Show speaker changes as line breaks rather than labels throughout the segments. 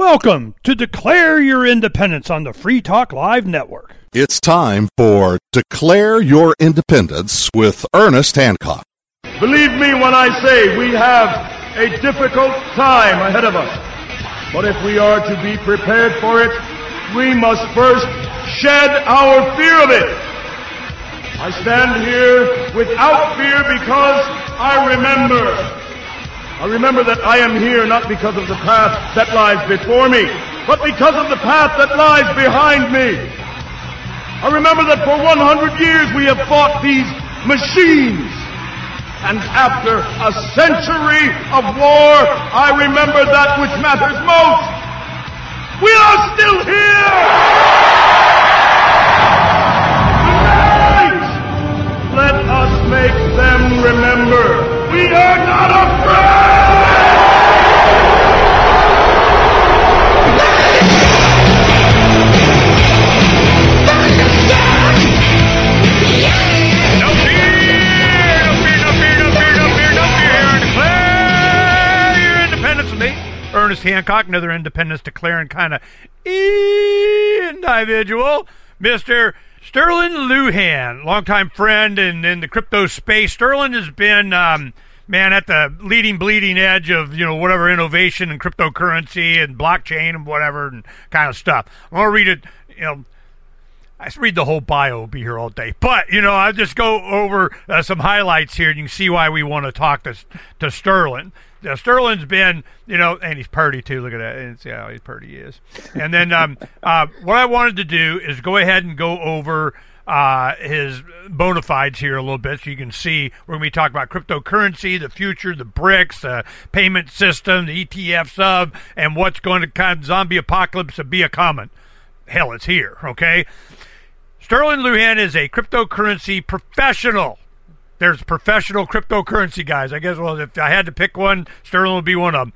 Welcome to Declare Your Independence on the Free Talk Live Network.
It's time for Declare Your Independence with Ernest Hancock.
Believe me when I say we have a difficult time ahead of us. But if we are to be prepared for it, we must first shed our fear of it. I stand here without fear because I remember I remember that I am here not because of the path that lies before me, but because of the path that lies behind me. I remember that for 100 years we have fought these machines. And after a century of war, I remember that which matters most. We are still here! Remember we are not!
Ernest Hancock, another independence declaring kind of individual, Mr. Sterlin Lujan, longtime friend in, in the crypto space. Sterlin has been, um, man, at the leading, bleeding edge of, you know, whatever innovation and cryptocurrency and blockchain and whatever and kind of stuff. I'm to read it, you know, I read the whole bio, be here all day. But, you know, I'll just go over uh, some highlights here and you can see why we want to talk to, to Sterlin. Uh, Sterlin's been, you know, and he's purdy too. Look at that, and see how he's purdy he is. And then um, uh, what I wanted to do is go ahead and go over uh, his bona fides here a little bit, so you can see we're going to be talking about cryptocurrency, the future, the BRICS, the payment system, the ETF sub, and what's going to kind of zombie apocalypse to be a common. Hell, it's here. Okay. Sterlin Lujan is a cryptocurrency professional there's professional cryptocurrency guys. I guess, well, if I had to pick one, Sterlin would be one of them.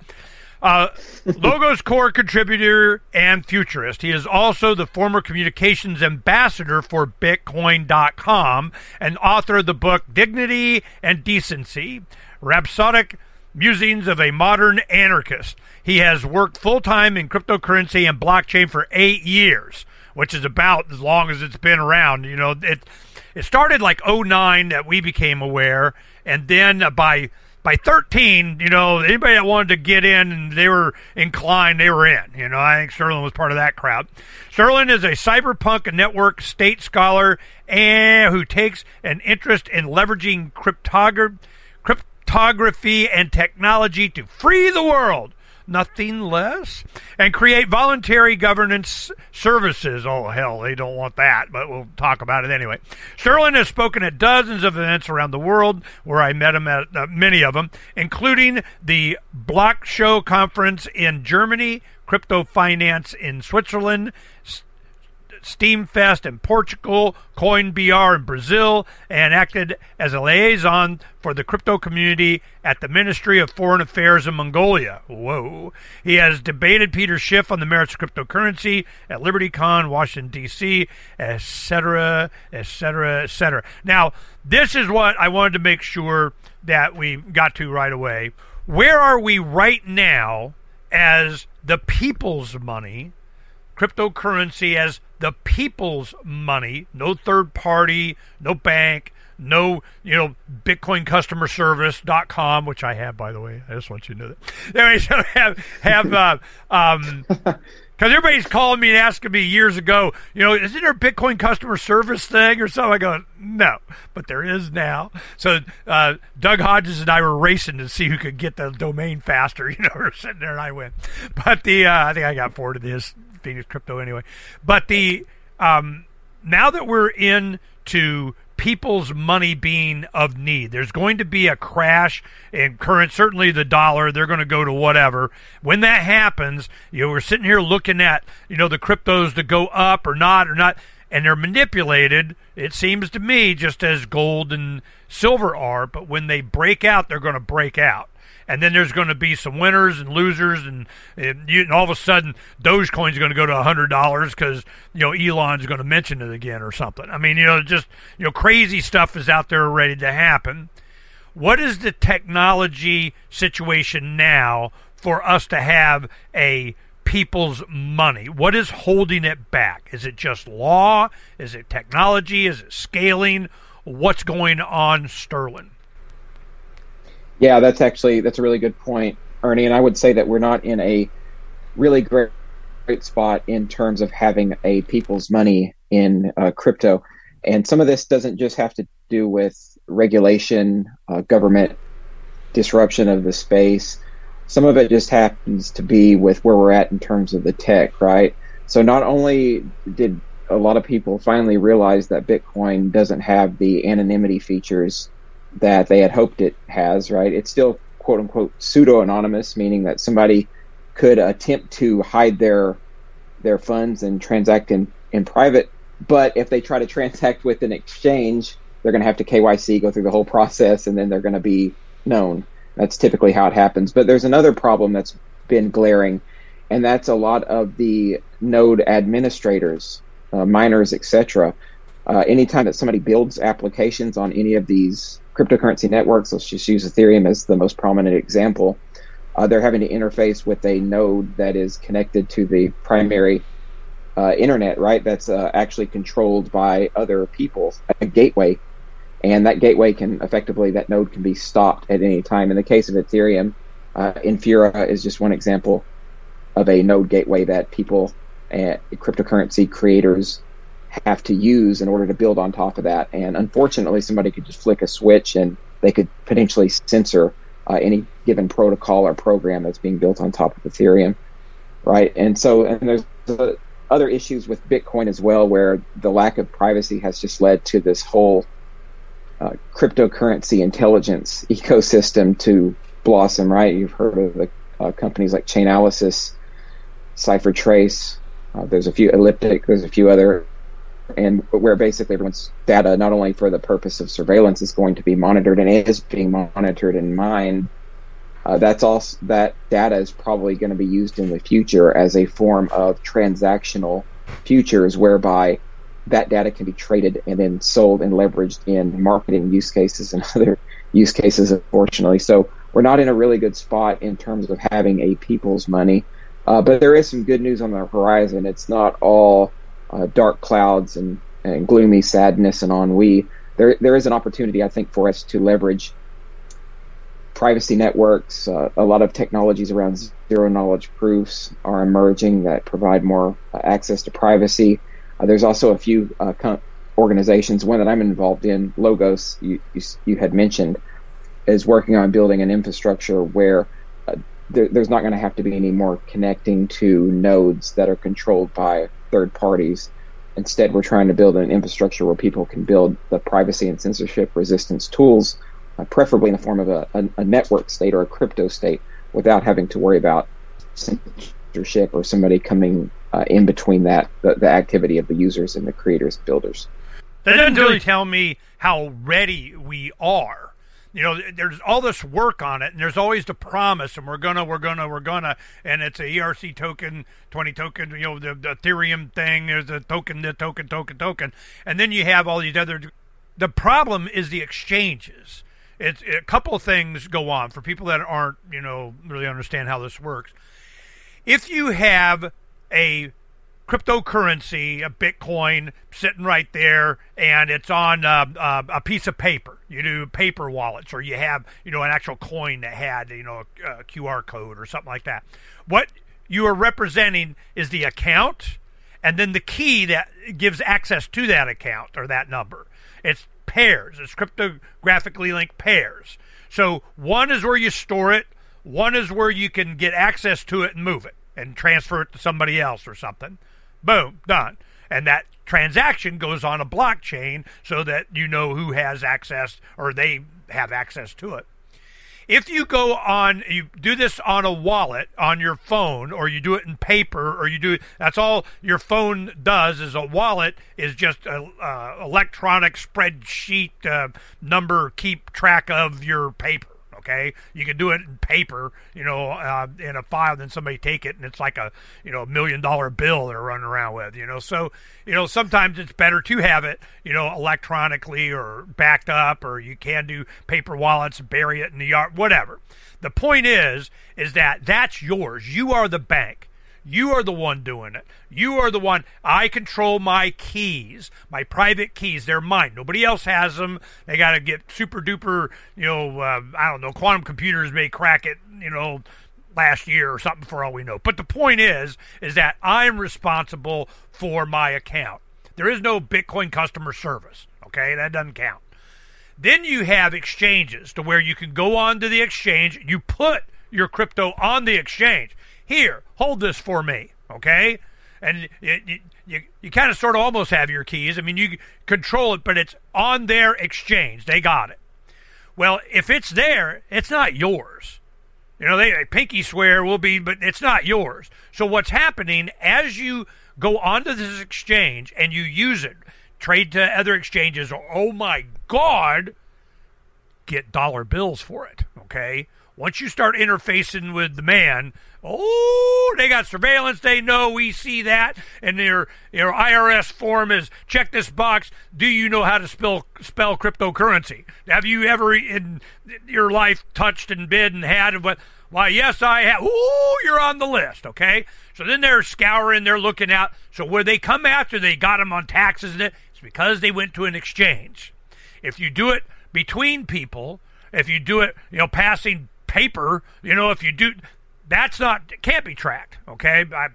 Uh, Logos core contributor and futurist. He is also the former communications ambassador for Bitcoin.com and author of the book Dignity and Decency Rhapsodic Musings of a Modern Anarchist. He has worked full time in cryptocurrency and blockchain for eight years, which is about as long as it's been around. You know, it it started like 09 that we became aware, and then by by 13, you know, anybody that wanted to get in and they were inclined, they were in. You know, I think Sterlin was part of that crowd. Sterlin is a cyberpunk network state scholar and who takes an interest in leveraging cryptography and technology to free the world nothing less, and create voluntary governance services. Oh, hell, they don't want that, but we'll talk about it anyway. Sterlin has spoken at dozens of events around the world where I met him at uh, many of them, including the Block Show Conference in Germany, Crypto Finance in Switzerland, Steamfest in Portugal, CoinBR in Brazil, and acted as a liaison for the crypto community at the Ministry of Foreign Affairs in Mongolia. Whoa. He has debated Peter Schiff on the merits of cryptocurrency at LibertyCon, Washington, D.C., etc., etc., etc. Now, this is what I wanted to make sure that we got to right away. Where are we right now as the people's money, cryptocurrency as the people's money, no third party, no bank, no, you know, Bitcoin customer service.com, which I have, by the way. I just want you to know that. Anyway, so have, have, uh, um, because everybody's calling me and asking me years ago, you know, isn't there a Bitcoin customer service thing or something? I go, no, but there is now. So uh, Doug Hodges and I were racing to see who could get the domain faster. You know, we're sitting there and I win. But the uh, I think I got forwarded this Phoenix Crypto anyway. But the um, now that we're into people's money being of need. There's going to be a crash in current, certainly the dollar. They're going to go to whatever. When that happens, you know, we're sitting here looking at, you know, the cryptos to go up or not or not, and they're manipulated. It seems to me just as gold and silver are, but when they break out, they're going to break out and then there's going to be some winners and losers, and, and, you, and all of a sudden Dogecoin's going to go to hundred dollars because you know Elon's going to mention it again or something. I mean, you know, just you know, crazy stuff is out there ready to happen. What is the technology situation now for us to have a people's money? What is holding it back? Is it just law? Is it technology? Is it scaling? What's going on, Sterlin?
Yeah, that's actually that's a really good point, Ernie. And I would say that we're not in a really great great spot in terms of having a people's money in uh, crypto. And some of this doesn't just have to do with regulation, uh, government disruption of the space. Some of it just happens to be with where we're at in terms of the tech, right? So not only did a lot of people finally realize that Bitcoin doesn't have the anonymity features that they had hoped it has, right? It's still quote unquote pseudo anonymous, meaning that somebody could attempt to hide their their funds and transact in, in private. But if they try to transact with an exchange, they're going to have to KYC, go through the whole process, and then they're going to be known. That's typically how it happens. But there's another problem that's been glaring, and that's a lot of the node administrators, uh, miners, etc. Uh, anytime that somebody builds applications on any of these cryptocurrency networks, let's just use Ethereum as the most prominent example, uh, they're having to interface with a node that is connected to the primary uh, internet, right? That's uh, actually controlled by other people, a gateway. And that gateway can effectively, that node can be stopped at any time. In the case of Ethereum, uh, Infura is just one example of a node gateway that people, uh, cryptocurrency creators, have to use in order to build on top of that. And unfortunately, somebody could just flick a switch and they could potentially censor uh, any given protocol or program that's being built on top of Ethereum, right? And so, and there's uh, other issues with Bitcoin as well, where the lack of privacy has just led to this whole uh, cryptocurrency intelligence ecosystem to blossom, right? You've heard of the uh, companies like Chainalysis, CipherTrace. Uh, there's a few Elliptic. There's a few other and where basically everyone's data, not only for the purpose of surveillance, is going to be monitored and is being monitored and mined. Uh, that's also that data is probably going to be used in the future as a form of transactional futures, whereby that data can be traded and then sold and leveraged in marketing use cases and other use cases. Unfortunately, so we're not in a really good spot in terms of having a people's money. Uh, but there is some good news on the horizon. It's not all uh, dark clouds and, and gloomy sadness and ennui, there there is an opportunity, I think, for us to leverage privacy networks. Uh, a lot of technologies around zero knowledge proofs are emerging that provide more uh, access to privacy. Uh, there's also a few uh, organizations. One that I'm involved in, Logos, you, you, you had mentioned, is working on building an infrastructure where uh, there, there's not going to have to be any more connecting to nodes that are controlled by third parties. Instead, we're trying to build an infrastructure where people can build the privacy and censorship resistance tools, uh, preferably in the form of a, a, a, network state or a crypto state, without having to worry about censorship or somebody coming uh, in between that, the, the activity of the users and the creators, builders.
That doesn't really tell me how ready we are you know, there's all this work on it, and there's always the promise, and we're gonna, we're gonna, we're gonna, and it's a ERC token, 20 token, you know, the, the Ethereum thing, there's a token, the token, token, token, and then you have all these other. The problem is the exchanges. It's a couple things go on for people that aren't, you know, really understand how this works. If you have a cryptocurrency, a Bitcoin, sitting right there, and it's on uh, uh, a piece of paper. You do paper wallets, or you have you know an actual coin that had you know a, a QR code or something like that. What you are representing is the account, and then the key that gives access to that account or that number. It's pairs. It's cryptographically linked pairs. So one is where you store it. One is where you can get access to it and move it and transfer it to somebody else or something. Boom, done. And that transaction goes on a blockchain so that you know who has access or they have access to it. If you go on, you do this on a wallet on your phone, or you do it in paper, or you do that's all your phone does. Is a wallet is just a uh, electronic spreadsheet uh, number keep track of your paper okay? You can do it in paper you know uh, in a file then somebody take it and it's like a you know a million dollar bill they're running around with you know? So you know sometimes it's better to have it you know electronically or backed up or you can do paper wallets bury it in the yard whatever. The point is is that that's yours. You are the bank You are the one doing it. You are the one. I control my keys, my private keys. They're mine. Nobody else has them. They got to get super duper, you know, uh, I don't know, quantum computers may crack it, you know, last year or something for all we know. But the point is, is that I'm responsible for my account. There is no Bitcoin customer service. Okay, that doesn't count. Then you have exchanges to where you can go on to the exchange, you put your crypto on the exchange. Here, hold this for me, okay? And you, you, you kind of sort of almost have your keys. I mean, you control it, but it's on their exchange. They got it. Well, if it's there, it's not yours. You know, they pinky swear will be, but it's not yours. So what's happening as you go onto this exchange and you use it, trade to other exchanges, oh my God, get dollar bills for it. Okay. Once you start interfacing with the man, oh, they got surveillance. They know we see that, and their your IRS form is check this box. Do you know how to spell spell cryptocurrency? Have you ever in your life touched and bid and had what? Why, yes, I have. Ooh, you're on the list. Okay, so then they're scouring, they're looking out. So where they come after, they got them on taxes, and it's because they went to an exchange. If you do it between people, if you do it, you know, passing paper, you know, if you do, that's not can't be tracked. Okay, I,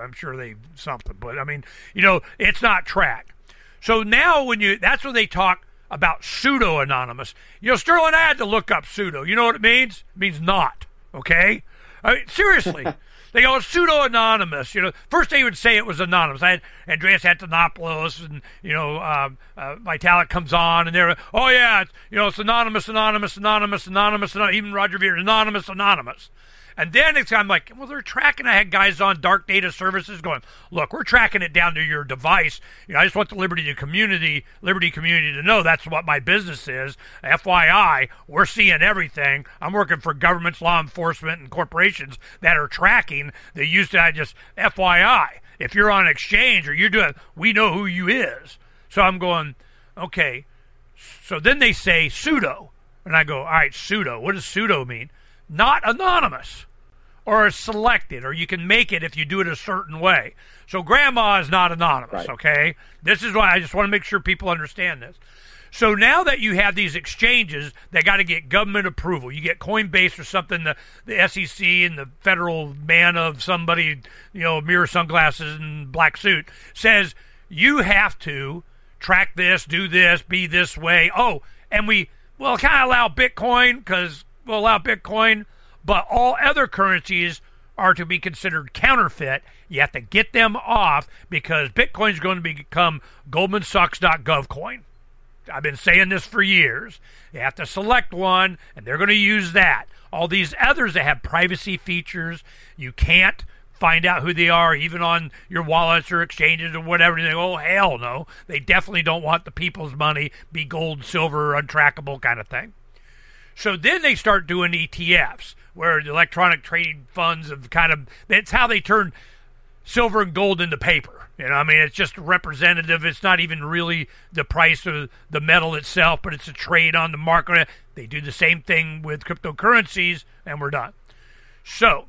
I'm sure they something, but I mean, you know, it's not tracked. So now when you, that's when they talk about pseudo anonymous. You know, Sterlin, I had to look up pseudo. You know what it means? It means not. Okay, I mean, seriously. They go pseudo anonymous. You know, first they would say it was anonymous. I had Andreas Antonopoulos and you know um, uh, Vitalik comes on and they're oh yeah, it's, you know it's anonymous, anonymous, anonymous, anonymous, anonymous. Even Roger Ver, anonymous, anonymous. And then it's I'm like, well, they're tracking. I had guys on Dark Data Services going, look, we're tracking it down to your device. You know, I just want the Liberty community, Liberty community to know that's what my business is. FYI, we're seeing everything. I'm working for governments, law enforcement, and corporations that are tracking. They used to I just FYI. If you're on exchange or you're doing, we know who you is. So I'm going, okay. So then they say pseudo, and I go, all right, pseudo. What does pseudo mean? Not anonymous or selected, or you can make it if you do it a certain way. So grandma is not anonymous, right. okay? This is why I just want to make sure people understand this. So now that you have these exchanges, they got to get government approval. You get Coinbase or something, the, the SEC and the federal man of somebody, you know, mirror sunglasses and black suit says you have to track this, do this, be this way. Oh, and we well kind of allow Bitcoin because will allow Bitcoin, but all other currencies are to be considered counterfeit. You have to get them off because Bitcoin is going to become GoldmanSachs.gov coin. I've been saying this for years. You have to select one, and they're going to use that. All these others that have privacy features, you can't find out who they are, even on your wallets or exchanges or whatever. They go, oh, hell no. They definitely don't want the people's money be gold, silver, untrackable kind of thing. So then they start doing ETFs, where the electronic trading funds have kind of that's how they turn silver and gold into paper. You know, I mean, it's just representative. It's not even really the price of the metal itself, but it's a trade on the market. They do the same thing with cryptocurrencies, and we're done. So,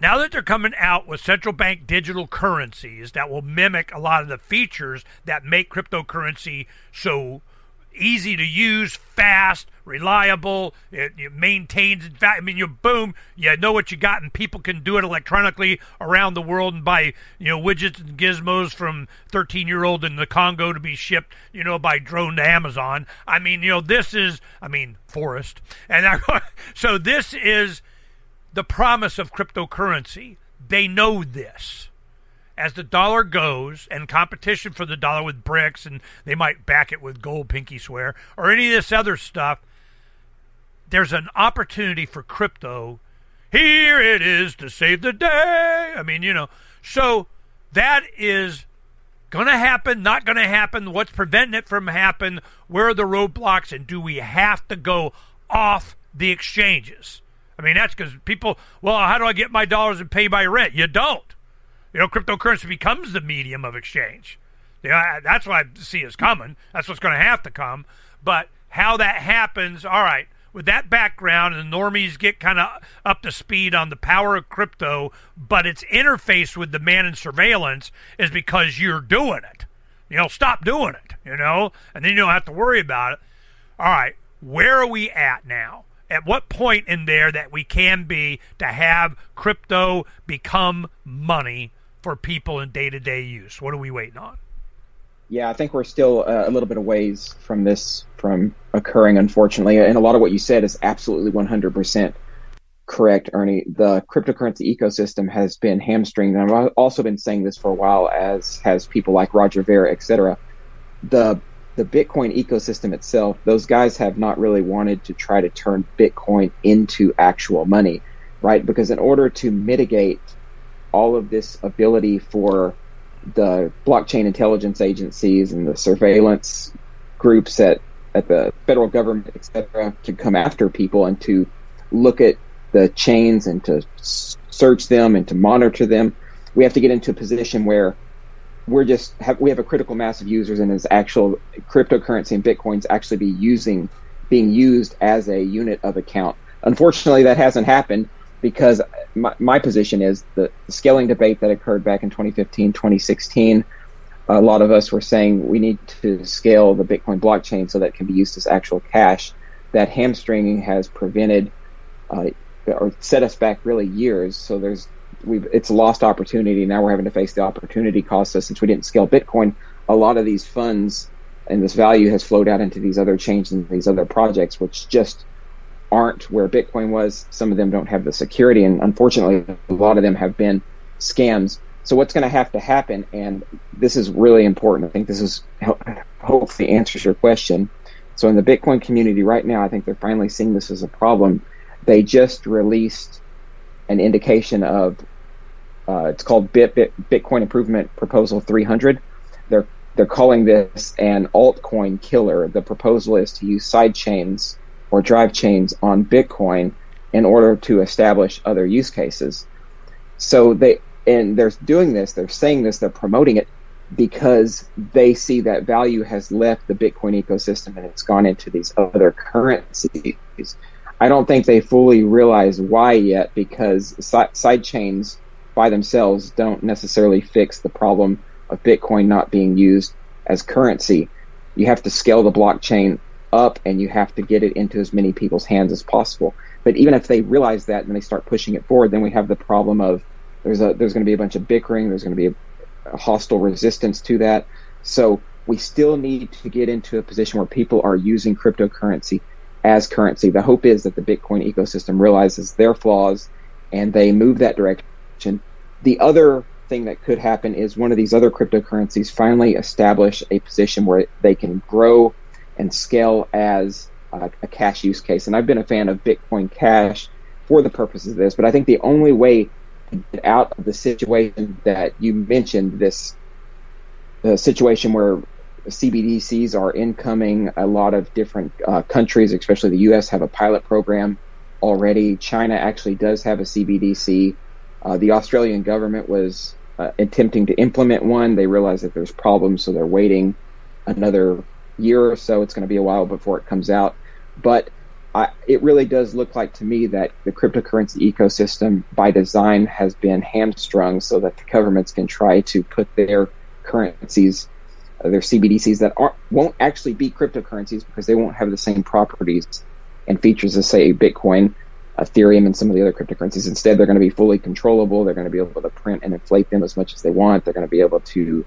now that they're coming out with central bank digital currencies that will mimic a lot of the features that make cryptocurrency so easy to use, fast, reliable. It, it maintains. In fact, I mean, you boom, you know what you got, and people can do it electronically around the world and buy you know widgets and gizmos from 13 year old in the Congo to be shipped you know by drone to Amazon. I mean, you know, this is I mean forest, and I, so this is the promise of cryptocurrency. They know this as the dollar goes and competition for the dollar with BRICS and they might back it with gold pinky swear or any of this other stuff there's an opportunity for crypto. Here it is to save the day. I mean you know so that is going to happen not going to happen. What's preventing it from happen? Where are the roadblocks? And do we have to go off the exchanges? I mean that's because people well how do i get my dollars and pay my rent? You don't you know, cryptocurrency becomes the medium of exchange. Yeah, that's what I see is coming. That's what's going to have to come. But how that happens, all right, with that background and the normies get kind of up to speed on the power of crypto, but its interface with demand and surveillance is because you're doing it. You know, stop doing it, you know, and then you don't have to worry about it. All right, where are we at now? At what point in there that we can be to have crypto become money for people in day to day use? What are we waiting on?
Yeah, I think we're still uh, a little bit of ways from this from occurring, unfortunately. And a lot of what you said is absolutely 100% correct, Ernie. The cryptocurrency ecosystem has been hamstringed. And I've also been saying this for a while, as has people like Roger Ver, et cetera. The the Bitcoin ecosystem itself, those guys have not really wanted to try to turn Bitcoin into actual money, right? Because in order to mitigate all of this ability for the blockchain intelligence agencies and the surveillance groups at, at the federal government, et cetera, to come after people and to look at the chains and to search them and to monitor them. We have to get into a position where we're just have, we have a critical mass of users and is actual cryptocurrency and bitcoins actually be using being used as a unit of account. Unfortunately, that hasn't happened because my, my position is the scaling debate that occurred back in 2015, 2016. A lot of us were saying we need to scale the Bitcoin blockchain so that it can be used as actual cash. That hamstringing has prevented uh, or set us back really years. So there's we've it's lost opportunity. Now we're having to face the opportunity cost us since we didn't scale Bitcoin. A lot of these funds and this value has flowed out into these other chains and these other projects, which just aren't where Bitcoin was. Some of them don't have the security, and unfortunately, a lot of them have been scams. So what's going to have to happen, and this is really important. I think this is hopefully answers your question. So in the Bitcoin community right now, I think they're finally seeing this as a problem. They just released an indication of uh, it's called Bit, Bit, Bitcoin Improvement Proposal 300. They're they're calling this an altcoin killer. The proposal is to use sidechains or drive chains on Bitcoin in order to establish other use cases. So they and they're doing this, they're saying this, they're promoting it because they see that value has left the Bitcoin ecosystem and it's gone into these other currencies. I don't think they fully realize why yet because side chains by themselves don't necessarily fix the problem of Bitcoin not being used as currency. You have to scale the blockchain up and you have to get it into as many people's hands as possible. But even if they realize that and they start pushing it forward, then we have the problem of there's a there's going to be a bunch of bickering, there's going to be a, a hostile resistance to that. So we still need to get into a position where people are using cryptocurrency as currency. The hope is that the Bitcoin ecosystem realizes their flaws and they move that direction. The other thing that could happen is one of these other cryptocurrencies finally establish a position where they can grow and scale as a, a cash use case. And I've been a fan of Bitcoin Cash for the purposes of this, but I think the only way to get out of the situation that you mentioned, this the situation where CBDCs are incoming, a lot of different uh, countries, especially the U.S., have a pilot program already. China actually does have a CBDC. Uh, the Australian government was uh, attempting to implement one. They realized that there's problems, so they're waiting another year or so. It's going to be a while before it comes out. But I, it really does look like to me that the cryptocurrency ecosystem by design has been hamstrung so that the governments can try to put their currencies, uh, their CBDCs that aren't, won't actually be cryptocurrencies because they won't have the same properties and features as, say, Bitcoin, Ethereum, and some of the other cryptocurrencies. Instead, they're going to be fully controllable. They're going to be able to print and inflate them as much as they want. They're going to be able to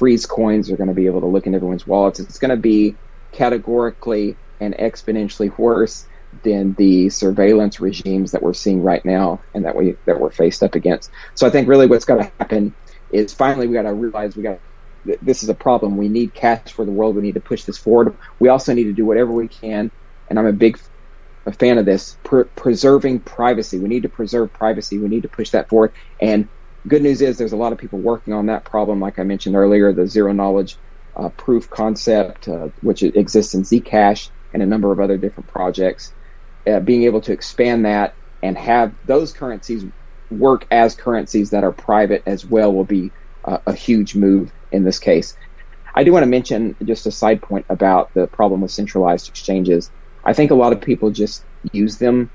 freeze coins are going to be able to look in everyone's wallets. It's going to be categorically and exponentially worse than the surveillance regimes that we're seeing right now and that we that we're faced up against. So I think really what's got to happen is finally we got to realize we got this is a problem. We need cash for the world. We need to push this forward. We also need to do whatever we can, and I'm a big a fan of this, preserving privacy. We need to preserve privacy. We need to push that forward. And good news is there's a lot of people working on that problem. Like I mentioned earlier, the zero knowledge uh, proof concept, uh, which exists in Zcash and a number of other different projects. Uh, being able to expand that and have those currencies work as currencies that are private as well will be a huge move in this case. I do want to mention just a side point about the problem with centralized exchanges. I think a lot of people just use them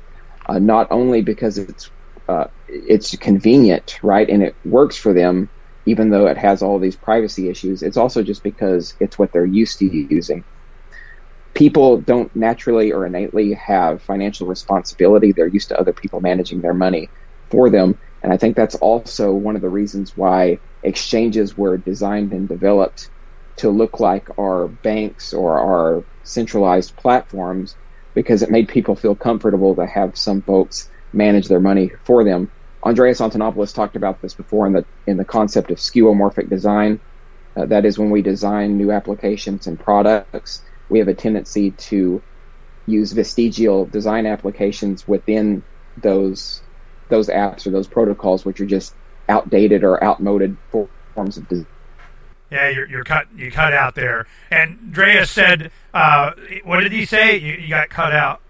uh, not only because it's uh, it's convenient, right, and it works for them, even though it has all these privacy issues. It's also just because it's what they're used to using. People don't naturally or innately have financial responsibility. They're used to other people managing their money for them. And I think that's also one of the reasons why exchanges were designed and developed to look like our banks or our centralized platforms because it made people feel comfortable to have some folks manage their money for them. Andreas Antonopoulos talked about this before in the in the concept of skeuomorphic design. Uh, that is when we design new applications and products, we have a tendency to use vestigial design applications within those those apps or those protocols, which are just outdated or outmoded forms of design.
Yeah, you're, you're cut. You cut out there. And Andreas said, uh, "What did he say? You, you got cut out."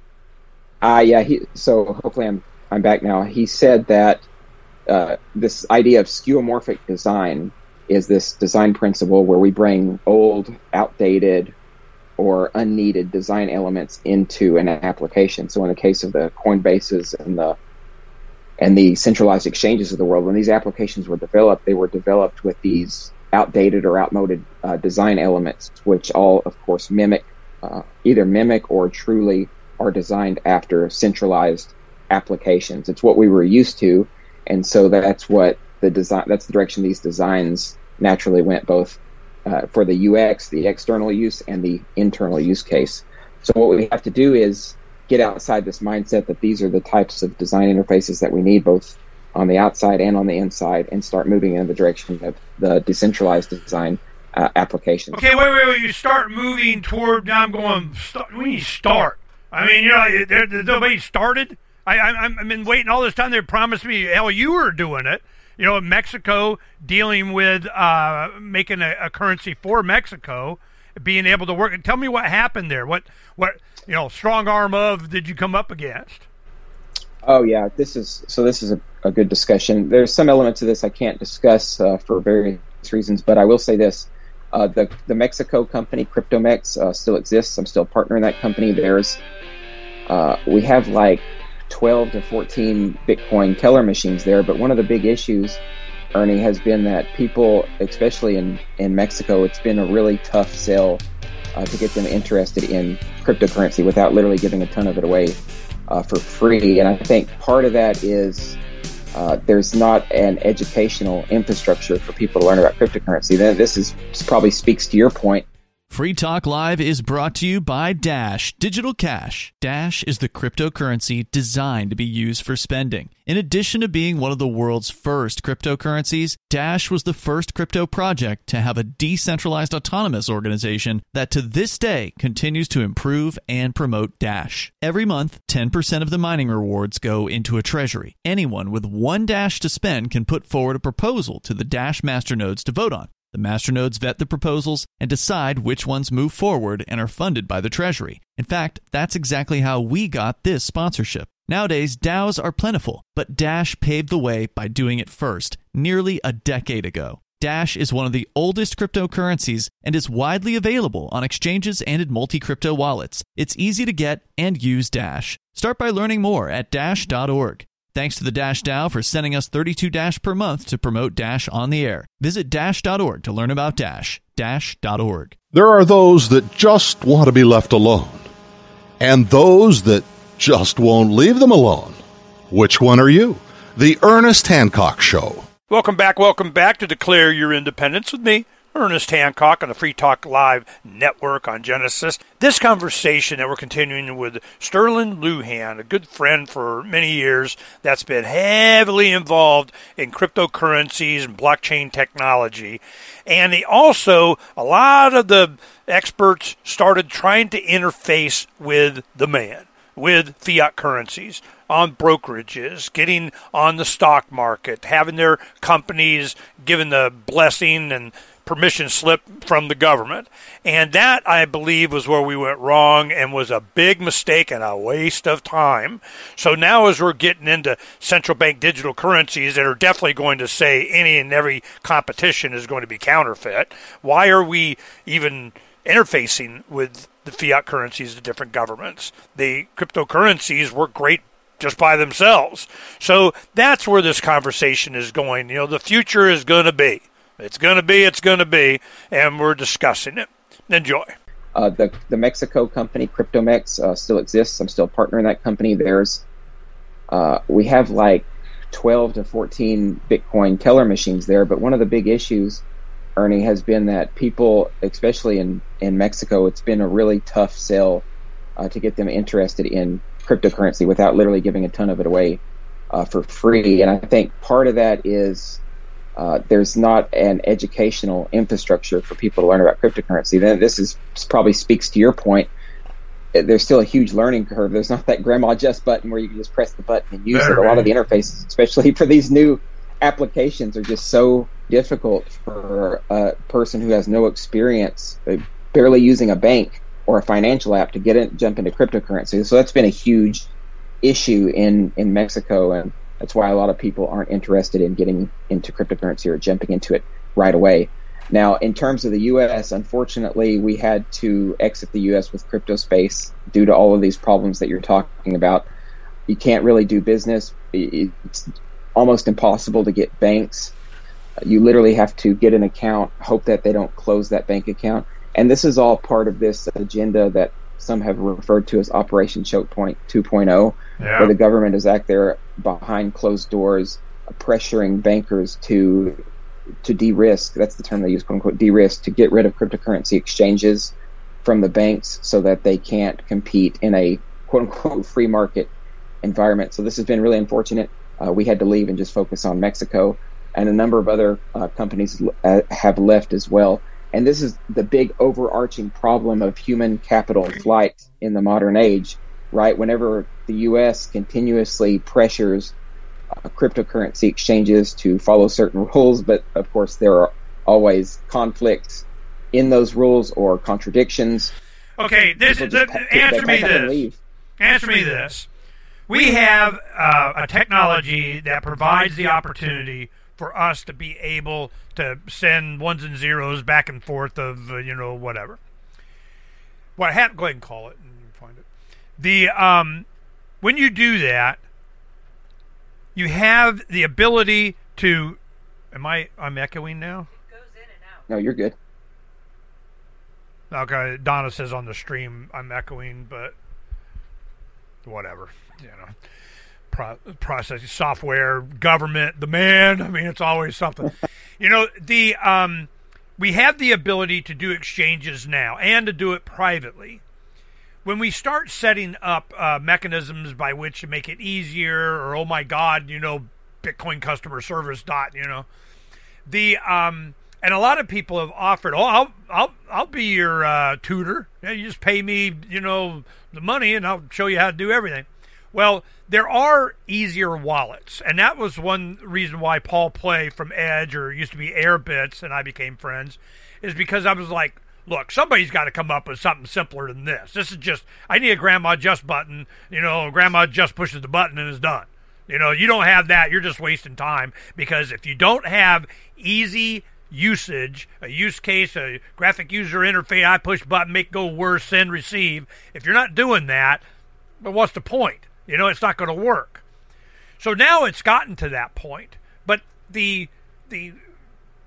Uh, yeah. He, so hopefully I'm I'm back now. He said that uh, this idea of skeuomorphic design is this design principle where we bring old, outdated, or unneeded design elements into an application. So in the case of the Coinbases and the and the centralized exchanges of the world, when these applications were developed, they were developed with these outdated or outmoded uh, design elements, which all, of course, mimic uh, either mimic or truly are designed after centralized applications. It's what we were used to, and so that's what the design. That's the direction these designs naturally went, both uh, for the UX, the external use, and the internal use case. So what we have to do is get outside this mindset that these are the types of design interfaces that we need, both on the outside and on the inside, and start moving in the direction of the decentralized design uh.
Okay, wait, wait, wait. You start moving toward. Now I'm going. Start, I mean, you know, there, nobody started. I, I, I've been waiting all this time. They promised me, hell, you were doing it. You know, Mexico dealing with uh, making a, a currency for Mexico, being able to work. Tell me what happened there. What, what, you know, strong arm of did you come up against?
Oh yeah, this is so. This is a, a good discussion. There's some elements of this I can't discuss uh, for various reasons, but I will say this: uh, the the Mexico company CryptoMex uh, still exists. I'm still a partner in that company. There's uh, we have like 12 to 14 Bitcoin teller machines there, but one of the big issues, Ernie, has been that people, especially in in Mexico, it's been a really tough sell uh, to get them interested in cryptocurrency without literally giving a ton of it away uh, for free. And I think part of that is uh, there's not an educational infrastructure for people to learn about cryptocurrency. Then this is this probably speaks to your point
Free Talk Live is brought to you by Dash Digital Cash. Dash is the cryptocurrency designed to be used for spending. In addition to being one of the world's first cryptocurrencies, Dash was the first crypto project to have a decentralized autonomous organization that to this day continues to improve and promote Dash. Every month, 10% of the mining rewards go into a treasury. Anyone with one Dash to spend can put forward a proposal to the Dash masternodes to vote on. The masternodes vet the proposals and decide which ones move forward and are funded by the Treasury. In fact, that's exactly how we got this sponsorship. Nowadays, DAOs are plentiful, but Dash paved the way by doing it first, nearly a decade ago. Dash is one of the oldest cryptocurrencies and is widely available on exchanges and in multi crypto wallets. It's easy to get and use Dash. Start by learning more at Dash.org. Thanks to the Dash DAO for sending us 32 Dash per month to promote Dash on the air. Visit Dash.org to learn about Dash. Dash.org.
There are those that just want to be left alone, and those that just won't leave them alone. Which one are you? The Ernest Hancock Show.
Welcome back, welcome back to Declare Your Independence with me, Ernest Hancock on the Free Talk Live network on Genesis. This conversation that we're continuing with Sterlin Lujan, a good friend for many years that's been heavily involved in cryptocurrencies and blockchain technology. And he also, a lot of the experts started trying to interface with the man, with fiat currencies on brokerages, getting on the stock market, having their companies given the blessing and permission slip from the government. And that, I believe, was where we went wrong and was a big mistake and a waste of time. So now, as we're getting into central bank digital currencies that are definitely going to say any and every competition is going to be counterfeit, why are we even interfacing with the fiat currencies, of different governments. The cryptocurrencies work great just by themselves. So that's where this conversation is going. You know, the future is going to be. It's going to be, it's going to be, and we're discussing it. Enjoy.
Uh, the, the Mexico company, CryptoMex, uh, still exists. I'm still a partner in that company. There's, uh, we have like 12 to 14 Bitcoin teller machines there, but one of the big issues, Ernie, has been that people, especially in, in Mexico, it's been a really tough sell uh, to get them interested in cryptocurrency without literally giving a ton of it away uh, for free. And I think part of that is uh, there's not an educational infrastructure for people to learn about cryptocurrency. Then this is probably speaks to your point. There's still a huge learning curve. There's not that grandma just button where you can just press the button and use it. A lot of the interfaces, especially for these new applications, are just so difficult for a person who has no experience, uh, barely using a bank or a financial app to get in, jump into cryptocurrency. So that's been a huge issue in in Mexico, and that's why a lot of people aren't interested in getting into cryptocurrency or jumping into it right away. Now, in terms of the U.S., unfortunately, we had to exit the U.S. with crypto space due to all of these problems that you're talking about. You can't really do business. It's almost impossible to get banks. You literally have to get an account, hope that they don't close that bank account and this is all part of this agenda that some have referred to as Operation Choke Point 2.0, yeah. where the government is out there behind closed doors, pressuring bankers to to de-risk. That's the term they use, quote unquote, de-risk to get rid of cryptocurrency exchanges from the banks so that they can't compete in a quote unquote free market environment. So this has been really unfortunate. Uh, we had to leave and just focus on Mexico, and a number of other uh, companies uh, have left as well. And this is the big overarching problem of human capital flight in the modern age, right? Whenever the U.S. continuously pressures uh, cryptocurrency exchanges to follow certain rules, but of course there are always conflicts in those rules or contradictions.
Okay, this is the, answer me this. Answer me this. We have uh, a technology that provides the opportunity for us to be able to send ones and zeros back and forth of uh, you know whatever. What happened? Go ahead and call it and find it. The um, when you do that, you have the ability to. Am I? I'm echoing now.
No, you're good.
Okay, Donna says on the stream I'm echoing, but whatever, you know pro- processing software, government, the man. I mean, it's always something. you know, the um, we have the ability to do exchanges now and to do it privately. When we start setting up uh, mechanisms by which to make it easier, or oh my God, you know, Bitcoin customer service dot, you know, the um, and a lot of people have offered, oh, I'll I'll I'll be your uh, tutor. You just pay me, you know, the money, and I'll show you how to do everything. Well, there are easier wallets, and that was one reason why Paul Puey from Edge or used to be Airbitz and I became friends, is because I was like, look, somebody's got to come up with something simpler than this. This is just I need a grandma just button, you know, grandma just pushes the button and is done. You know, you don't have that, you're just wasting time because if you don't have easy usage, a use case, a graphic user interface, I push button, make go worse, send, receive. If you're not doing that, but what's the point? You know, it's not going to work. So now it's gotten to that point, but the the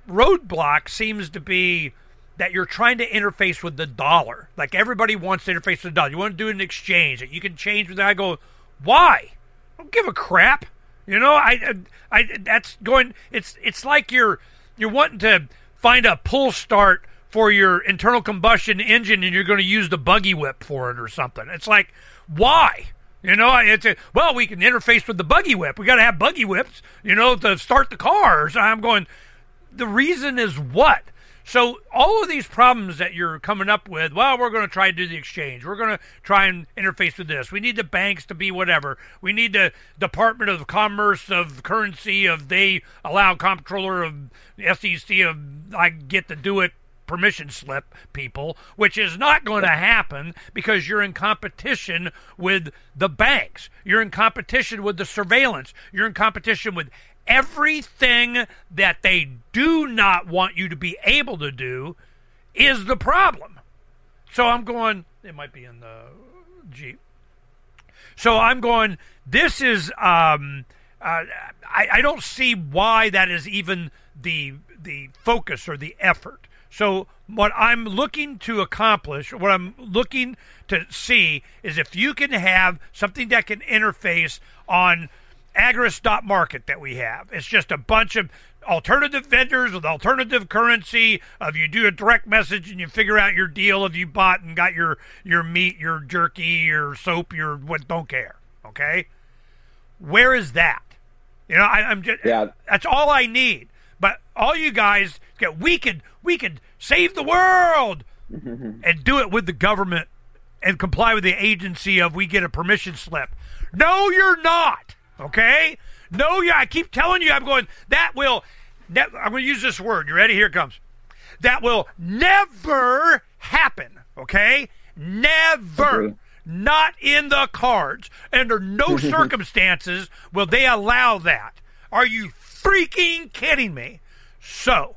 roadblock seems to be that you're trying to interface with the dollar. Like everybody wants to interface with the dollar. You want to do an exchange that you can change with. I go, why? I don't give a crap. You know, I, I, I, that's going. It's it's like you're you're wanting to find a pull start for your internal combustion engine, and you're going to use the buggy whip for it or something. It's like, why? You know, it's a, well, we can interface with the buggy whip. We got to have buggy whips, you know, to start the cars. I'm going. The reason is what? So all of these problems that you're coming up with, well, we're going to try to do the exchange. We're going to try and interface with this. We need the banks to be whatever. We need the Department of Commerce of currency of they allow comptroller of SEC of I get to do it permission slip people, which is not going to happen because you're in competition with the banks. You're in competition with the surveillance. You're in competition with everything that they do not want you to be able to do is the problem. So I'm going, It might be in the Jeep. So I'm going. This is. Um, uh, I, I don't see why that is even the the focus or the effort. So what I'm looking to accomplish, what I'm looking to see, is if you can have something that can interface on Agorist.market that we have. It's just a bunch of alternative vendors with alternative currency. If you do a direct message and you figure out your deal if you bought and got your your meat, your jerky, your soap, your what don't care. Okay, where is that? You know, I, am just yeah. That's all I need. All you guys, get we could we could save the world and do it with the government and comply with the agency of we get a permission slip. No, you're not. Okay. No, yeah. I keep telling you, I'm going. That will. I'm going to use this word. You ready? Here it comes. That will never happen. Okay. Never. Not in the cards. Under no circumstances will they allow that. Are you freaking kidding me? So,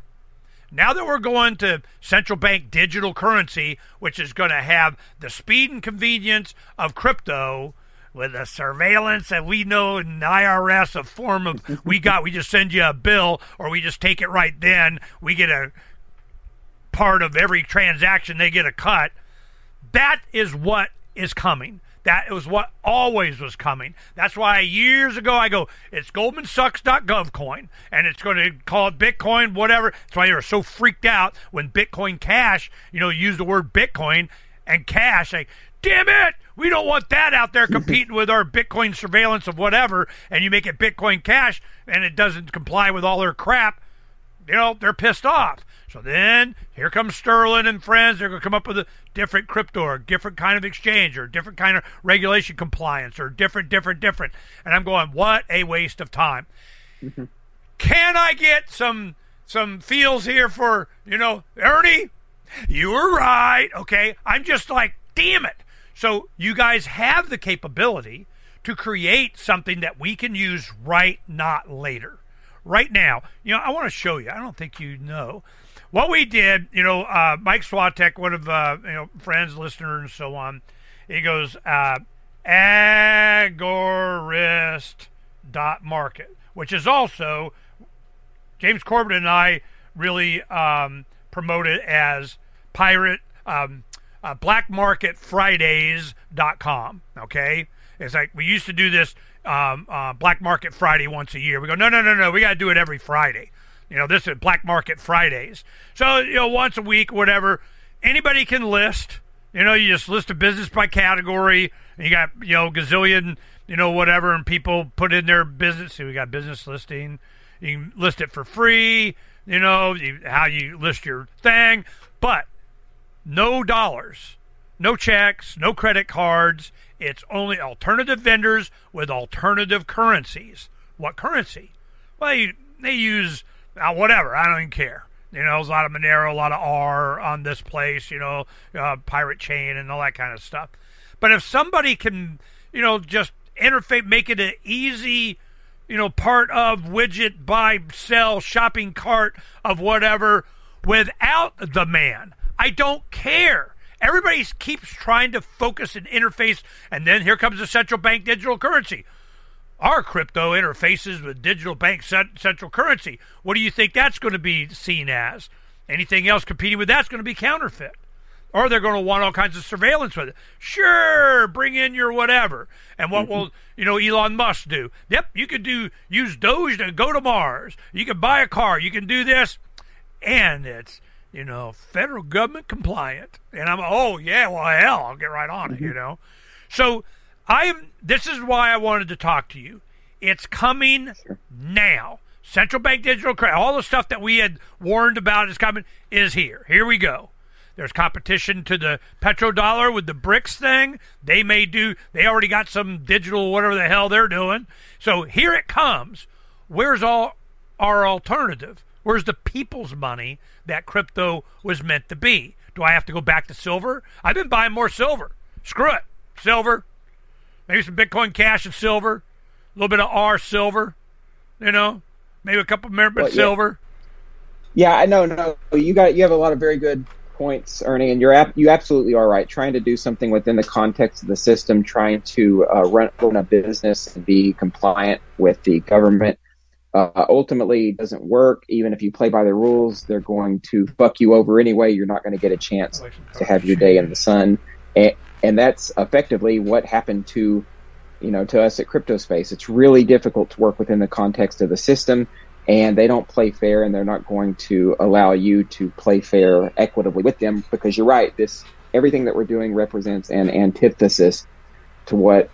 now that we're going to central bank digital currency, which is going to have the speed and convenience of crypto with the surveillance that we know in the IRS, a form of we got, we just send you a bill or we just take it right then, we get a part of every transaction, they get a cut. That is what is coming. That was what always was coming. That's why years ago I go, it's GoldmanSucks.gov coin, and it's going to call it Bitcoin, whatever. That's why they were so freaked out when Bitcoin Cash, you know, used the word Bitcoin and cash. Like, damn it, we don't want that out there competing with our Bitcoin surveillance of whatever, and you make it Bitcoin Cash, and it doesn't comply with all their crap. You know, they're pissed off. So then here comes Sterlin and friends. They're going to come up with a different crypto or different kind of exchange or different kind of regulation compliance or different, different, different. And I'm going, what a waste of time. Mm-hmm. Can I get some some feels here for you know Ernie? You were right. Okay, I'm just like, damn it. So you guys have the capability to create something that we can use right, not later. Right now, you know, I want to show you. I don't think you know what we did, you know, uh, Mike Swatek, one of uh, you know friends, listeners, and so on, he goes uh, agorist dot market, which is also James Corbett and I really um, promote it as pirate um, uh, blackmarketfridays.com. Okay, it's like we used to do this um, uh, Black Market Friday once a year. We go, no, no, no, no, we got to do it every Friday. You know, this is Black Market Fridays. So, you know, once a week, whatever, anybody can list. You know, you just list a business by category. And you got, you know, gazillion, you know, whatever, and people put in their business. So we got business listing. You can list it for free, you know, you, how you list your thing. But no dollars, no checks, no credit cards. It's only alternative vendors with alternative currencies. What currency? Well, you, they use uh, whatever. I don't even care. You know, there's a lot of Monero, a lot of R on this place, you know, uh, Pirate Chain and all that kind of stuff. But if somebody can, you know, just interface, make it an easy, you know, part of widget, buy, sell, shopping cart of whatever without the man, I don't care. Everybody keeps trying to focus and interface, and then here comes the central bank digital currency. Our crypto interfaces with digital bank central currency. What do you think that's going to be seen as? Anything else competing with that's going to be counterfeit. Or they're going to want all kinds of surveillance with it. Sure, bring in your whatever. And what mm-hmm. will you know Elon Musk do? Yep, you could do use Doge to go to Mars. You can buy a car. You can do this, and it's you know federal government compliant. And I'm oh yeah, well hell, I'll get right on it. You mm-hmm. know, so I'm. This is why I wanted to talk to you. It's coming sure. now. Central bank digital credit, all the stuff that we had warned about is coming, is here. Here we go. There's competition to the petrodollar with the BRICS thing. They may do. They already got some digital whatever the hell they're doing. So here it comes. Where's all our alternative? Where's the people's money that crypto was meant to be? Do I have to go back to silver? I've been buying more silver. Screw it. Silver, maybe some Bitcoin Cash and silver, a little bit of R silver, you know, maybe a couple of well, silver.
Yeah. yeah, I know. No, you got you have a lot of very good points, Ernie, and you're ap- you absolutely are right. Trying to do something within the context of the system, trying to uh, run, run a business and be compliant with the government, uh, ultimately doesn't work. Even if you play by the rules, they're going to fuck you over anyway. You're not going to get a chance to have your day in the sun, and, and that's effectively what happened to you know to us at CryptoSpace. It's really difficult to work within the context of the system and they don't play fair and they're not going to allow you to play fair equitably with them because you're right this everything that we're doing represents an antithesis to what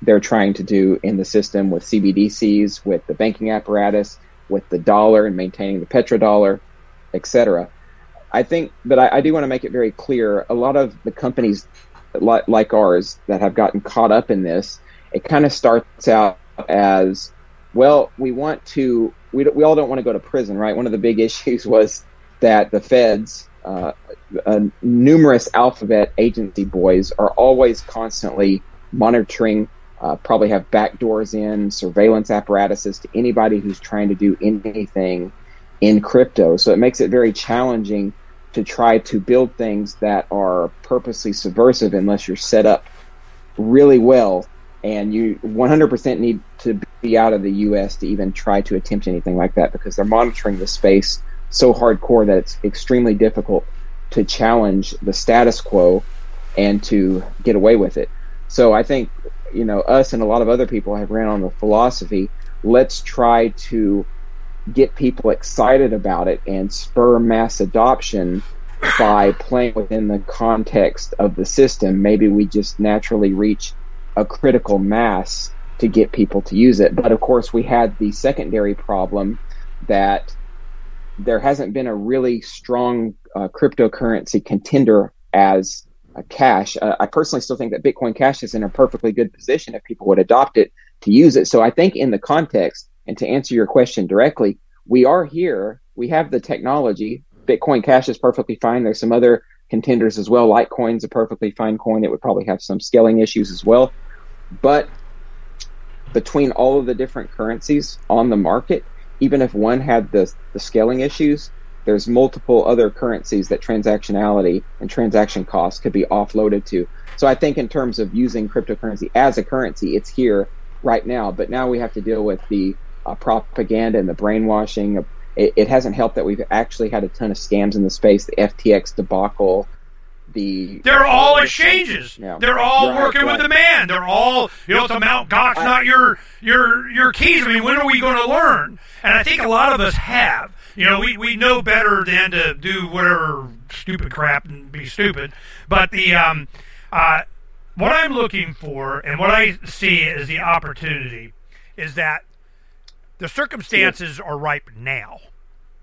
they're trying to do in the system with CBDCs with the banking apparatus with the dollar and maintaining the petrodollar etc I think but I, I do want to make it very clear a lot of the companies like, like ours that have gotten caught up in this it kind of starts out as well we want to we, we all don't want to go to prison, right? One of the big issues was that the feds, uh, uh, numerous alphabet agency boys, are always constantly monitoring, uh, probably have backdoors in, surveillance apparatuses to anybody who's trying to do anything in crypto. So it makes it very challenging to try to build things that are purposely subversive unless you're set up really well and you 100% need to be out of the U.S. to even try to attempt anything like that because they're monitoring the space so hardcore that it's extremely difficult to challenge the status quo and to get away with it. So I think you know us and a lot of other people have ran on the philosophy. Let's try to get people excited about it and spur mass adoption by playing within the context of the system. Maybe we just naturally reach a critical mass to get people to use it. But of course, we had the secondary problem that there hasn't been a really strong uh, cryptocurrency contender as a cash. Uh, I personally still think that Bitcoin Cash is in a perfectly good position if people would adopt it to use it. So I think in the context, and to answer your question directly, we are here. We have the technology. Bitcoin Cash is perfectly fine. There's some other contenders as well. Litecoin's a perfectly fine coin. It would probably have some scaling issues as well. But between all of the different currencies on the market, even if one had the, the scaling issues, there's multiple other currencies that transactionality and transaction costs could be offloaded to. So I think in terms of using cryptocurrency as a currency, it's here right now. But now we have to deal with the uh, propaganda and the brainwashing. It, it hasn't helped that we've actually had a ton of scams in the space. The FTX debacle, the
they're all exchanges. Yeah. They're all working right. with the man. They're all you know, it's a Mount Gox, not your your your keys. I mean, when are we going to learn? And I think a lot of us have. You know, we, we know better than to do whatever stupid crap and be stupid. But the um, uh, what I'm looking for and what I see as the opportunity is that the circumstances are ripe now.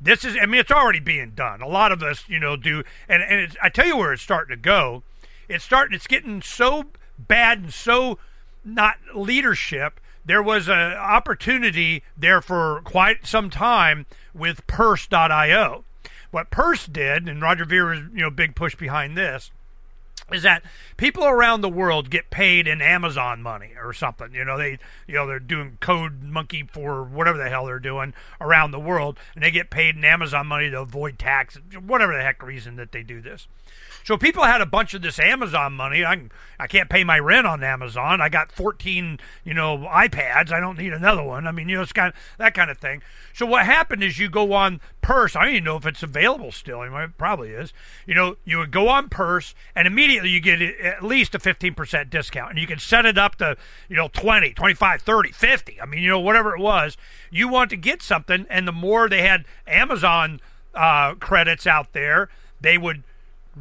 This is, I mean, it's already being done. A lot of us, you know, do, and and I tell you where it's starting to go. It's starting. It's getting so bad and so not leadership. There was an opportunity there for quite some time with Purse.io. What Purse did, and Roger Ver is, you know, big push behind this is that people around the world get paid in Amazon money or something. You know, they you know they're doing code monkey for whatever the hell they're doing around the world, and they get paid in Amazon money to avoid tax, whatever the heck reason that they do this. So people had a bunch of this Amazon money. I I can't pay my rent on Amazon. I got 14, you know, iPads. I don't need another one. I mean, you know, it's kind of, that kind of thing. So what happened is you go on Purse. I don't even know if it's available still. It probably is. You know, you would go on Purse and immediately you get at least a 15% discount. And you can set it up to, you know, 20, 25, 30, 50. I mean, you know, whatever it was. You want to get something and the more they had Amazon uh, credits out there, they would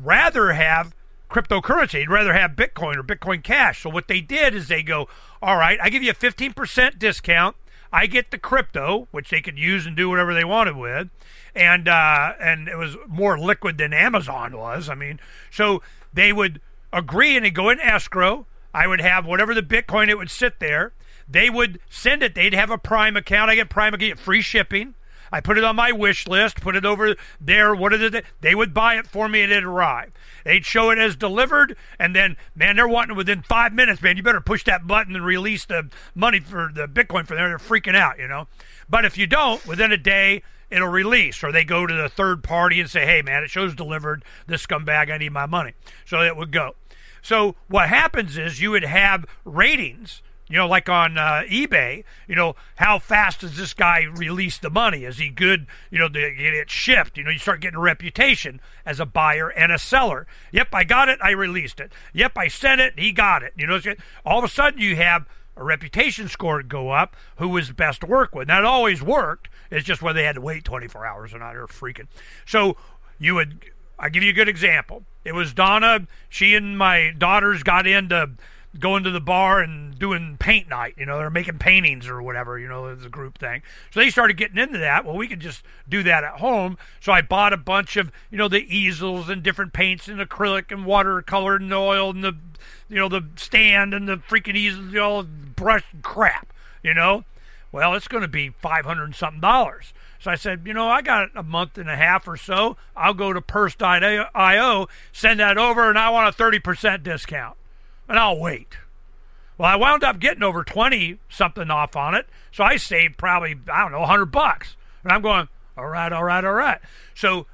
rather have cryptocurrency. They'd rather have Bitcoin or Bitcoin Cash. So what they did is they go, all right, I give you a 15% discount. I get the crypto, which they could use and do whatever they wanted with, and uh, and it was more liquid than Amazon was. I mean, so they would agree and they go in escrow. I would have whatever the Bitcoin it would sit there. They would send it. They'd have a Prime account. I get Prime. I get free shipping. I put it on my wish list, put it over there. What is it? They would buy it for me and it'd arrive. They'd show it as delivered, and then, man, they're wanting within five minutes, man, you better push that button and release the money for the Bitcoin for them. They're freaking out, you know. But if you don't, within a day, it'll release, or they go to the third party and say, "Hey, man, it shows delivered. This scumbag, I need my money." So it would go. So what happens is you would have ratings you know, like on uh, eBay, you know, how fast does this guy release the money? Is he good? You know, get it shipped. You know, you start getting a reputation as a buyer and a seller. Yep, I got it. I released it. Yep, I sent it. He got it. You know, all of a sudden you have a reputation score go up. Who was best to work with? It always worked. It's just whether they had to wait 24 hours or not. They're freaking. So you would. I give you a good example. It was Donna. She and my daughters got into going to the bar and doing paint night. You know, they're making paintings or whatever. You know, it's a group thing. So they started getting into that. Well, we could just do that at home. So I bought a bunch of you know the easels and different paints and acrylic and watercolor and oil and the you know the stand and the freaking easels, you know, brush crap. You know, well, it's going to be five hundred and something dollars. So I said, you know, I got a month and a half or so. I'll go to Purse.io, send that over, and I want a 30% discount and I'll wait. Well, I wound up getting over 20 something off on it. So I saved probably, I don't know, 100 bucks. And I'm going, all right, all right, all right. So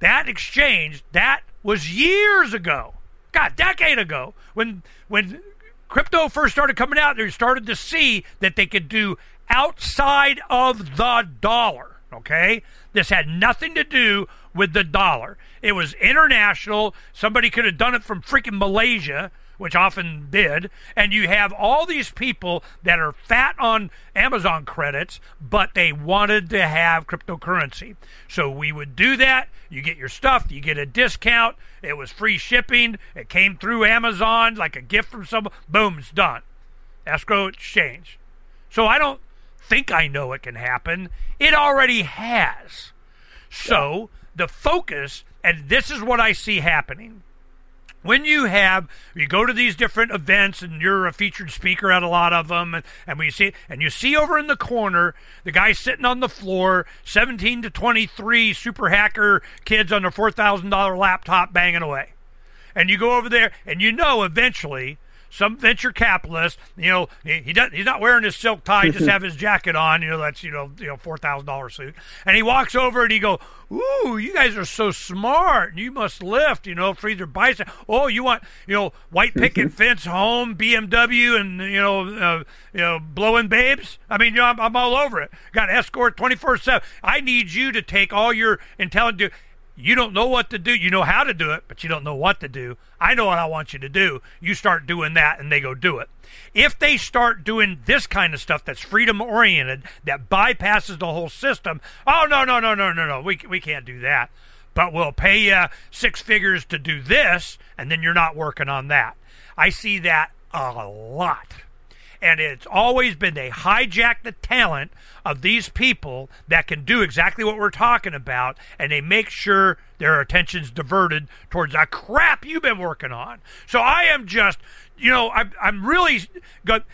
that exchange, that was years ago. God, decade ago when when crypto first started coming out, they started to see that they could do outside of the dollar. Okay? This had nothing to do with the dollar. It was international. Somebody could have done it from freaking Malaysia which often did, and you have all these people that are fat on Amazon credits, but they wanted to have cryptocurrency. So we would do that. You get your stuff, you get a discount. It was free shipping. It came through Amazon like a gift from someone. Boom, it's done. Escrow exchange. So I don't think I know it can happen. It already has. So the focus, and this is what I see happening when you have you go to these different events and you're a featured speaker at a lot of them and, and we see and you see over in the corner the guy sitting on the floor 17 to 23 super hacker kids on their $4000 laptop banging away. And you go over there and you know eventually some venture capitalist, you know, he, he does, he's not wearing his silk tie, just have his jacket on, you know, that's, you know, you know, $4,000 suit. And he walks over and he go, ooh, you guys are so smart. You must lift, you know, your bicep. Oh, you want, you know, white picket fence home, BMW, and, you know, uh, you know, blowing babes. I mean, you know, I'm, I'm all over it. Got escort 24 7. I need you to take all your intelligence you don't know what to do. You know how to do it, but you don't know what to do. I know what I want you to do. You start doing that and they go do it. If they start doing this kind of stuff that's freedom oriented, that bypasses the whole system, oh, no, no, no, no, no, no, we, we can't do that. But we'll pay you six figures to do this, and then you're not working on that. I see that a lot and it's always been they hijack the talent of these people that can do exactly what we're talking about, and they make sure their attention's diverted towards that crap you've been working on. So I am just, you know, I'm, I'm really good.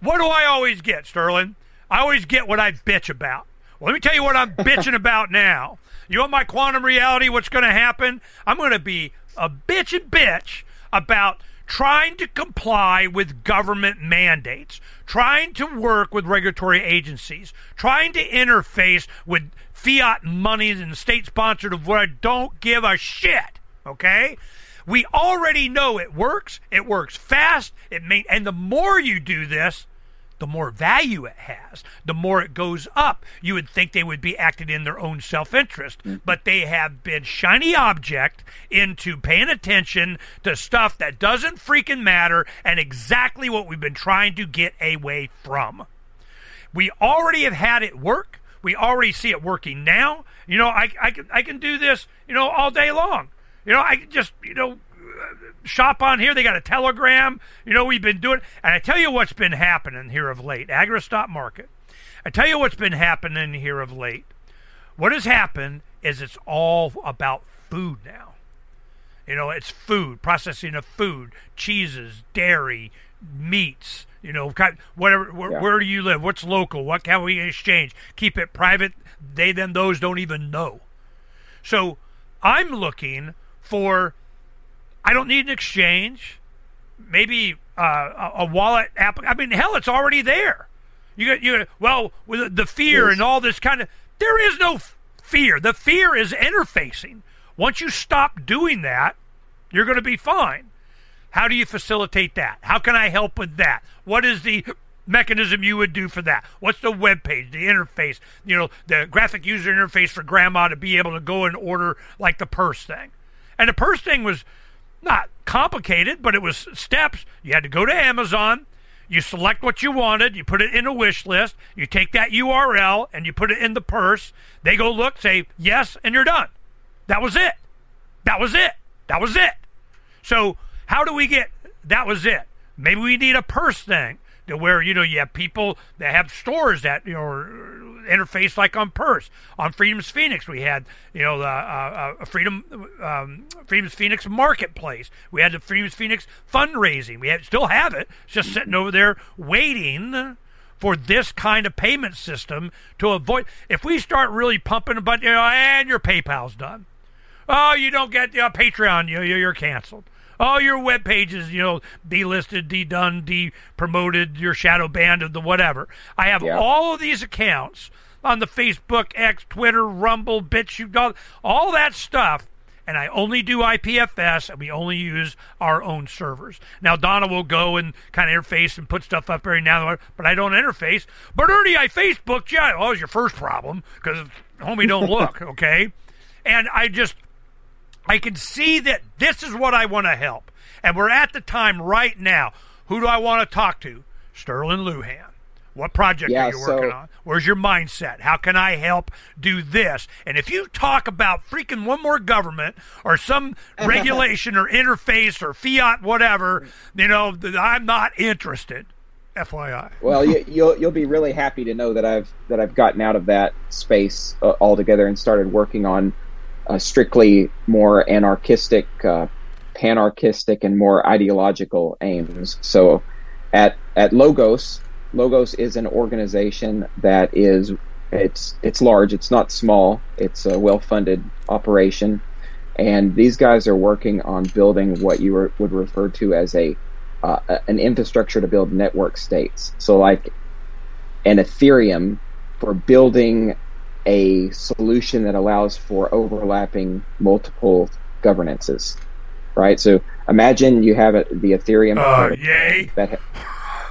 What do I always get, Sterlin? I always get what I bitch about. Well, let me tell you what I'm bitching about now. You want my quantum reality? What's going to happen? I'm going to be a bitch and bitch about trying to comply with government mandates, trying to work with regulatory agencies, trying to interface with fiat monies and state sponsored of what I don't give a shit. Okay? We already know it works. It works fast. It may, and the more you do this, the more value it has, the more it goes up. You would think they would be acting in their own self interest, mm-hmm. but they have been shiny object into paying attention to stuff that doesn't freaking matter and exactly what we've been trying to get away from. We already have had it work. We already see it working now. You know, I, I, can, I can do this, you know, all day long. You know, I can just, you know, shop on here. They got a telegram. You know, we've been doing. And I tell you what's been happening here of late. Agorist Market. I tell you what's been happening here of late. What has happened is it's all about food now. You know, it's food, processing of food, cheeses, dairy, meats. You know, whatever. Where, yeah. where do you live? What's local? What can we exchange? Keep it private. They, them, those don't even know. So I'm looking for I don't need an exchange. Maybe uh, a, wallet app. I mean, hell, it's already there. You got you. Got, well, with the fear yes. and all this kind of, there is no fear. The fear is interfacing. Once you stop doing that, you're going to be fine. How do you facilitate that? How can I help with that? What is the mechanism you would do for that? What's the web page, the interface, you know, the graphic user interface for grandma to be able to go and order like the purse thing? And the purse thing was not complicated, but it was steps. You had to go to Amazon, you select what you wanted, you put it in a wish list, you take that URL and you put it in the purse. They go look, say yes, and you're done. That was it. That was it. That was it. So, how do we get that was it? Maybe we need a purse thing to where you know you have people that have stores that you know interface like on Purse. On Freedom's Phoenix, we had you know the uh, uh, Freedom um, Freedom's Phoenix marketplace. We had the Freedom's Phoenix fundraising. We had, still have it. It's just sitting over there waiting for this kind of payment system to avoid. If we start really pumping, but you know, and your PayPal's done. Oh, you don't get the uh, Patreon. You you're canceled all your web pages, you know, delisted, de-done, de-promoted, your shadow banned, of the whatever. I have yeah. all of these accounts on the Facebook, X, Twitter, Rumble, BitChute, all that stuff and I only do IPFS, and we only use our own servers. Now Donna will go and kind of interface and put stuff up every now and then, but I don't interface. But Ernie, I Facebooked you. Oh, was your first problem because homie don't look okay, and I just I can see that this is what I want to help. And we're at the time right now. Who do I want to talk to? Sterlin Lujan. What project yeah, are you working so, on? Where's your mindset? How can I help do this? And if you talk about freaking one more government or some regulation or interface or fiat, whatever, you know, I'm not interested. FYI.
Well, you, will you'll, you'll be really happy to know that I've that I've gotten out of that space uh, altogether and started working on uh, strictly more anarchistic, uh, panarchistic, and more ideological aims. So, at at Logos, Logos is an organization that is it's it's large. It's not small. It's a well funded operation, and these guys are working on building what you would refer to as a uh, an infrastructure to build network states. So, like an Ethereum for building a solution that allows for overlapping multiple governances, right? So imagine you have a, the Ethereum
uh,
that ha-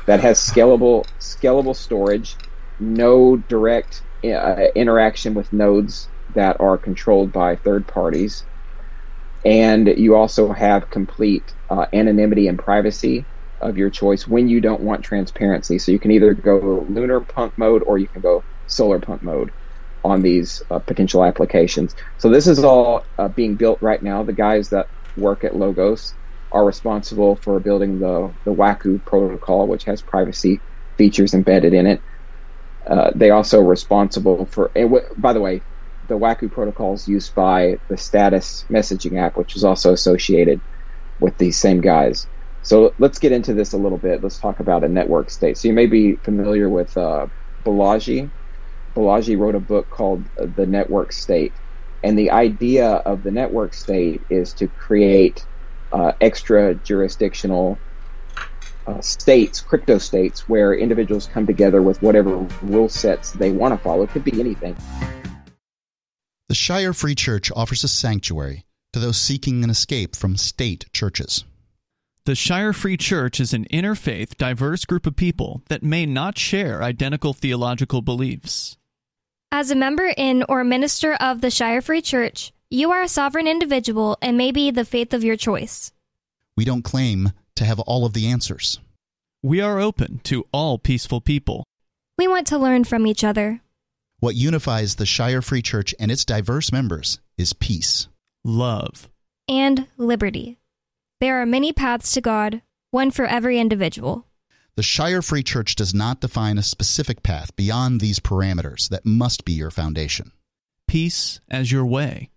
that has scalable scalable storage, no direct uh, interaction with nodes that are controlled by third parties, and you also have complete uh, anonymity and privacy of your choice when you don't want transparency. So you can either go lunar punk mode or you can go solar punk mode on these uh, potential applications. So this is all uh, being built right now. The guys that work at Logos are responsible for building the the Waku protocol, which has privacy features embedded in it. Uh, they also responsible for. W- by the way, the Waku protocol is used by the Status messaging app, which is also associated with these same guys. So let's get into this a little bit. Let's talk about a network state. So you may be familiar with uh, Balaji, Balaji wrote a book called uh, The Network State. And the idea of the network state is to create uh, extra jurisdictional uh, states, crypto states, where individuals come together with whatever rule sets they want to follow. It could be anything.
The Shire Free Church offers a sanctuary to those seeking an escape from state churches.
The Shire Free Church is an interfaith, diverse group of people that may not share identical theological beliefs.
As a member in or minister of the Shire Free Church, you are a sovereign individual and may be the faith of your choice.
We don't claim to have all of the answers.
We are open to all peaceful people.
We want to learn from each other.
What unifies the Shire Free Church and its diverse members is peace,
love,
and liberty. There are many paths to God, one for every individual.
The Shire Free Church does not define a specific path beyond these parameters that must be your foundation.
Peace as your way,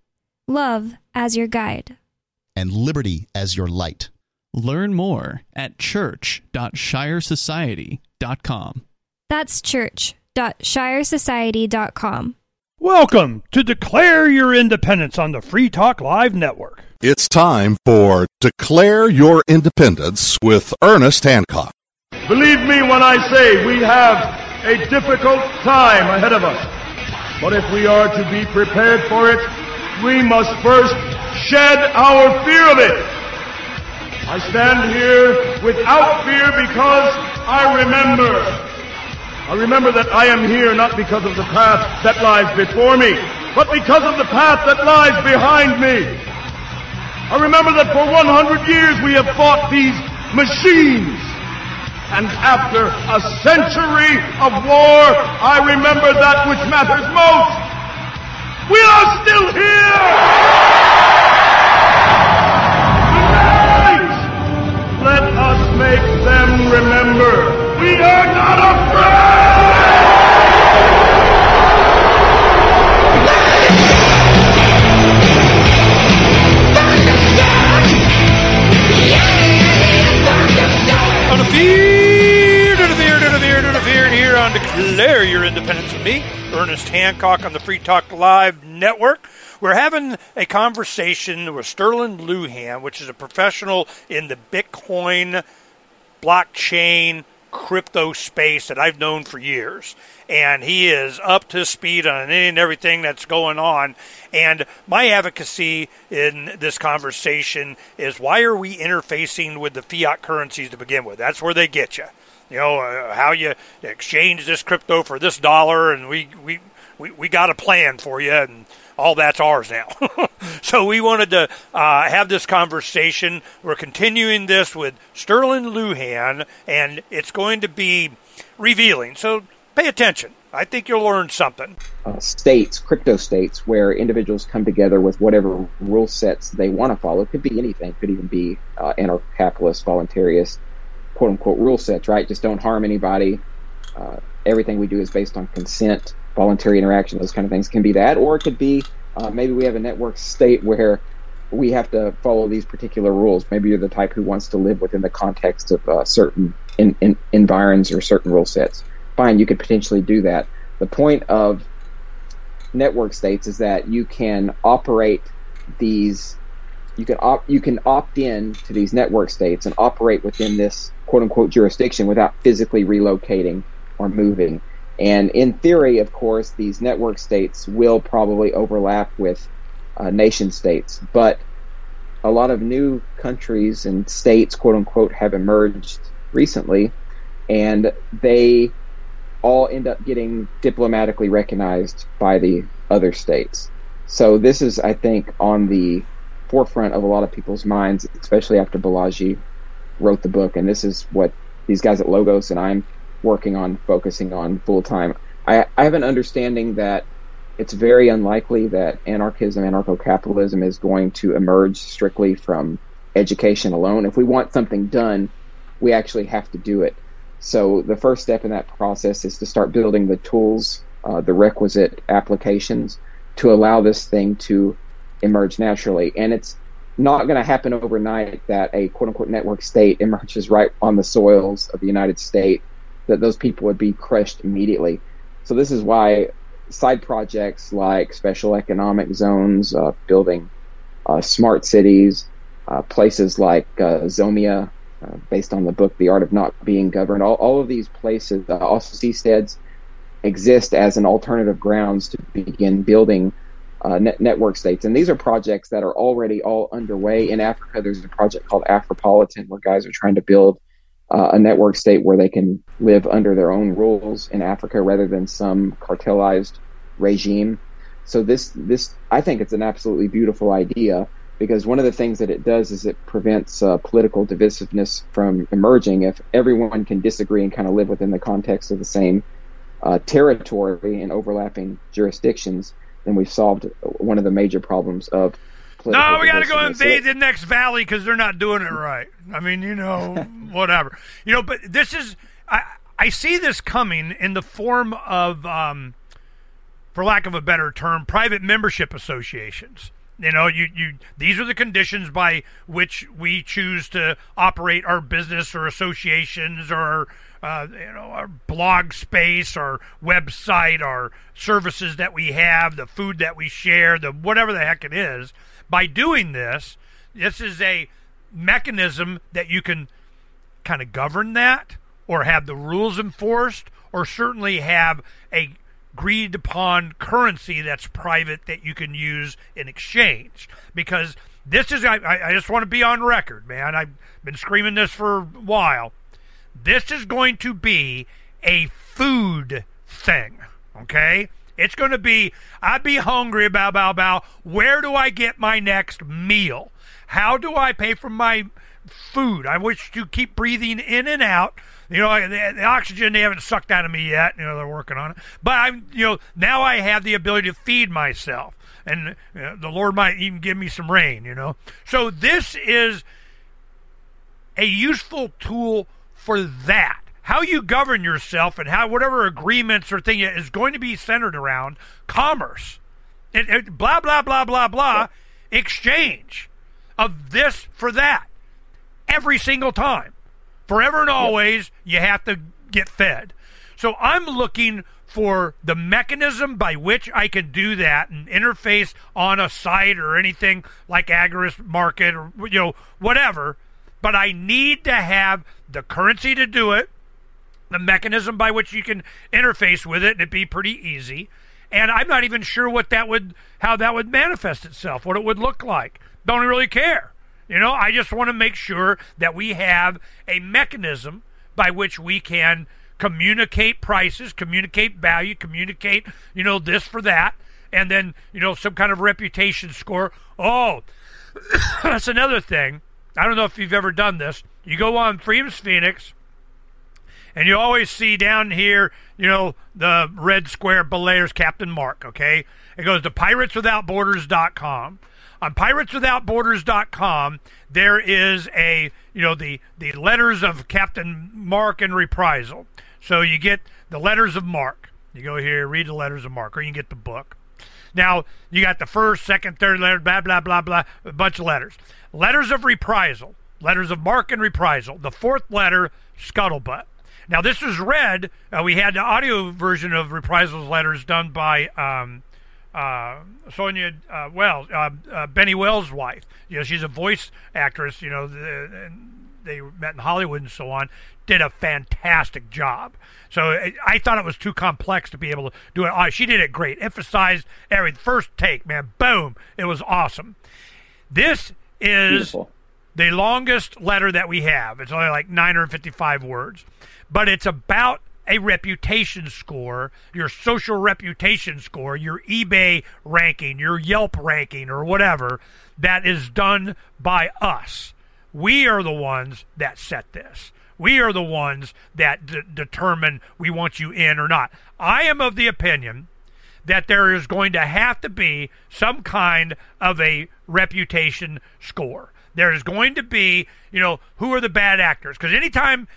love as your guide,
and liberty as your light.
Learn more at church.shiresociety.com.
That's church.shiresociety.com.
Welcome to Declare Your Independence on the Free Talk Live Network.
It's time for Declare Your Independence with Ernest Hancock.
Believe me when I say we have a difficult time ahead of us. But if we are to be prepared for it, we must first shed our fear of it. I stand here without fear because I remember. I remember that I am here not because of the path that lies before me, but because of the path that lies behind me. I remember that for 100 years we have fought these machines. And after a century of war, I remember that which matters most. We are still here! Tonight! Let us make them remember we are not afraid!
Me, Ernest Hancock on the Free Talk Live Network. We're having a conversation with Sterlin Lujan, which is a professional in the Bitcoin, blockchain, crypto space that I've known for years. And he is up to speed on any and everything that's going on. And my advocacy in this conversation is why are we interfacing with the fiat currencies to begin with? That's where they get you. You know, uh, how you exchange this crypto for this dollar, and we, we, we, we got a plan for you, and all that's ours now. so we wanted to uh, have this conversation. We're continuing this with Sterlin Lujan, and it's going to be revealing. So pay attention. I think you'll learn something.
Uh, states, crypto states, where individuals come together with whatever rule sets they want to follow. Could be anything. Could even be uh, anarcho-capitalist, voluntarist, quote unquote rule sets. Right? Just don't harm anybody. Uh, everything we do is based on consent, voluntary interaction. Those kind of things can be that, or it could be uh, maybe we have a network state where we have to follow these particular rules. Maybe you're the type who wants to live within the context of uh, certain in, in, environs or certain rule sets fine, you could potentially do that. The point of network states is that you can operate these you can op- you can opt in to these network states and operate within this quote unquote jurisdiction without physically relocating or moving. And in theory, of course, these network states will probably overlap with uh, nation states, but a lot of new countries and states, quote unquote, have emerged recently, and they all end up getting diplomatically recognized by the other states. So this is, I think, on the forefront of a lot of people's minds, especially after Balaji wrote the book. And this is what these guys at Logos and I'm working on, focusing on full time. I, I have an understanding that it's very unlikely that anarchism, anarcho capitalism is going to emerge strictly from education alone. If we want something done, we actually have to do it. So the first step in that process is to start building the tools, uh, the requisite applications to allow this thing to emerge naturally. And it's not going to happen overnight that a quote unquote network state emerges right on the soils of the United States, that those people would be crushed immediately. So this is why side projects like special economic zones, uh, building uh, smart cities, uh, places like uh, Zomia, uh, based on the book The Art of Not Being Governed. All, all of these places, uh, also seasteads, exist as an alternative grounds to begin building uh, net- network states. And these are projects that are already all underway. In Africa, there's a project called Afropolitan where guys are trying to build uh, a network state where they can live under their own rules in Africa rather than some cartelized regime. So this, this, I think it's an absolutely beautiful idea because one of the things that it does is it prevents uh, political divisiveness from emerging. If everyone can disagree and kind of live within the context of the same uh, territory and overlapping jurisdictions, then we've solved one of the major problems of.
No, we got to go invade the next valley because they're not doing it right. I mean, you know, whatever. You know, but this is I I see this coming in the form of, um, for lack of a better term, private membership associations. You know, you, you these are the conditions by which we choose to operate our business or associations or uh, you know our blog space, our website, our services that we have, the food that we share, the whatever the heck it is. By doing this, this is a mechanism that you can kind of govern that or have the rules enforced or certainly have a agreed upon currency that's private that you can use in exchange. Because this is, I, I just want to be on record, man. I've been screaming this for a while. This is going to be a food thing, okay? It's going to be, I'd be hungry, bow, bow, bow. Where do I get my next meal? How do I pay for my food? I wish to keep breathing in and out. You know, the, the, oxygen they haven't sucked out of me yet. You know, they're working on it. But I'm, you know, now I have the ability to feed myself, and you know, the Lord might even give me some rain. You know, so this is a useful tool for that how you govern yourself and how whatever agreements or thing is going to be centered around commerce. It, it, blah blah blah blah blah exchange of this for that every single time. Forever and always you have to get fed. So I'm looking for the mechanism by which I can do that and interface on a site or anything like Agorist Market or you know whatever, but I need to have the currency to do it the mechanism by which you can interface with it, and it'd be pretty easy. And I'm not even sure what that would, how that would manifest itself, what it would look like. Don't really care. You know, I just want to make sure that we have a mechanism by which we can communicate prices, communicate value, communicate, you know, this for that, and then, you know, some kind of reputation score. Oh, that's another thing. I don't know if you've ever done this. You go on Freedom's Phoenix and you always see down here, you know, the red square belayers Captain Mark, okay? It goes to pirateswithoutborders.com. On pirateswithoutborders.com, there is a, you know, the, the letters of Captain Mark and Reprisal. So you get the letters of Marque. You go here, read the letters of Marque, or you can get the book. Now, you got the first, second, third letter, blah, blah, blah, blah, a bunch of letters. Letters of reprisal, letters of marque and reprisal. The fourth letter, scuttlebutt. Now, this was read. Uh, we had the audio version of Reprisal's letters done by um, uh, Sonia uh, Wells, uh, uh, Benny Wells' wife. You know, she's a voice actress. You know, the, they met in Hollywood and so on. Did a fantastic job. So I, I thought it was too complex to be able to do it. Oh, she did it great. Emphasized every first take, man. Boom! It was awesome. This is Beautiful. the longest letter that we have. It's only like 955 words but it's about a reputation score, your social reputation score, your eBay ranking, your Yelp ranking, or whatever that is done by us. We are the ones that set this. We are the ones that d- determine we want you in or not. I am of the opinion that there is going to have to be some kind of a reputation score. There is going to be, you know, who are the bad actors? Because anytime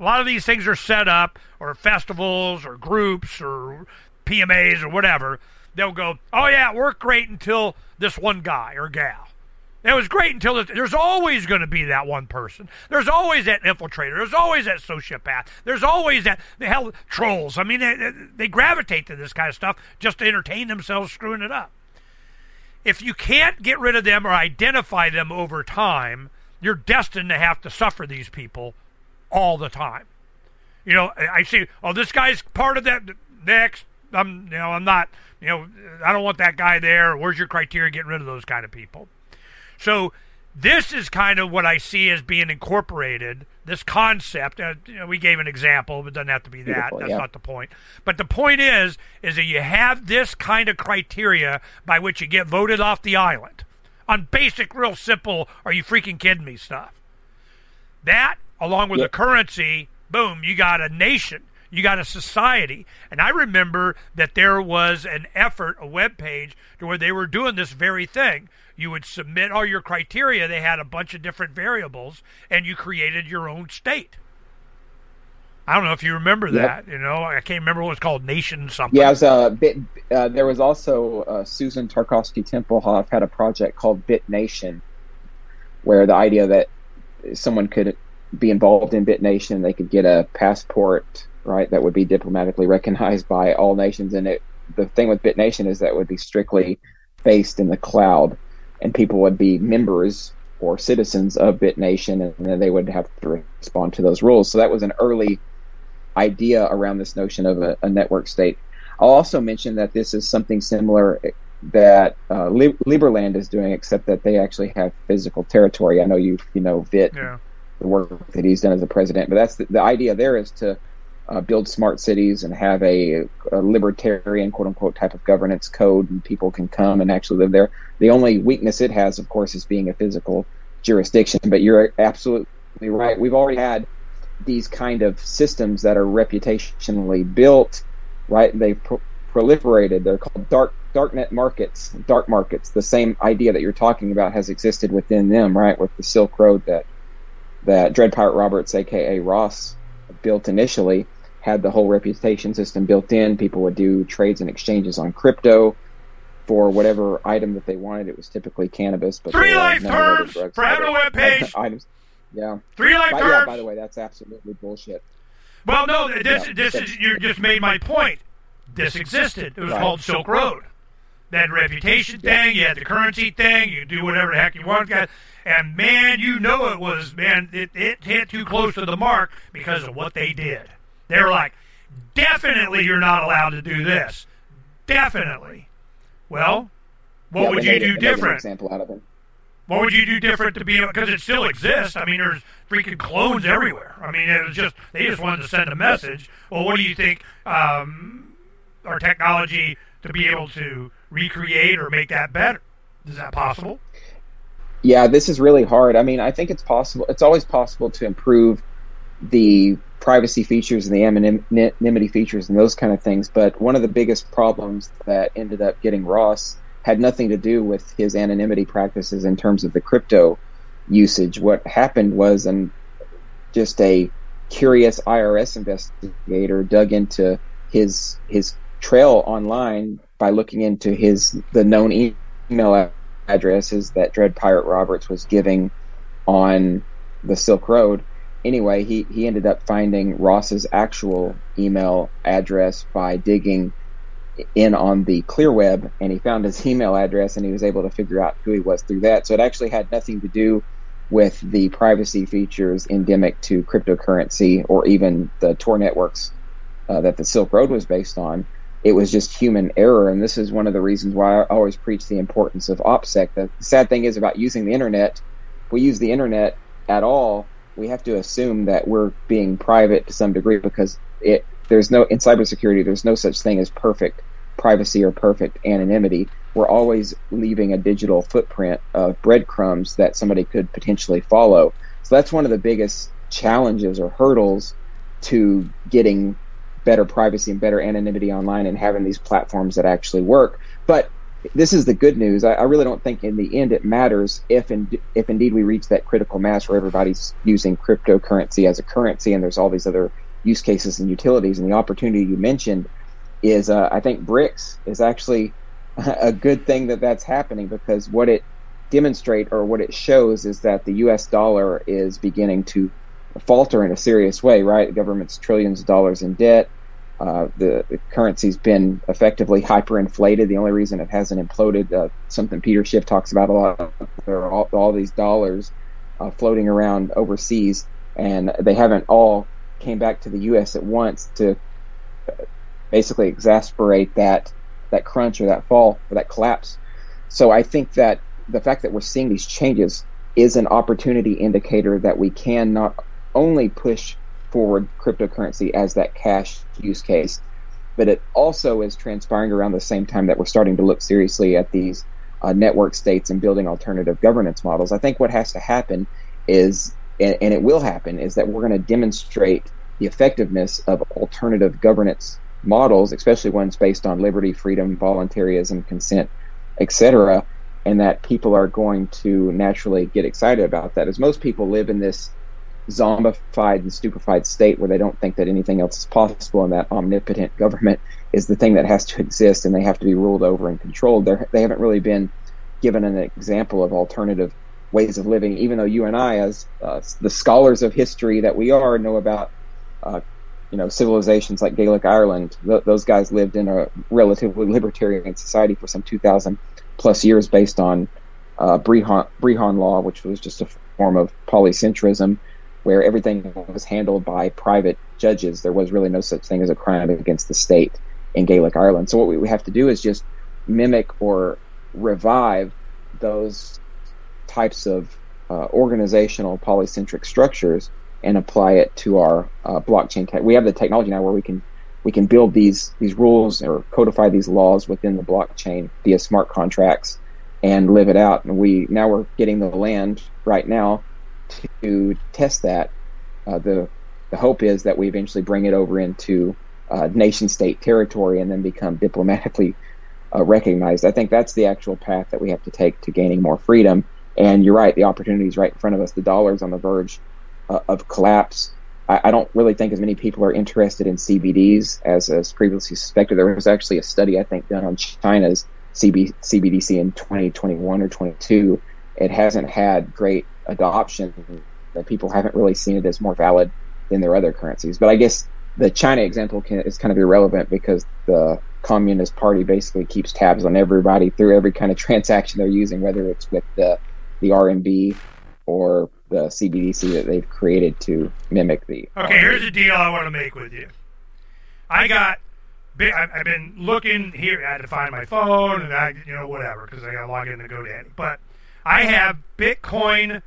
a lot of these things are set up, or festivals, or groups, or PMAs, or whatever. They'll go, oh yeah, it worked great until this one guy or gal. It was great until there's always going to be that one person. There's always that infiltrator. There's always that sociopath. There's always that the hell trolls. I mean, they, they gravitate to this kind of stuff just to entertain themselves screwing it up. If you can't get rid of them or identify them over time, you're destined to have to suffer these people all the time. You know, I see, oh, this guy's part of that. Next, I'm, you know, I'm not, you know, I don't want that guy there. Where's your criteria getting rid of those kind of people? So this is kind of what I see as being incorporated. This concept. Uh, you know, we gave an example, but it doesn't have to be that. That's yeah. not the point. But the point is, is that you have this kind of criteria by which you get voted off the island on basic, real simple. Are you freaking kidding me? Stuff. That along with yep. the currency, boom, you got a nation, you got a society. And I remember that there was an effort, a web page, to where they were doing this very thing. You would submit all your criteria. They had a bunch of different variables, and you created your own state. I don't know if you remember that. Yep. You know, I can't remember what it was called, Nation something.
Yeah, was a uh, bit. Uh, there was also uh, Susan Tarkowski Tempelhof had a project called Bit Nation, where the idea that someone could be involved in BitNation. They could get a passport, right, that would be diplomatically recognized by all nations. And it, the thing with BitNation is that it would be strictly based in the cloud, and people would be members or citizens of BitNation, and then they would have to respond to those rules. So that was an early idea around this notion of a, a network state. I'll also mention that this is something similar that uh, Liberland is doing, except that they actually have physical territory. I know you you know Vit, yeah. the work that he's done as a president, but that's the, the idea. There is to uh, build smart cities and have a, a, libertarian quote unquote type of governance code, and people can come and actually live there. The only weakness it has, of course, is being a physical jurisdiction. But you're absolutely right. We've already had these kind of systems that are reputationally built, right? They've pro- proliferated. They're called dark darknet markets, dark markets. The same idea that you're talking about has existed within them, right? With the Silk Road that that Dread Pirate Roberts, aka Ross, built initially, had the whole reputation system built in. People would do trades and exchanges on crypto for whatever item that they wanted. It was typically cannabis,
but three life terms for having a web page.
Items. Yeah.
Three life
by,
terms.
Yeah, by the way, that's absolutely bullshit.
Well, no, this yeah, this is you just made my point. This existed. It was right. called Silk Road. That reputation yeah. thing, you had the currency thing, you do whatever the heck you want, and man, you know it was man, it, it hit too close to the mark because of what they did. They were like, definitely you're not allowed to do this. Definitely. Well, what
yeah,
would you do different?
example out of it.
What would you do different to be because it still exists? I mean, there's freaking clones everywhere. I mean, it was just they just wanted to send a message. Well, what do you think um, our technology to be able to recreate or make that better? Is that possible?
Yeah, this is really hard. I mean, I think it's possible. It's always possible to improve the privacy features and the anonymity features and those kind of things. But one of the biggest problems that ended up getting Ross had nothing to do with his anonymity practices in terms of the crypto usage. What happened was, and just a curious IRS investigator dug into his his trail online by looking into his the known email addresses that Dread Pirate Roberts was giving on the Silk Road. Anyway, he, he ended up finding Ross's actual email address by digging in on the clear web and he found his email address and he was able to figure out who he was through that. So it actually had nothing to do with the privacy features endemic to cryptocurrency or even the Tor networks uh, that the Silk Road was based on. It was just human error, and this is one of the reasons why I always preach the importance of OPSEC. The sad thing is about using the internet. If we use the internet at all, we have to assume that we're being private to some degree because it there's no in cybersecurity there's no such thing as perfect privacy or perfect anonymity. We're always leaving a digital footprint of breadcrumbs that somebody could potentially follow. So that's one of the biggest challenges or hurdles to getting better privacy and better anonymity online and having these platforms that actually work. But this is the good news. I, I, really don't think in the end it matters if and if indeed we reach that critical mass where everybody's using cryptocurrency as a currency and there's all these other use cases and utilities. And the opportunity you mentioned is, uh, I think, BRICS is actually a good thing that that's happening because what it demonstrate or what it shows is that the U.S. dollar is beginning to falter in a serious way. Right, the government's trillions of dollars in debt. Uh, the, the, currency's been effectively hyperinflated. The only reason it hasn't imploded, uh, something Peter Schiff talks about a lot, there are all, all these dollars uh, floating around overseas, and they haven't all came back to the U.S. at once to basically exasperate that that crunch or that fall or that collapse. So I think that the fact that we're seeing these changes is an opportunity indicator that we can not only push forward cryptocurrency as that cash use case, but it also is transpiring around the same time that we're starting to look seriously at these uh, network states and building alternative governance models. I think what has to happen is and, and it will happen, is that we're going to demonstrate the effectiveness of alternative governance models, especially ones based on liberty, freedom, voluntarism, consent, etc., and that people are going to naturally get excited about that. As most people live in this zombified and stupefied state where they don't think that anything else is possible, and that omnipotent government is the thing that has to exist, and they have to be ruled over and controlled. They're, they haven't really been given an example of alternative ways of living, even though you and I, as uh, the scholars of history that we are, know about, uh, you know, civilizations like Gaelic Ireland. Th- those guys lived in a relatively libertarian society for some 2,000 plus years based on uh, Brehon, Brehon law, which was just a form of polycentrism, where everything was handled by private judges. There was really no such thing as a crime against the state. in Gaelic Ireland. So what we have to do is just mimic or revive those types of uh, organizational polycentric structures and apply it to our uh, blockchain. Te- we have the technology now where we can we can build these these rules or codify these laws within the blockchain via smart contracts and live it out. And we now we're getting the land right now to test that. Uh, the the hope is that we eventually bring it over into uh, nation state territory and then become diplomatically uh, recognized. I think that's the actual path that we have to take to gaining more freedom. And you're right, the opportunity is right in front of us. The dollar's on the verge uh, of collapse. I, I, don't really think as many people are interested in CBDs as, as previously suspected. There was actually a study, I think, done on China's CB, CBDC in 2021 or 22. It hasn't had great adoption. That people haven't really seen it as more valid than their other currencies. But I guess the China example can, is kind of irrelevant because the Communist Party basically keeps tabs on everybody through every kind of transaction they're using, whether it's with the the RMB or the CBDC that they've created to mimic the.
Okay, here's a deal I want to make with you. I got. I've been looking here. I had to find my phone and I, you know, whatever, because I got to log in to GoDaddy. But I have Bitcoin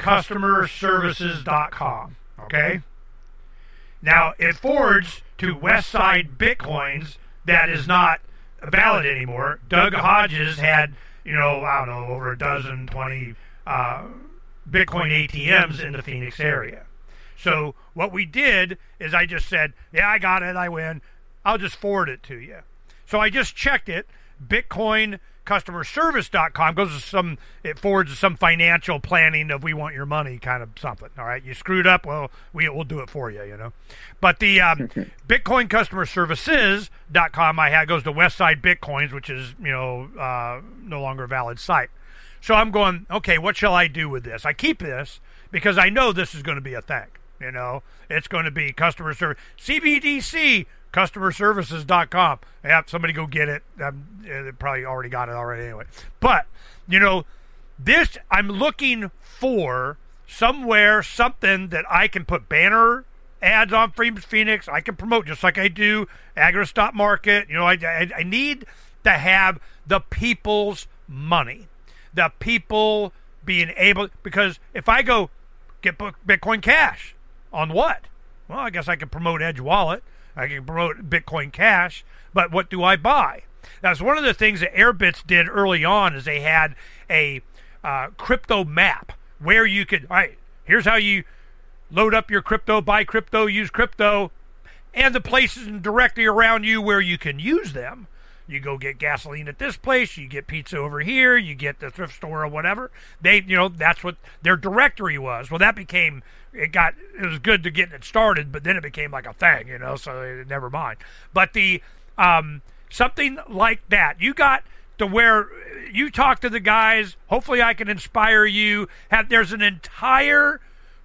Customer Services.com. Okay. Now it forwards to Westside Bitcoins that is not valid anymore. Doug Hodges had, you know, I don't know, over a dozen, 20 uh, Bitcoin ATMs in the Phoenix area. So what we did is I just said, yeah, I got it, I win. I'll just forward it to you. So I just checked it. Bitcoin customerservice.com goes to some it forwards to some financial planning of we want your money kind of something all right? You screwed up well we will do it for you you know? But the um, bitcoin customer services.com i had goes to westside bitcoins which is you know uh, no longer a valid site. So i'm going okay what shall i do with this? I keep this because i know this is going to be a thing you know? It's going to be customer service. Cbdc customerservices.com. Yeah, somebody go get it. Um, they probably already got it already anyway. But, you know, this, I'm looking for somewhere, something that I can put banner ads on Freedom's Phoenix. I can promote just like I do Agorist Market. You know, I, I, I need to have the people's money. The people being able, because if I go get Bitcoin Cash, on what? Well, I guess I can promote Edge Wallet. I can promote Bitcoin Cash, but what do I buy? That's one of the things that Airbitz did early on is they had a uh, crypto map where you could, all right, here's how you load up your crypto, buy crypto, use crypto, and the places directly around you where you can use them. You go get gasoline at this place, you get pizza over here, you get the thrift store or whatever. They, you know, that's what their directory was. Well, that became it got it was good to get it started, but then it became like a thing, you know. So never mind. But the um, something like that, you got to where you talk to the guys. Hopefully, I can inspire you. Have there's an entire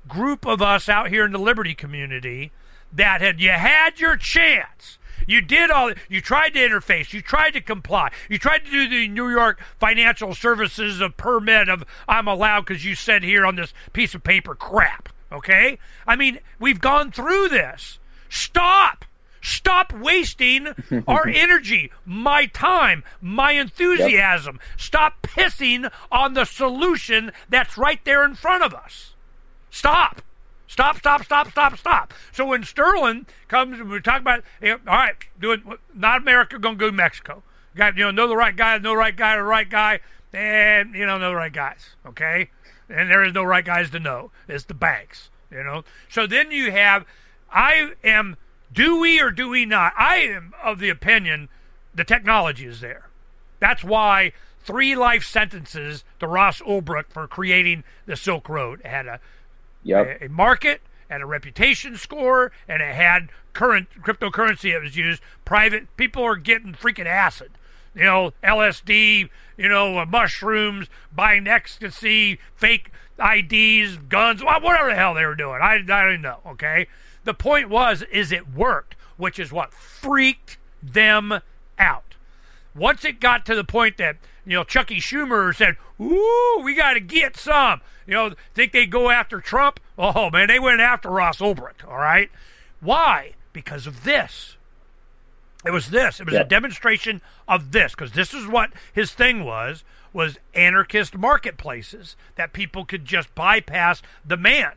group of us out here in the Liberty community that had you had your chance you did all. You tried to interface. You tried to comply. You tried to do the New York Financial Services of permit of I'm allowed because you said here on this piece of paper crap. Okay. I mean, we've gone through this. Stop. Stop wasting our energy, my time, my enthusiasm. Yep. Stop pissing on the solution that's right there in front of us. Stop. Stop, stop, stop, stop, stop. So when Sterlin comes, and we talk about, you know, all right, doing not America, going to go to Mexico. Got you know, know the right guy, know the right guy, the right guy, and you know, know the right guys. Okay, and there is no right guys to know. It's the banks. You know. So then you have, I am. Do we or do we not? I am of the opinion the technology is there. That's why three life sentences to Ross Ulbricht for creating the Silk Road. It had a yep. a, a market and a reputation score, and it had current cryptocurrency that was used. Private people are getting freaking acid, you know, LSD, you know, uh, mushrooms, buying ecstasy, fake IDs, guns, whatever the hell they were doing. I, I don't know. Okay, the point was, is it worked, which is what freaked them out. Once it got to the point that you know Chucky Schumer said, "Ooh, we got to get some," you know, think they go after Trump? Oh man, they went after Ross Ulbricht. All right, why? Because of this. It was this. It was
Yep.
a demonstration of this because this is what his thing was was anarchist marketplaces that people could just bypass the man.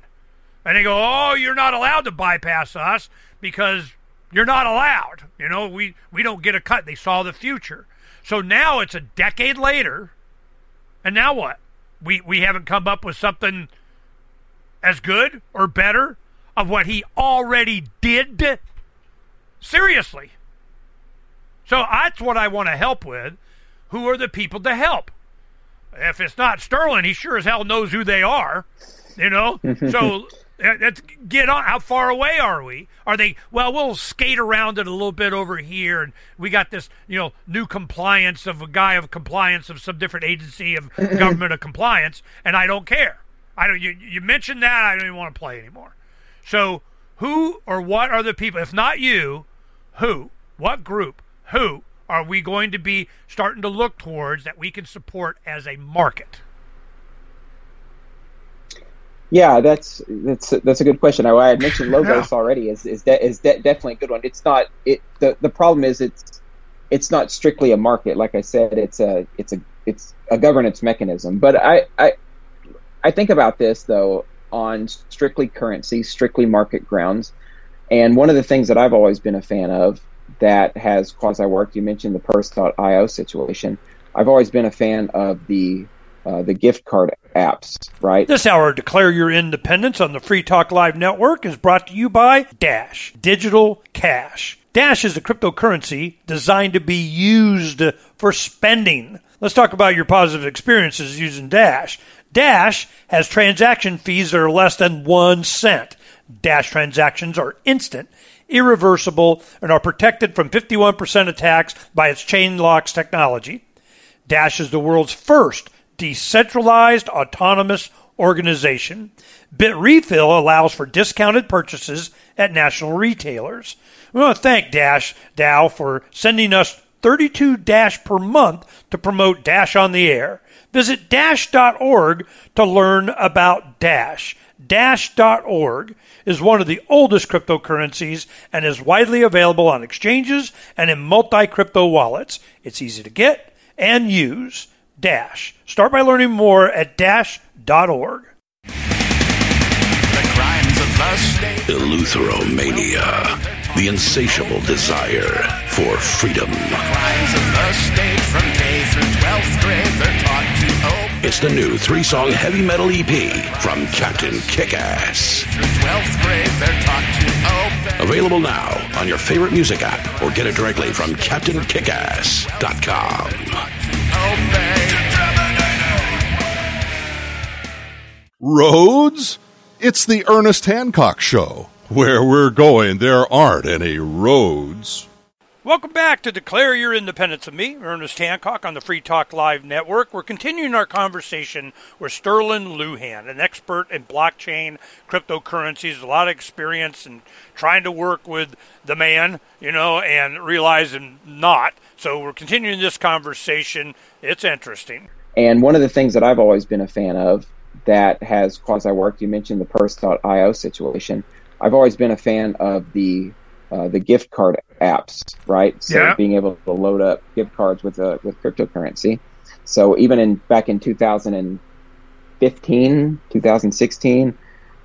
And they go, "Oh, you're not allowed to bypass us because you're not allowed. You know, we we don't get a cut." They saw the future. So now it's a decade later, and now what? We we haven't come up with something as good or better of what he already did. Seriously. So that's what I want to help with. Who are the people to help? If it's not Sterlin, he sure as hell knows who they are. You know? so let's get on. How far away are we? Are they, well, we'll skate around it a little bit over here. And we got this, you know, new compliance of a guy of compliance of some different agency of government of compliance. And I don't care. I don't, you, you mentioned that. I don't even want to play anymore. So who or what are the people? If not you, who? What group? Who are we going to be starting to look towards that we can support as a market?
Yeah, that's that's that's a good question. I, I had mentioned logos already. Is is de- is de- definitely a good one. It's not it. The the problem is it's it's not strictly a market. Like I said, it's a it's a it's a governance mechanism. But I I I think about this though on strictly currency, strictly market grounds. And one of the things that I've always been a fan of that has quasi worked, you mentioned the Purse.io situation. I've always been a fan of the uh, the gift card apps, right?
This hour Declare Your Independence on the Free Talk Live Network is brought to you by Dash Digital Cash. Dash is a cryptocurrency designed to be used for spending. Let's talk about your positive experiences using Dash. Dash has transaction fees that are less than one cent. Dash transactions are instant, irreversible, and are protected from 51% attacks by its chain locks technology. Dash is the world's first decentralized autonomous organization. BitRefill allows for discounted purchases at national retailers. We want to thank Dash DAO for sending us 32 Dash per month to promote Dash on the air. Visit dash.org to learn about Dash. Dash.org is one of the oldest cryptocurrencies and is widely available on exchanges and in multi crypto wallets. It's easy to get and use. Dash. Start by learning more at dash.org.
The crimes of the state.
Eleutheromania, the insatiable desire for freedom. It's the new three song heavy metal EP from Captain Kickass.
Through 12th grade. They're taught to obey.
Available now on your favorite music app or get it directly from CaptainKickass.com.
Obey.
Roads? It's the Ernest Hancock Show. Where we're going, there aren't any roads.
Welcome back to Declare Your Independence of me, Ernest Hancock on the Free Talk Live Network. We're continuing our conversation with Sterlin Lujan, an expert in blockchain, cryptocurrencies, a lot of experience in trying to work with the man, you know, and realizing not. So we're continuing this conversation. It's interesting.
And one of the things that I've always been a fan of that has quasi worked, you mentioned the Purse.io situation. I've always been a fan of the uh, the gift card apps, right? So
Yeah.
being able to load up gift cards with uh, with cryptocurrency. So even in back in 2015, 2016,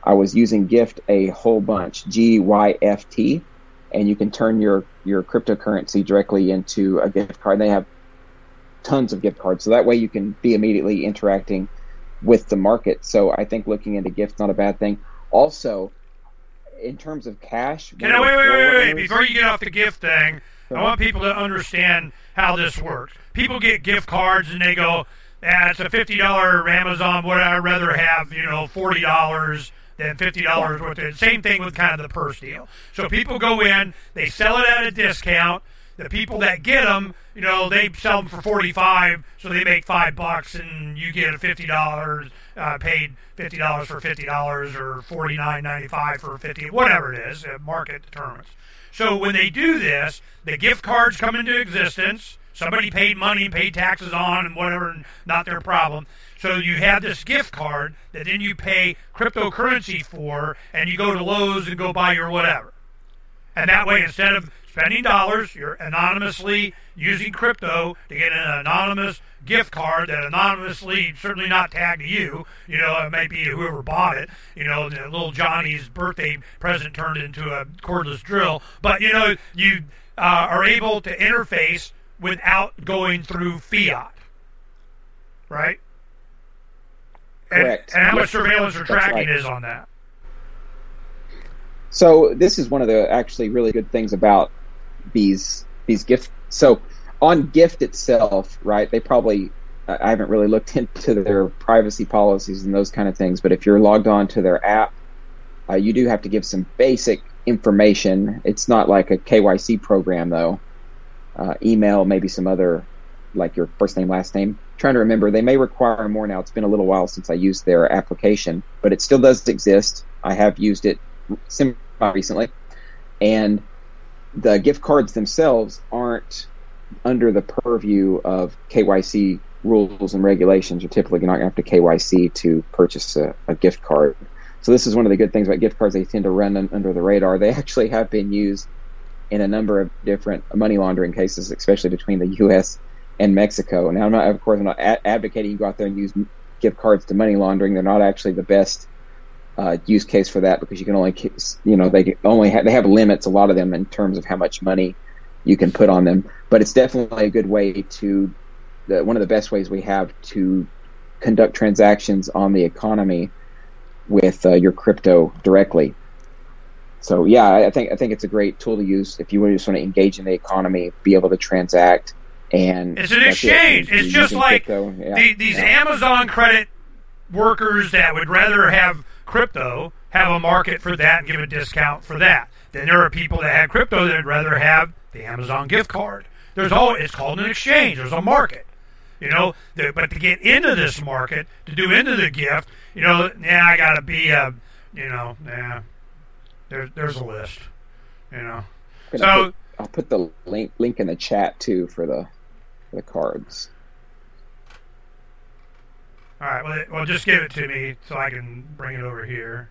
I was using Gyft a whole bunch, G Y F T, and you can turn your your cryptocurrency directly into a gift card. They have tons of gift cards, so that way you can be immediately interacting with the market. So I think looking into Gyft's not a bad thing. Also, in terms of cash,
Can I,
of
wait, wait, wait, wait. Before you get off the gift thing, I want people to understand how this works. People get gift cards and they go, ah, it's a $50 Amazon, what I'd rather have, you know, $40 than $50 worth of it. Same thing with kind of the purse deal. So people go in, they sell it at a discount. The people that get them, you know, they sell them for 45 so they make five bucks and you get a $50 uh, paid fifty dollars for fifty dollars or forty nine ninety five for fifty, whatever it is. Uh, market determines. So when they do this, the gift cards come into existence. Somebody paid money, paid taxes on, and whatever, not their problem. So you have this gift card that then you pay cryptocurrency for, and you go to Lowe's and go buy your whatever. And that way, instead of spending dollars, you're anonymously using crypto to get an anonymous gift card that anonymously, certainly not tagged to you. You know, it may be whoever bought it. You know, the little Johnny's birthday present turned into a cordless drill. But you know, you uh, are able to interface without going through fiat, right?
Correct.
And, and how much surveillance or tracking
right.
is on that?
So this is one of the actually really good things about these these gift. So on Gyft itself, right? They probably I haven't really looked into their privacy policies and those kind of things, but if you're logged on to their app, uh, you do have to give some basic information. It's not like a KYC program though. Uh, email, maybe some other like your first name, last name. trying to remember, they may require more now. It's been a little while since I used their application, but it still does exist. I have used it semi recently, and the gift cards themselves aren't under the purview of KYC rules and regulations. You're typically not going to have to KYC to purchase a, a gift card. So this is one of the good things about gift cards. They tend to run un- under the radar. They actually have been used in a number of different money laundering cases, especially between the U.S. and Mexico. Now, I'm not, of course, I'm not advocating you go out there and use gift cards to money laundering. They're not actually the best uh, use case for that because you can only, you know, they only ha- they have limits. A lot of them in terms of how much money you can put on them. But it's definitely a good way to, the, one of the best ways we have to conduct transactions on the economy with uh, your crypto directly. So yeah, I think I think it's a great tool to use if you just want to engage in the economy, be able to transact, and
It's an
that's it.
exchange. It's just like.
Yeah,
the, these
yeah.
Amazon credit workers that would rather have crypto have a market for that and give a discount for that. Then there are people that have crypto that would rather have the Amazon gift card. There's all it's called an exchange. There's a market. You know, the, but to get into this market, to do into the gift, you know, yeah, I got to be a, you know, yeah, there's there's a list, you know. So
put, I'll put the link link in the chat too for the for the cards.
All right. Well, well, just give it to me so I can bring it over here.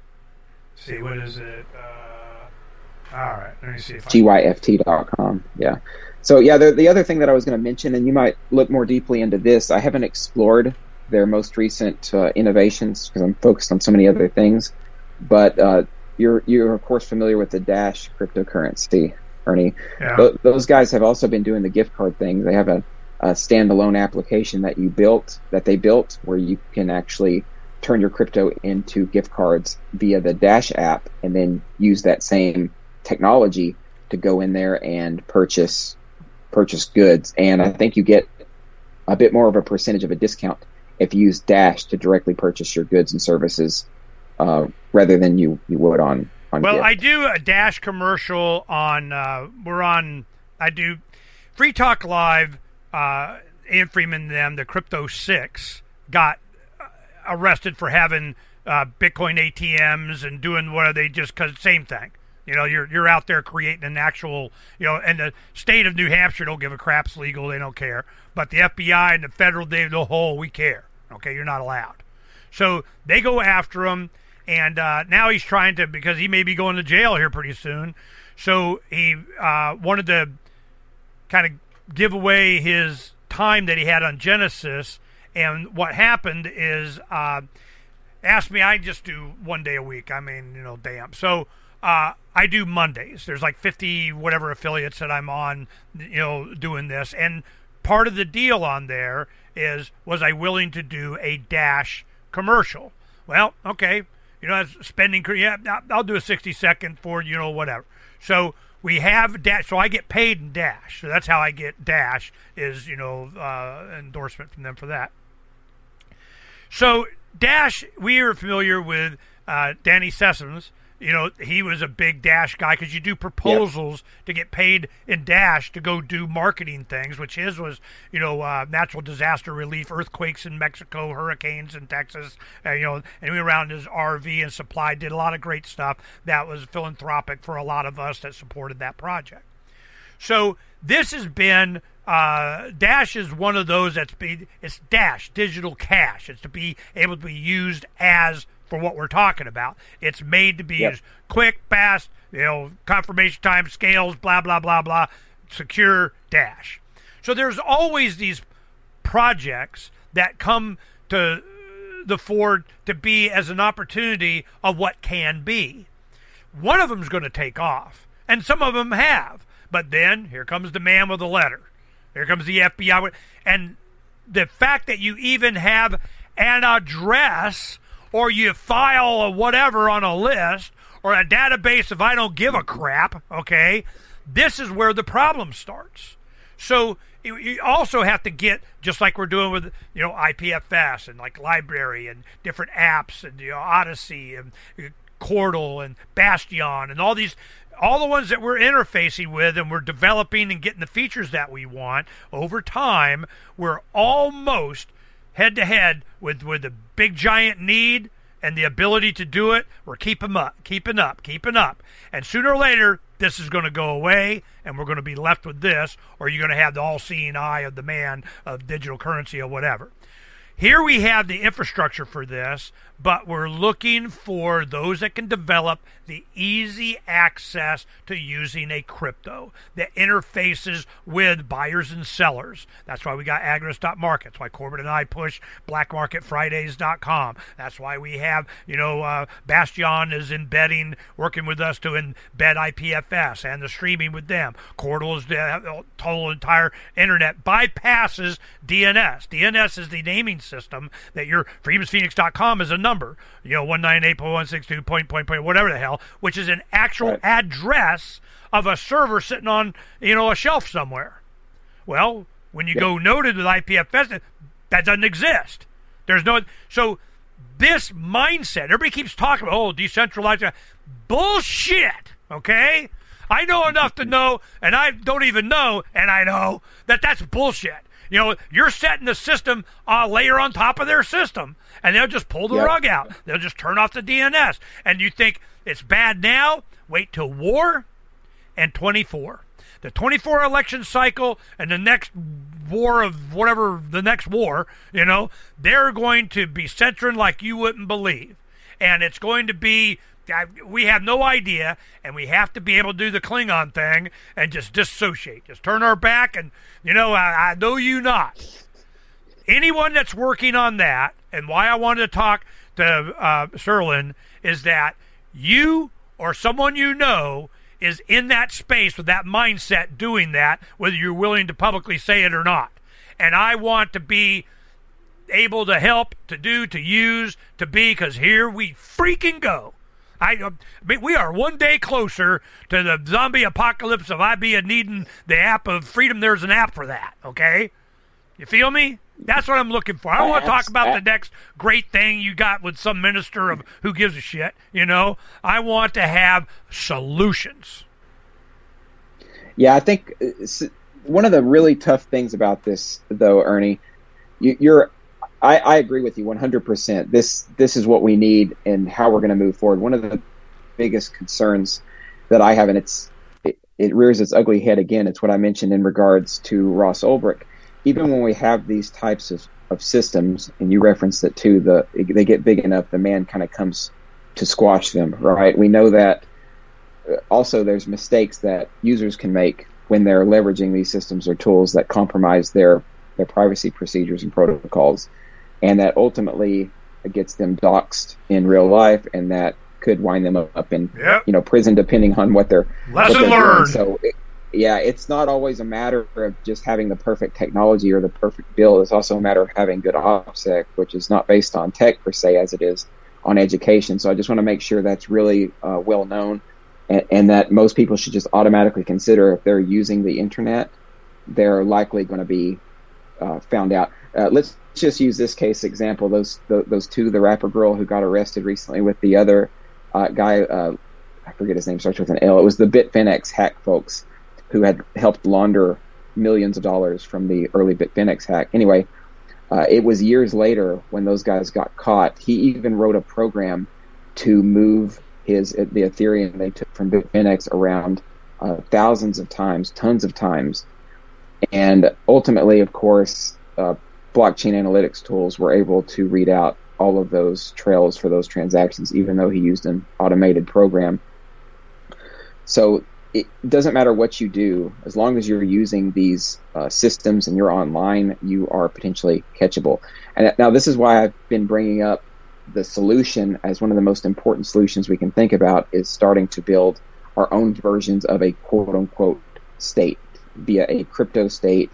see what is it? Uh, all right. Let me see if
gyft.com. Yeah. So yeah, the, the other thing that I was going to mention, and you might look more deeply into this. I haven't explored their most recent uh, innovations because I'm focused on so many other things. But uh, you're you're of course familiar with the Dash cryptocurrency, Ernie.
Yeah.
Th- those guys have also been doing the gift card thing. They have a, a standalone application that you built that they built where you can actually turn your crypto into Gyft cards via the Dash app, and then use that same technology to go in there and purchase purchase goods. And I think you get a bit more of a percentage of a discount if you use Dash to directly purchase your goods and services uh, rather than you, you would on on
Well,
gift.
I do a Dash commercial on. Uh, we're on. I do Free Talk Live. Uh, Ian Freeman, and them, the Crypto Six, got uh, arrested for having uh, Bitcoin ATMs and doing what they just because same thing. You know, you're you're out there creating an actual, you know, and the state of New Hampshire don't give a crap. It's legal; they don't care. But the FBI and the federal, they the whole we care. Okay, you're not allowed. So they go after him, and uh, now he's trying to because he may be going to jail here pretty soon. So he uh, wanted to kind of give away his time that he had on Genesis. And what happened is, uh, asked me, I just do one day a week. I mean, you know, damn. So uh, I do Mondays. There's like 50 whatever affiliates that I'm on, you know, doing this. And part of the deal on there is, was I willing to do a Dash commercial? Well, okay. You know, that's spending, yeah, I'll do a 60 second for, you know, whatever. So we have Dash, so I get paid in Dash. So that's how I get Dash is, you know, uh, endorsement from them for that. So Dash, we are familiar with uh, Danny Sessoms. You know, he was a big Dash guy because you do proposals to get paid in Dash to go do marketing things, which his was, you know, uh, natural disaster relief, earthquakes in Mexico, hurricanes in Texas, uh, you know, and we around his RV and supply, did a lot of great stuff that was philanthropic for a lot of us that supported that project. So this has been uh, Dash is one of those that's be it's Dash digital cash. It's to be able to be used as for what we're talking about. It's made to be
Yep.
used quick, fast, you know, confirmation time scales, blah blah blah blah, secure dash. So there's always these projects that come to the Ford to be as an opportunity of what can be. One of them's going to take off, and some of them have. But then here comes the man with the letter. Here comes the FBI, and the fact that you even have an address or you file a whatever on a list or a database if I don't give a crap, okay? This is where the problem starts. So you also have to get just like we're doing with you know IPFS and like LBRY and different apps and you know Odysee and uh, Cordal and Bastion and all these all the ones that we're interfacing with and we're developing and getting the features that we want over time we're almost head to head with with the big giant need and the ability to do it we're keeping up keeping up keeping up and sooner or later this is going to go away and we're going to be left with this, or you're going to have the all seeing eye of the man of digital currency or whatever. Here we have the infrastructure for this, but we're looking for those that can develop the easy access to using a crypto that interfaces with buyers and sellers. That's why we got Agorist.market. That's why Corbett and I push blackmarketfridays.com. That's why we have, you know, uh, Bastion is embedding, working with us to embed IPFS and the streaming with them. Cordal is the total entire internet bypasses DNS. DNS is the naming system that your freedomsphoenix.com is a number, you know, 198.162 point, point, point, whatever the hell, which is an actual right. address of a server sitting on, you know, a shelf somewhere. Well, when you yep. go noded with IPFS, that doesn't exist. There's no, so this mindset, everybody keeps talking about, oh, decentralized. Bullshit, okay? I know enough to know, and I don't even know, and I know that that's bullshit. You know, you're setting the system a layer on top of their system, and they'll just pull the yep. rug out. They'll just turn off the DNS. And you think it's bad now? Wait till war and 24. The 24 election cycle and the next war of whatever, the next war, you know, they're going to be centering like you wouldn't believe. And it's going to be we have no idea, and we have to be able to do the Klingon thing and just dissociate, just turn our back, and you know, I, I know you not. Anyone that's working on that, and why I wanted to talk to uh, Sterlin is that you or someone you know is in that space with that mindset doing that, whether you're willing to publicly say it or not. And I want to be able to help, to do, to use, to be, because here we freaking go. I, uh, we are one day closer to the zombie apocalypse of I be needing the app of freedom. There's an app for that. Okay, you feel me? That's what I'm looking for. I don't want to talk about the next great thing you got with some minister of who gives a shit. You know, I want to have solutions.
Yeah, I think uh, one of the really tough things about this, though, Ernie, you, are I, I agree with you 100%. This this is what we need and how we're going to move forward. One of the biggest concerns that I have, and it's it, it rears its ugly head again. It's what I mentioned in regards to Ross Ulbricht. Even when we have these types of, of systems, and you referenced it too, the they get big enough, the man kind of comes to squash them. Right? We know that. Uh, also, there's mistakes that users can make when they're leveraging these systems or tools that compromise their their privacy procedures and protocols and that ultimately gets them doxxed in real life, and that could wind them up in yep. you know prison, depending on what they're
lesson
what
they're learned.
So. It, yeah, it's not always a matter of just having the perfect technology or the perfect bill. It's also a matter of having good OPSEC, which is not based on tech per se as it is on education. So I just want to make sure that's really uh, well known and, and, that most people should just automatically consider if they're using the internet, they're likely going to be uh, found out. Uh, let's just use this case example. Those the, those two, the rapper girl who got arrested recently with the other uh, guy, uh, I forget his name, starts with an L. It was the Bitfinex hack folks who had helped launder millions of dollars from the early Bitfinex hack. Anyway, uh, it was years later when those guys got caught. He even wrote a program to move his the Ethereum they took from Bitfinex around uh, thousands of times, tons of times, and ultimately, of course, uh, blockchain analytics tools were able to read out all of those trails for those transactions, even though he used an automated program. So it doesn't matter what you do, as long as you're using these uh, systems and you're online, you are potentially catchable. And now, this is why I've been bringing up the solution as one of the most important solutions we can think about is starting to build our own versions of a quote unquote state via a crypto state,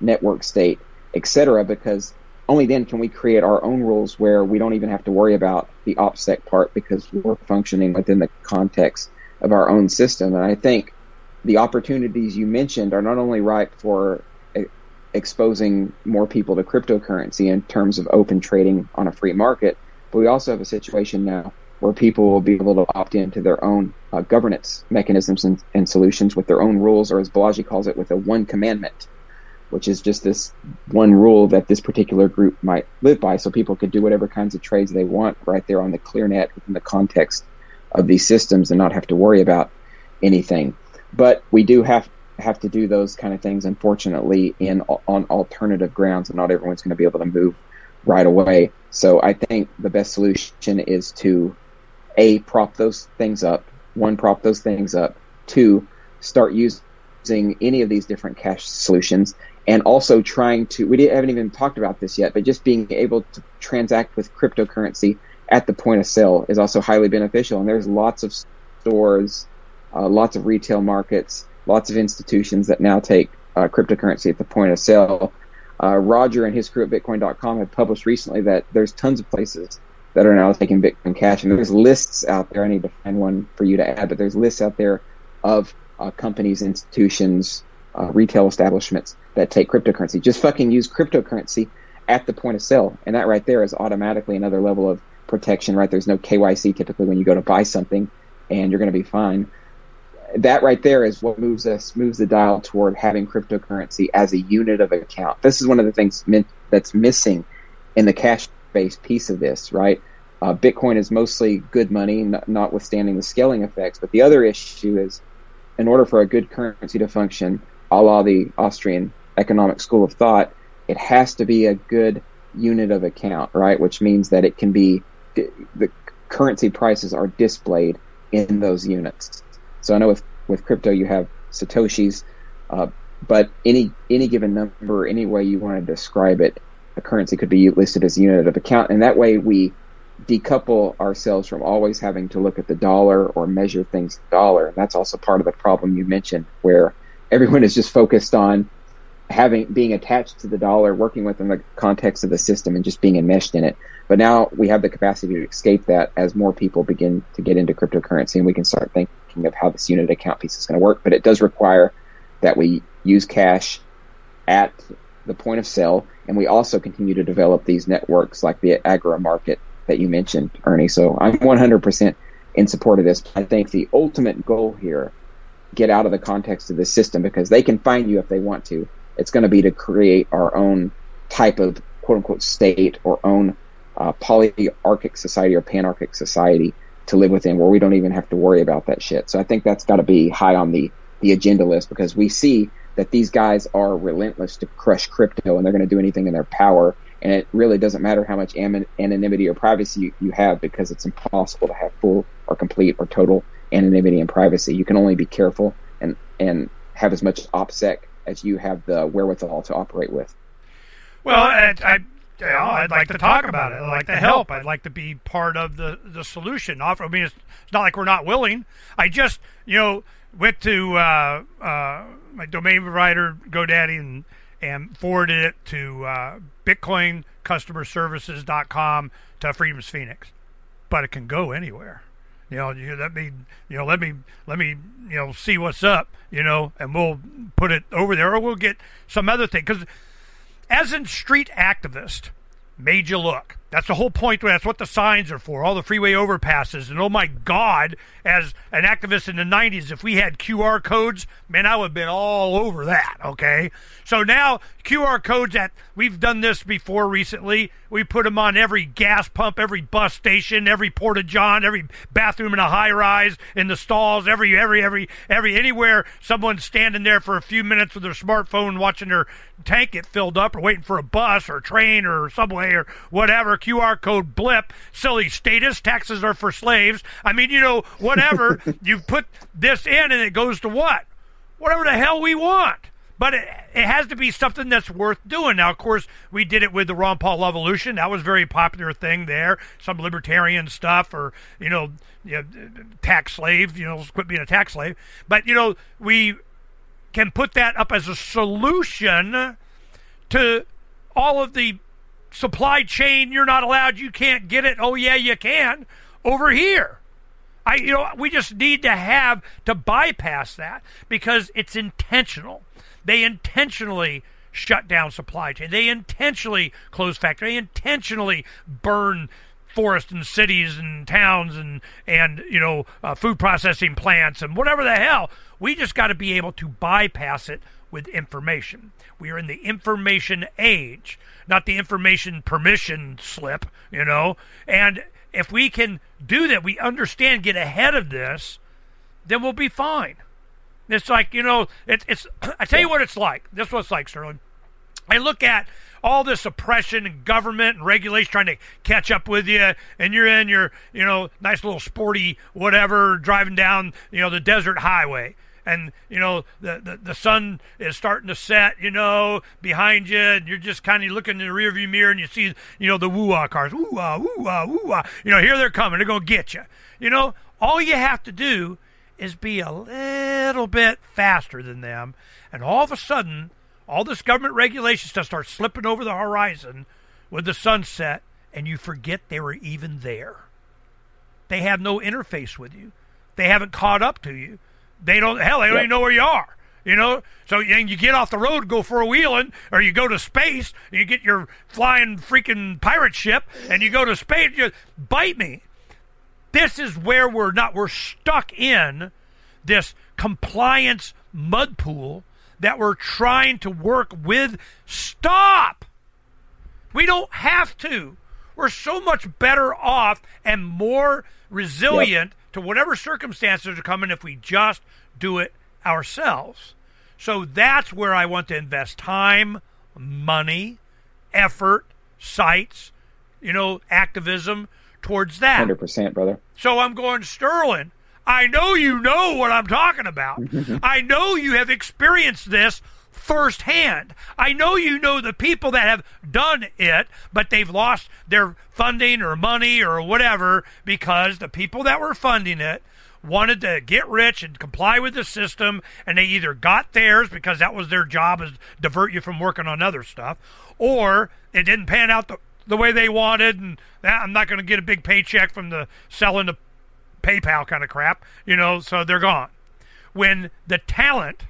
network state, etc. Because only then can we create our own rules where we don't even have to worry about the OPSEC part because we're functioning within the context of our own system. And I think the opportunities you mentioned are not only ripe for exposing more people to cryptocurrency in terms of open trading on a free market, but we also have a situation now where people will be able to opt into their own uh, governance mechanisms and, and, solutions with their own rules, or as Balaji calls it, with a one commandment, which is just this one rule that this particular group might live by. So people could do whatever kinds of trades they want right there on the clear net within the context of these systems and not have to worry about anything. But we do have have to do those kind of things, unfortunately, in on alternative grounds, and not everyone's going to be able to move right away. So I think the best solution is to a prop those things up. One, prop those things up. Two, start using any of these different cash solutions, and also trying to. We haven't even talked about this yet, but just being able to transact with cryptocurrency at the point of sale is also highly beneficial. And there's lots of stores, uh, lots of retail markets, lots of institutions that now take uh, cryptocurrency at the point of sale. Uh, Roger and his crew at Bitcoin.com have published recently that there's tons of places that are now taking Bitcoin Cash, and there's lists out there. I need to find one for you to add, but there's lists out there of uh, companies, institutions, uh, retail establishments that take cryptocurrency. Just fucking use cryptocurrency at the point of sale, and that right there is automatically another level of protection, right? There's no KYC typically when you go to buy something, and you're going to be fine. That right there is what moves us, moves the dial toward having cryptocurrency as a unit of account. This is one of the things that's missing in the cash-based piece of this, right? Uh, Bitcoin is mostly good money, notwithstanding the scaling effects. But the other issue is, in order for a good currency to function, a la the Austrian economic school of thought, it has to be a good unit of account, right? Which means that it can be the currency prices are displayed in those units. So I know with with crypto you have satoshis, uh, but any any given number, any way you want to describe it, a currency could be listed as a unit of account, and that way we decouple ourselves from always having to look at the dollar or measure things in dollar. And that's also part of the problem you mentioned, where everyone is just focused on having being attached to the dollar, working within the context of the system, and just being enmeshed in it. But now we have the capacity to escape that as more people begin to get into cryptocurrency, and we can start thinking of how this unit account piece is going to work. But it does require that we use cash at the point of sale, and we also continue to develop these networks like the Agora Market that you mentioned, Ernie. So I'm 100% in support of this. I think the ultimate goal here, get out of the context of the system because they can find you if they want to. It's going to be to create our own type of quote unquote state or own uh, polyarchic society or panarchic society to live within where we don't even have to worry about that shit. So I think that's got to be high on the, the agenda list because we see that these guys are relentless to crush crypto and they're going to do anything in their power. And it really doesn't matter how much anonymity or privacy you, you have because it's impossible to have full or complete or total anonymity and privacy. You can only be careful and, and have as much OPSEC as you have the wherewithal to operate with.
Well, I, I you know, I'd like to talk about it. I'd like to help. I'd like to be part of the, the solution. I mean, it's, it's not like we're not willing. I just, you know, went to uh, uh, my domain provider, GoDaddy, and, and forwarded it to uh, BitcoinCustomerServices.com to Freedom's Phoenix. But it can go anywhere. You know, you let me, you know, let me, let me, you know, see what's up, you know, and we'll put it over there, or we'll get some other thing because as in street activist, made you look. That's the whole point. That's what the signs are for. All the freeway overpasses. And oh my God, as an activist in the 90s, if we had QR codes, man, I would have been all over that. Okay. So now QR codes we've done this before recently. We put them on every gas pump, every bus station, every porta john, every bathroom in a high rise, in the stalls, every, every, every, every, anywhere someone's standing there for a few minutes with their smartphone watching their tank get filled up or waiting for a bus or train or subway or whatever QR code blip, silly status, taxes are for slaves. I mean, you know, whatever. you put this in and it goes to what? Whatever the hell we want. But it, it has to be something that's worth doing. Now, of course, we did it with the Ron Paul Evolution. That was a very popular thing there. Some libertarian stuff, or you know, you know, tax slave. You know, quit being a tax slave. But you know, we can put that up as a solution to all of the supply chain. You're not allowed. You can't get it. Oh yeah, you can over here. I, you know, we just need to have to bypass that because it's intentional. They intentionally shut down supply chain. They intentionally close factory. They intentionally burn forests and cities and towns and and you know uh, food processing plants and whatever the hell. We just got to be able to bypass it with information. We are in the information age, not the information permission slip, you know. And if we can do that, we understand, get ahead of this, then we'll be fine. It's like you know, it, it's. I tell you what it's like. This is what it's like, Sterlin. I look at all this oppression and government and regulation trying to catch up with you, and you're in your, you know, nice little sporty whatever, driving down, you know, the desert highway. And you know the, the the sun is starting to set, you know, behind you, and you're just kind of looking in the rearview mirror, and you see, you know, the woo-ah cars, woo-ah, woo-ah, woo-ah. You know, here they're coming. They're gonna get you. You know, all you have to do is be a little bit faster than them, and all of a sudden, all this government regulation stuff starts slipping over the horizon with the sunset, and you forget they were even there. They have no interface with you. They haven't caught up to you. They don't. Hell, they don't
Yep.
even know where you are. You know, so you, you get off the road, go for a wheeling, or you go to space, and you get your flying freaking pirate ship, and you go to space. You bite me this is where we're not we're stuck in this compliance mud pool that we're trying to work with stop we don't have to we're so much better off and more resilient to whatever circumstances are coming if we just do it ourselves so that's where i want to invest time money effort sites you know activism towards that
Hundred percent, brother.
so I'm going, Sterlin, I know you know what I'm talking about. I know you have experienced this firsthand. I know you know the people that have done it, but they've lost their funding or money or whatever because the people that were funding it wanted to get rich and comply with the system and they either got theirs because that was their job is divert you from working on other stuff or it didn't pan out the, the way they wanted and that, I'm not going to get a big paycheck from the selling the PayPal kind of crap, you know, so they're gone. When the talent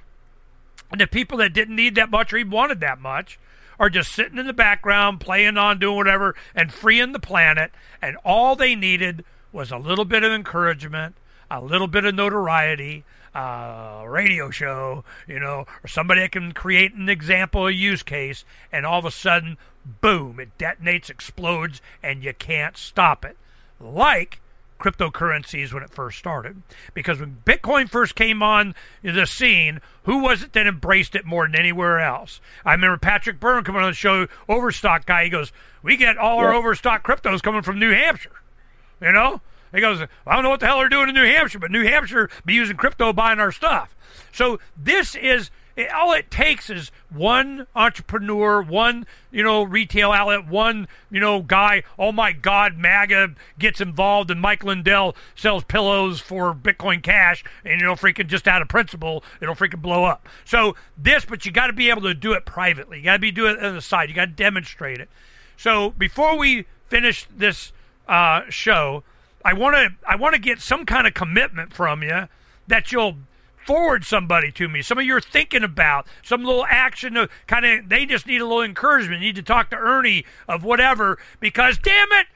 and the people that didn't need that much or even wanted that much are just sitting in the background, playing on, doing whatever, and freeing the planet, and all they needed was a little bit of encouragement, a little bit of notoriety, uh, a radio show, you know, or somebody that can create an example, a use case, and all of a sudden, boom, it detonates, explodes, and you can't stop it. Like cryptocurrencies when it first started. Because when Bitcoin first came on the scene, who was it that embraced it more than anywhere else? I remember Patrick Byrne coming on the show, Overstock guy. He goes, "We get all our
Yeah.
Overstock cryptos coming from New Hampshire." You know, he goes, "I don't know what the hell they're doing in New Hampshire, but New Hampshire be using crypto buying our stuff." So this is it, all it takes is one entrepreneur, one you know retail outlet, one you know guy. Oh my God, MAGA gets involved, and Mike Lindell sells pillows for Bitcoin Cash, and you know freaking just out of principle, it'll freaking blow up. So this, but you got to be able to do it privately. You got to be doing it on the side. You got to demonstrate it. So before we finish this uh, show, I want to I want to get some kind of commitment from you that you'll forward somebody to me. Some of you're thinking about some little action to kind of they just need a little encouragement. need to talk to Ernie of whatever because damn it,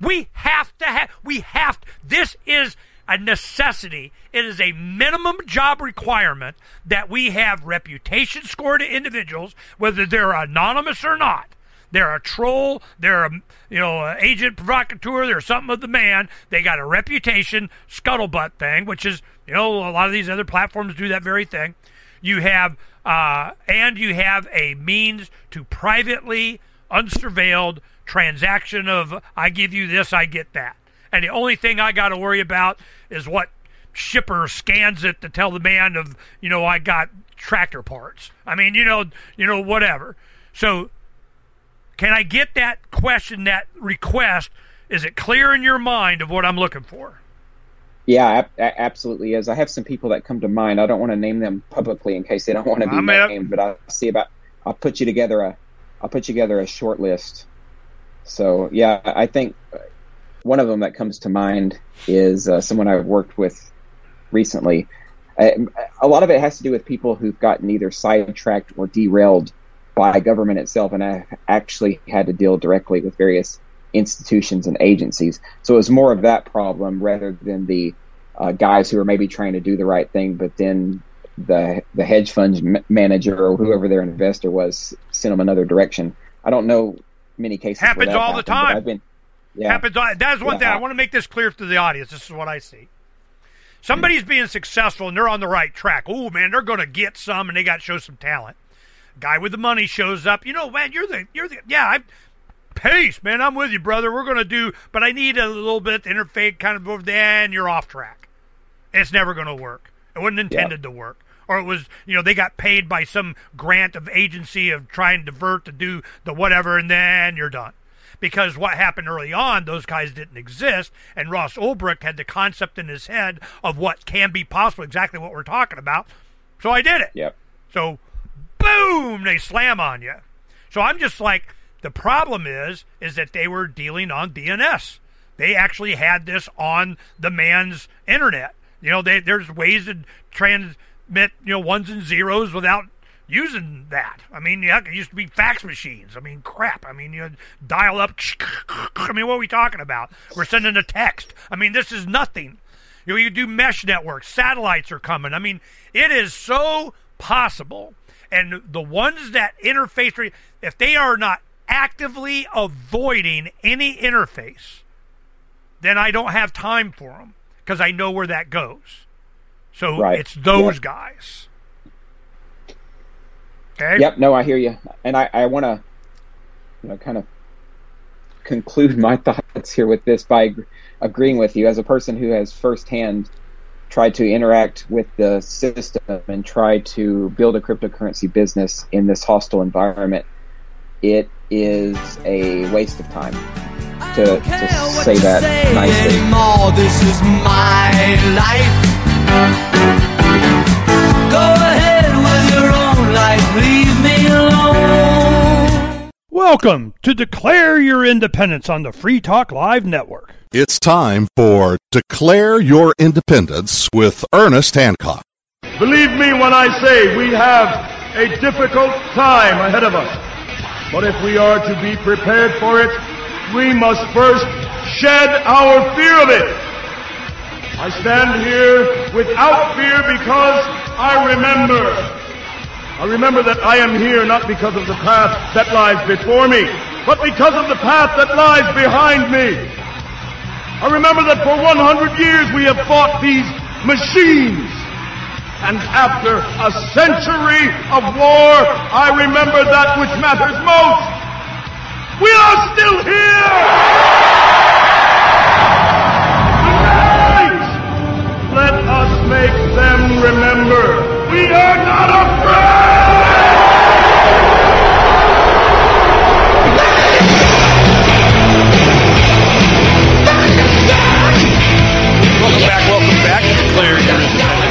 we have to have we have to, this is a necessity. It is a minimum job requirement that we have reputation score to individuals, whether they're anonymous or not. They're a troll. They're a you know agent provocateur. They're something of the man. They got a reputation scuttlebutt thing, which is you know a lot of these other platforms do that very thing. You have uh, and you have a means to privately, unsurveilled transaction of I give you this, I get that. And the only thing I got to worry about is what shipper scans it to tell the man of, you know, I got tractor parts. I mean, you know, you know, whatever. So can I get that question, that request? Is it clear in your mind of what I'm looking for?
Yeah, absolutely is. I have some people that come to mind. I don't want to name them publicly in case they don't want to be I mean, named, but I'll see about. I'll put you together a. I'll put together a short list. So yeah, I think one of them that comes to mind is uh, someone I've worked with recently. a lot of it has to do with people who've gotten either sidetracked or derailed by government itself, and I actually had to deal directly with various institutions and agencies. So it was more of that problem rather than the uh, guys who are maybe trying to do the right thing, but then the the hedge fund manager or whoever their investor was sent them another direction. I don't know many cases.
Happens all
happened,
the time.
I've been,
yeah. Happens. That's one yeah. thing I want to make this clear to the audience. This is what I see. Somebody's being successful and they're on the right track. Oh man, they're going to get some, and they got to show some talent. Guy with the money shows up. You know, man, you're the you're the yeah. I pace, man. I'm with you, brother. We're going to do, but I need a little bit to interface kind of over and you're off track. It's never going to work. It wasn't intended to work. Or it was, you know, they got paid by some grant of agency of trying to divert to do the whatever, and then you're done. Because what happened early on, those guys didn't exist, and Ross Ulbricht had the concept in his head of what can be possible, exactly what we're talking about. So I did it.
Yep.
So, boom, they slam on you. So I'm just like, the problem is, is that they were dealing on DNS. They actually had this on the man's internet. You know, they, there's ways to transmit, you know, ones and zeros without using that. I mean, yeah, it used to be fax machines. I mean, crap. I mean, you dial up. I mean, what are we talking about? We're sending a text. I mean, this is nothing. You know, you do mesh networks. Satellites are coming. I mean, it is so possible. And the ones that interface, if they are not actively avoiding any interface, then I don't have time for them because I know where that goes. So right. it's those guys. Okay.
Yep. No, I hear you, and I, I want to, you know, kind of conclude my thoughts here with this by agreeing with you as a person who has firsthand tried to interact with the system and try to build a cryptocurrency business in this hostile environment. It is a waste of time to, to say that say nicely. Anymore. This is my life.
Go ahead with your own life. Leave me alone. Welcome to Declare Your Independence on the Free Talk Live Network.
It's time for Declare Your Independence with Ernest Hancock.
Believe me when I say we have a difficult time ahead of us. But if we are to be prepared for it, we must first shed our fear of it. I stand here without fear because I remember. I remember that I am here not because of the path that lies before me, but because of the path that lies behind me. I remember that for 100 years we have fought these machines and after a century of war, I remember that which matters most. We are still here! Tonight, let us make them remember we are not afraid!
Welcome back, welcome back. To Declare your independence.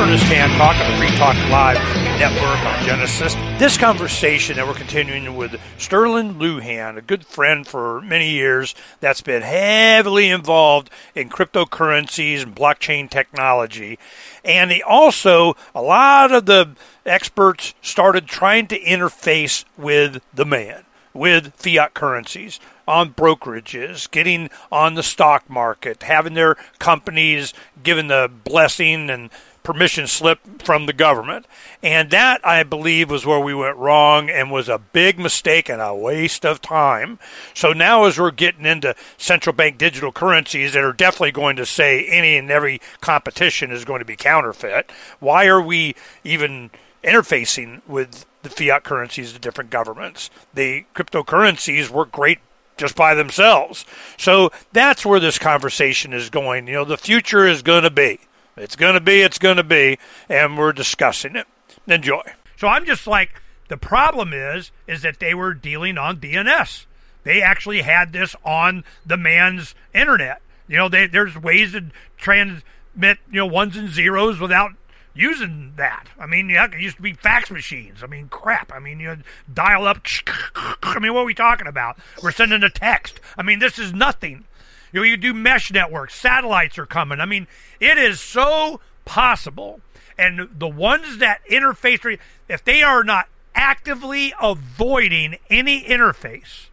Ernest Hancock on the Free Talk Live Network on Genesis. This conversation that we're continuing with Sterlin Lujan, a good friend for many years that's been heavily involved in cryptocurrencies and blockchain technology. And he also, a lot of the experts started trying to interface with the man, with fiat currencies on brokerages, getting on the stock market, having their companies given the blessing and permission slip from the government. And that, I believe, was where we went wrong and was a big mistake and a waste of time. So now, as we're getting into central bank digital currencies that are definitely going to say any and every competition is going to be counterfeit, why are we even interfacing with the fiat currencies of different governments? The cryptocurrencies work great just by themselves. So that's where this conversation is going. You know, the future is going to be. It's going to be, it's going to be, and we're discussing it. Enjoy. So I'm just like, the problem is, is that they were dealing on DNS. They actually had this on the man's internet. You know, they, there's ways to transmit, you know, ones and zeros without using that. I mean, yeah, it used to be fax machines. I mean, crap. I mean, you dial up. I mean, what are we talking about? We're sending a text. I mean, this is nothing. You know, you do mesh networks. Satellites are coming. I mean, it is so possible. And the ones that interface, if they are not actively avoiding any interface,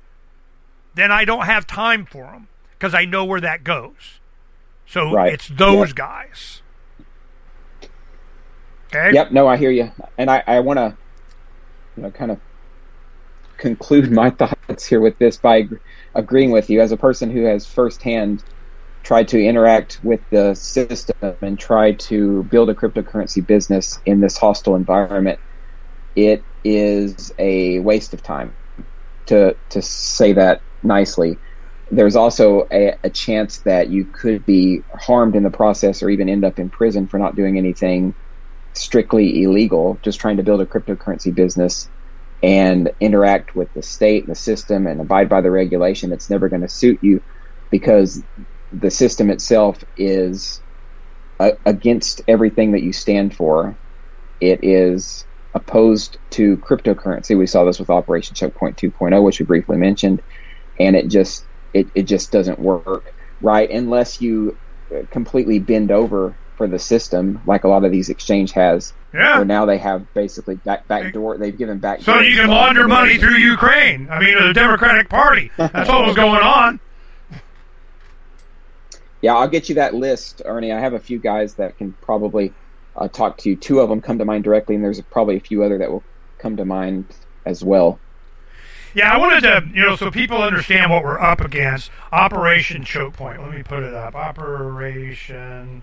then I don't have time for them because I know where that goes. So right. it's those guys.
Okay. Yep. No, I hear you, and I, I want to, you know, kind of conclude my thoughts here with this by agreeing with you as a person who has firsthand tried to interact with the system and tried to build a cryptocurrency business in this hostile environment. It is a waste of time to to say that nicely. There's also a, a chance that you could be harmed in the process or even end up in prison for not doing anything strictly illegal, just trying to build a cryptocurrency business and interact with the state and the system and abide by the regulation it's never going to suit you because the system itself is uh, against everything that you stand for. It is opposed to cryptocurrency. We saw this with Operation Choke Point 2.0, which we briefly mentioned, and it just it, it just doesn't work right unless you completely bend over for the system, like a lot of these exchange has.
Yeah.
Where now they have basically back back door. They've given back.
So you can launder money through Ukraine. I mean, the Democratic Party. That's what was going on.
Yeah, I'll get you that list, Ernie. I have a few guys that can probably uh, talk to you. Two of them come to mind directly, and there's probably a few other that will come to mind as well.
Yeah, I wanted to, you know, so people understand what we're up against. Operation Choke Point. Let me put it up. Operation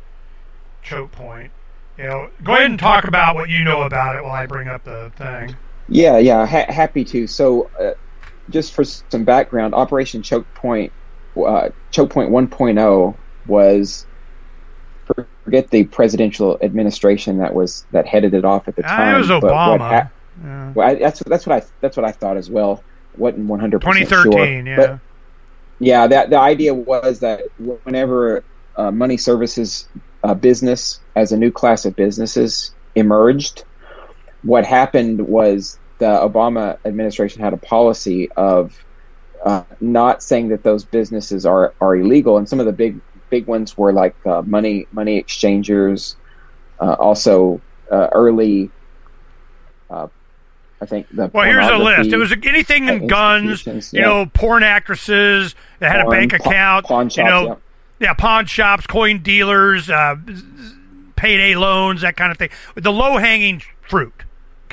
choke point. You know, go ahead and talk about what you know about it while I bring up the thing.
Yeah, yeah, ha- happy to. So, uh, just for some background, Operation Choke Point, uh, Choke Point 1.0 was forget the presidential administration that was that headed it off at the time.
Ah, it was Obama. Ha-
yeah. well, I, that's that's what I that's what I thought as well. wasn't one hundred
percent
sure.
2013, yeah. But,
yeah, that the idea was that whenever uh, money services uh, business as a new class of businesses emerged. What happened was the Obama administration had a policy of uh, not saying that those businesses are, are illegal, and some of the big big ones were like uh, money money exchangers, uh, also uh, early. Uh, I think the
well, here's a list. It was anything in guns, you know, porn actresses that had porn, a bank account,
pawn shops,
you know,
yeah
yeah, pawn shops, coin dealers, uh, payday loans, that kind of thing. The low hanging fruit.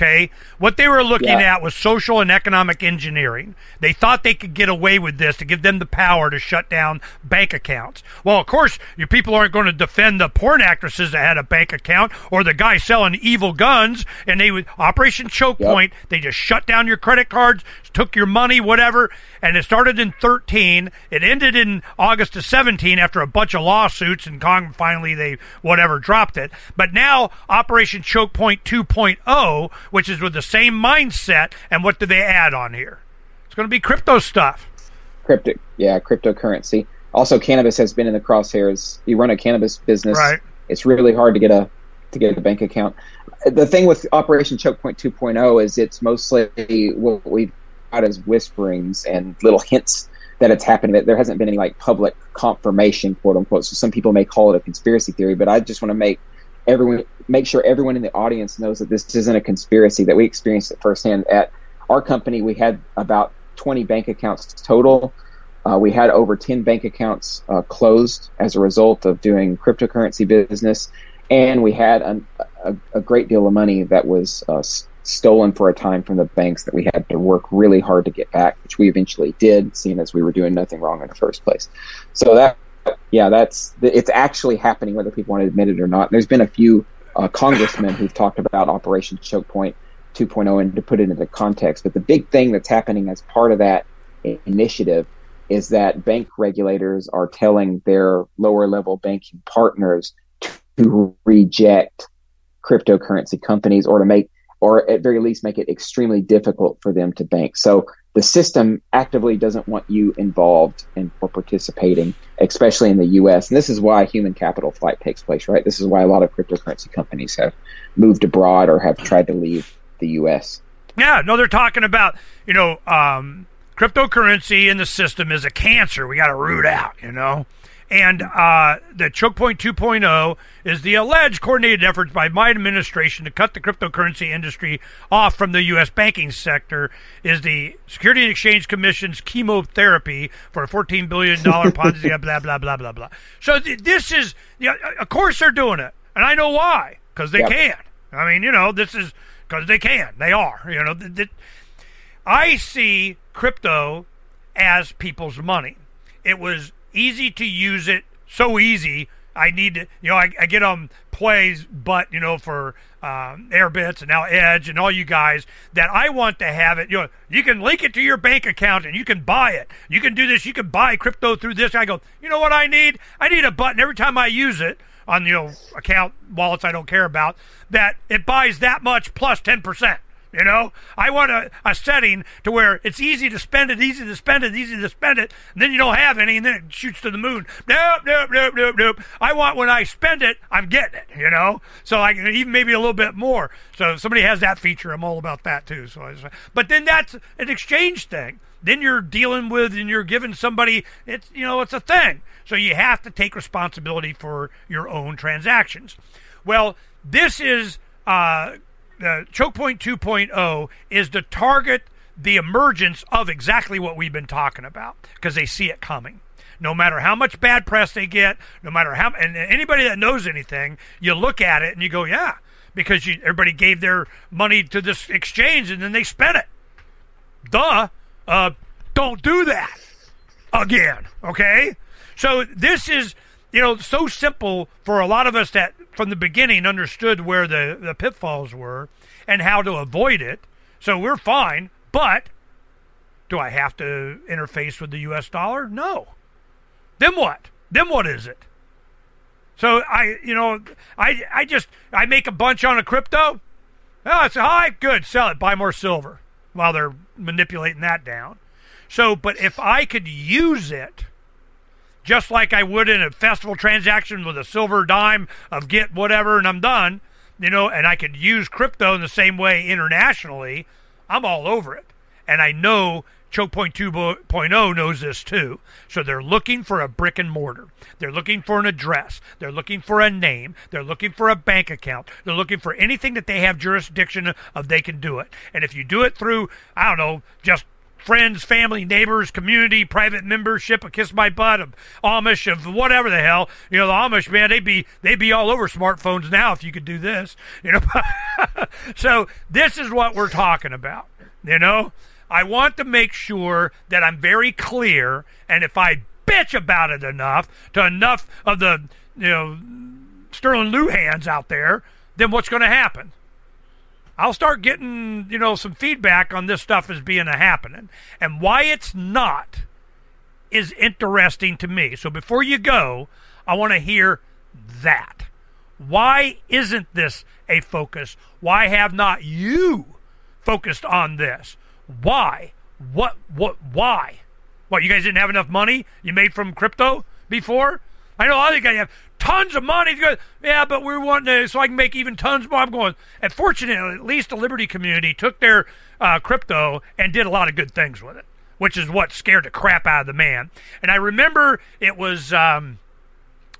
Okay, what they were looking yeah. at was social and economic engineering. They thought they could get away with this to give them the power to shut down bank accounts. Well, of course, your people aren't going to defend the porn actresses that had a bank account or the guy selling evil guns. And they would Operation Choke yep. Point. They just shut down your credit cards, took your money, whatever. And it started in 13. It ended in August of 17 after a bunch of lawsuits, and Kong finally they whatever dropped it. But now Operation Choke Point 2.0 which is with the same mindset. And what do they add on here? It's going to be crypto stuff.
Crypto, yeah, cryptocurrency. Also, cannabis has been in the crosshairs. You run a cannabis business,
right?
It's really hard to get a to get a bank account. The thing with Operation Choke Point 2.0 is it's mostly what we've got as whisperings and little hints that it's happening. That there hasn't been any like public confirmation, quote unquote. So some people may call it a conspiracy theory, but I just want to make everyone make sure everyone in the audience knows that this isn't a conspiracy that we experienced it firsthand at our company we had about 20 bank accounts total uh, we had over 10 bank accounts uh, closed as a result of doing cryptocurrency business and we had an, a, a, great deal of money that was uh, stolen for a time from the banks that we had to work really hard to get back which we eventually did seeing as we were doing nothing wrong in the first place so that yeah, that's it's actually happening whether people want to admit it or not. There's been a few uh, congressmen who've talked about Operation Choke Point 2.0 and to put it into context. But the big thing that's happening as part of that initiative is that bank regulators are telling their lower level banking partners to reject cryptocurrency companies or to make or at very least make it extremely difficult for them to bank. So the system actively doesn't want you involved in or participating, especially in the US. And this is why human capital flight takes place, right? This is why a lot of cryptocurrency companies have moved abroad or have tried to leave the US.
Yeah, no, they're talking about, you know, um, cryptocurrency in the system is a cancer we got to root out, you know? And uh, the choke point 2.0 is the alleged coordinated efforts by my administration to cut the cryptocurrency industry off from the U.S. banking sector. Is the Security and Exchange Commission's chemotherapy for a 14 billion dollar Ponzi? blah blah blah blah blah. So th- this is, you know, of course, they're doing it, and I know why because they
Yep.
can. I mean, you know, this is because they can. They are. You know, th- th- I see crypto as people's money. It was easy to use it, so easy. I need to, you know, I, I get on plays, but you know, for um, Airbitz and now Edge and all you guys that I want to have it. You know, you can link it to your bank account and you can buy it. You can do this. You can buy crypto through this. I go, you know what I need? I need a button every time I use it on you know account wallets I don't care about that it buys that much plus ten percent. You know, I want a, a setting to where it's easy to spend it, easy to spend it, easy to spend it, and then you don't have any, and then it shoots to the moon. Nope, nope, nope, nope, nope. I want when I spend it, I'm getting it. You know, so I can even maybe a little bit more. So if somebody has that feature, I'm all about that too. So, I, but then that's an exchange thing. Then you're dealing with and you're giving somebody it's you know it's a thing. So you have to take responsibility for your own transactions. Well, this is. Uh, the choke point 2.0 is to target the emergence of exactly what we've been talking about because they see it coming. No matter how much bad press they get no matter how and anybody that knows anything you look at it and you go yeah because you, everybody gave their money to this exchange and then they spent it. Duh uh, don't do that again okay? So this is you know so simple for a lot of us that from the beginning understood where the, the pitfalls were and how to avoid it. So we're fine but do i have to interface with the us dollar? No. Then what? Then what is it? So i you know i i just i make a bunch on a crypto. Oh it's high good sell it buy more silver while they're manipulating that down. So but if i could use it just like I would in a festival transaction with a silver dime of get whatever and I'm done, you know, and I could use crypto in the same way internationally, I'm all over it. And I know Choke Point 2.0 knows this too. So they're looking for a brick and mortar. They're looking for an address. They're looking for a name. They're looking for a bank account. They're looking for anything that they have jurisdiction of they can do it. And if you do it through, I don't know, just friends, family, neighbors, community, private membership, a kiss my butt, of Amish, of whatever the hell. You know, the Amish man, they'd be they'd be all over smartphones now if you could do this. You know, so this is what we're talking about. You know, I want to make sure that I'm very clear, and if I bitch about it enough to enough of the you know Sterlin Lujans out there, then what's going to happen? I'll start getting, you know, some feedback on this stuff as being a happening. And why it's not is interesting to me. So before you go, I want to hear that. Why isn't this a focus? Why have not you focused on this? Why? What what why? What you guys didn't have enough money you made from crypto before? I know other guys have tons of money. You go, yeah, but we're wanting to, so I can make even tons more. I'm going, and fortunately, at least the Liberty community took their uh, crypto and did a lot of good things with it, which is what scared the crap out of the man. And I remember it was um,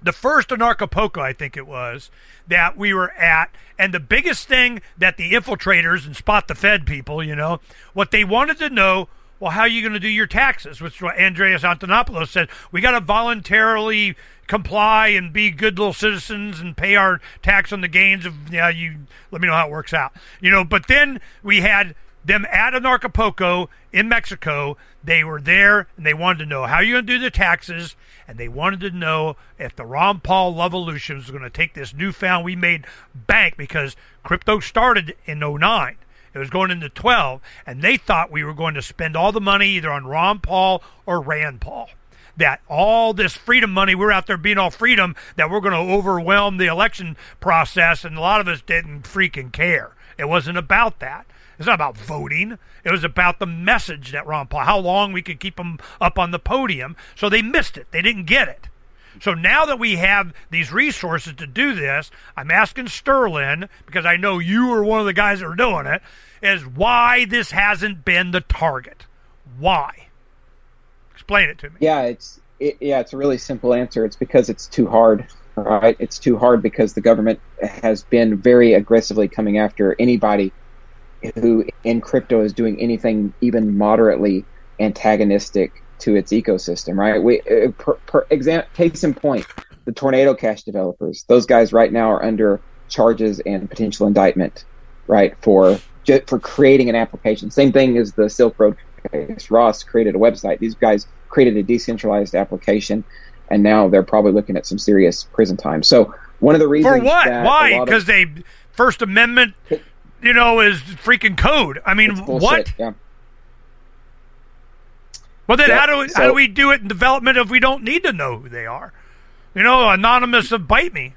the first Anarchapulco, I think it was, that we were at. And the biggest thing that the infiltrators and spot the Fed people, you know, what they wanted to know well, how are you going to do your taxes? Which is what Andreas Antonopoulos said. We got to voluntarily comply and be good little citizens and pay our tax on the gains of, yeah, you let me know how it works out. You know, but then we had them at Anarchapulco in Mexico. They were there and they wanted to know how you're going to do the taxes. And they wanted to know if the Ron Paul Revolution was going to take this newfound we made bank because crypto started in 09 It was going into 12, and they thought we were going to spend all the money either on Ron Paul or Rand Paul. That all this freedom money, we're out there being all freedom, that we're going to overwhelm the election process, and a lot of us didn't freaking care. It wasn't about that. It's not about voting. It was about the message that Ron Paul, how long we could keep him up on the podium. So they missed it. They didn't get it. So now that we have these resources to do this, I'm asking Sterlin, because I know you are one of the guys that are doing it, is why this hasn't been the target. Why? Explain it to me.
Yeah, it's it, yeah, it's a really simple answer. It's because it's too hard. Right? It's too hard because the government has been very aggressively coming after anybody who in crypto is doing anything even moderately antagonistic to its ecosystem, right? We, uh, per, per case in point, the Tornado Cash developers. Those guys right now are under charges and potential indictment, right, for for creating an application. Same thing as the Silk Road case. Ross created a website. These guys created a decentralized application, and now they're probably looking at some serious prison time. So one of the reasons
for what? Why? Because they First Amendment, you know, is freaking code. I mean, what?
Yeah.
Well, then how do we, so, how do we do it in development if we don't need to know who they are? You know, anonymous of bite me.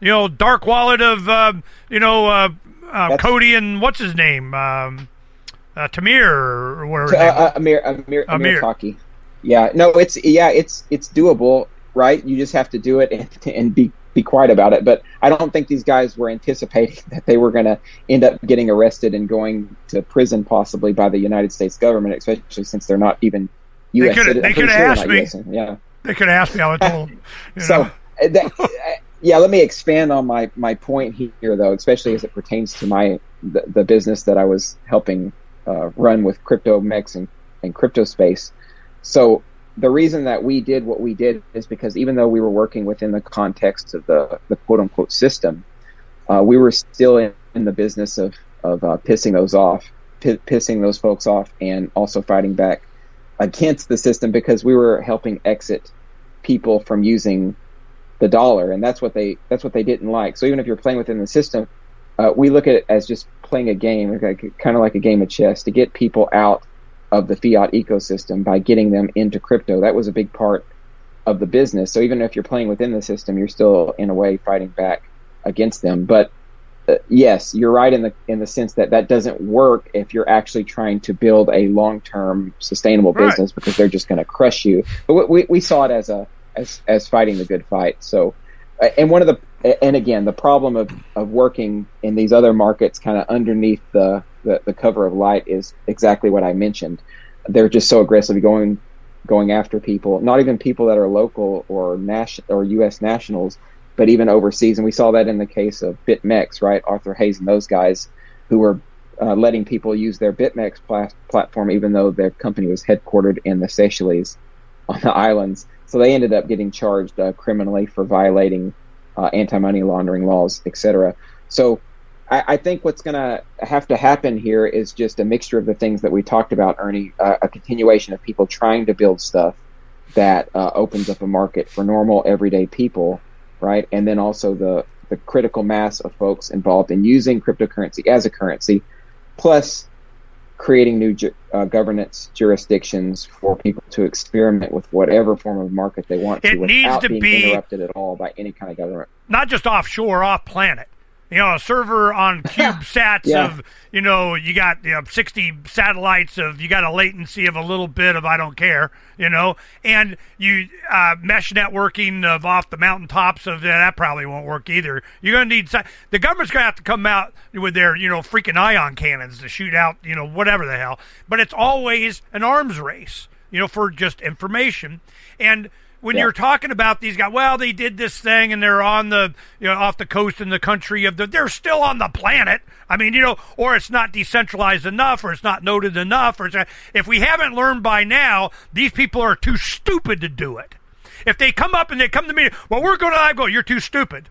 You know, dark wallet of uh, you know uh, uh, Cody and what's his name, um, uh, Tamir or whatever.
Uh, Amir, Amir, Amir, Amir Yeah, no, it's yeah, it's it's doable, right? You just have to do it and, and be be quiet about it. But I don't think these guys were anticipating that they were going to end up getting arrested and going to prison possibly by the United States government, especially since they're not even U.S.
They could have asked me. US, yeah, they could have asked me. I would told them.
so, uh, that, uh, yeah, let me expand on my my point here, though, especially as it pertains to my the, the business that I was helping uh, run with crypto mix and, and crypto space. So the reason that we did what we did is because even though we were working within the context of the, the quote unquote system, uh, we were still in, in, the business of, of uh, pissing those off, p- pissing those folks off, and also fighting back against the system because we were helping exit people from using the dollar, and that's what they that's what they didn't like. So even if you're playing within the system, uh, we look at it as just playing a game, like, kind of like a game of chess, to get people out of the fiat ecosystem by getting them into crypto. That was a big part of the business. So even if you're playing within the system, you're still in a way fighting back against them. But uh, yes, you're right in the in the sense that that doesn't work if you're actually trying to build a long term sustainable right. business because they're just going to crush you. But we we saw it as a as as fighting the good fight. So, uh, and one of the and again the problem of of working in these other markets kind of underneath the the, the cover of light is exactly what I mentioned. They're just so aggressively going going after people, not even people that are local or national or U.S. nationals, but even overseas. And we saw that in the case of BitMEX, right? Arthur Hayes and those guys who were uh, letting people use their BitMEX pla- platform, even though their company was headquartered in the Seychelles on the islands. So they ended up getting charged uh, criminally for violating uh, anti-money laundering laws, etc. So I, I think what's going to have to happen here is just a mixture of the things that we talked about, Ernie. Uh, a continuation of people trying to build stuff that uh, opens up a market for normal, everyday people, right? And then also the the critical mass of folks involved in using cryptocurrency as a currency, plus creating new ju- uh, governance jurisdictions for people to experiment with whatever form of market they want
it
to
without
being
be
interrupted at all by any kind of government.
Not just offshore, off planet you know, a server on CubeSats
yeah.
of, you know, you got you know, 60 satellites of, you got a latency of a little bit of I don't care, you know, and you uh, mesh networking of off the mountaintops of yeah, that probably won't work either. You're going to need, the government's going to have to come out with their, you know, freaking ion cannons to shoot out, you know, whatever the hell. But it's always an arms race, you know, for just information. And, when yeah. you're talking about these guys, well, they did this thing and they're on the you know off the coast in the country of the they're still on the planet. I mean, you know, or it's not decentralized enough, or it's not noted enough, or if we haven't learned by now, these people are too stupid to do it. If they come up and they come to me, well, we're going to I go, you're too stupid.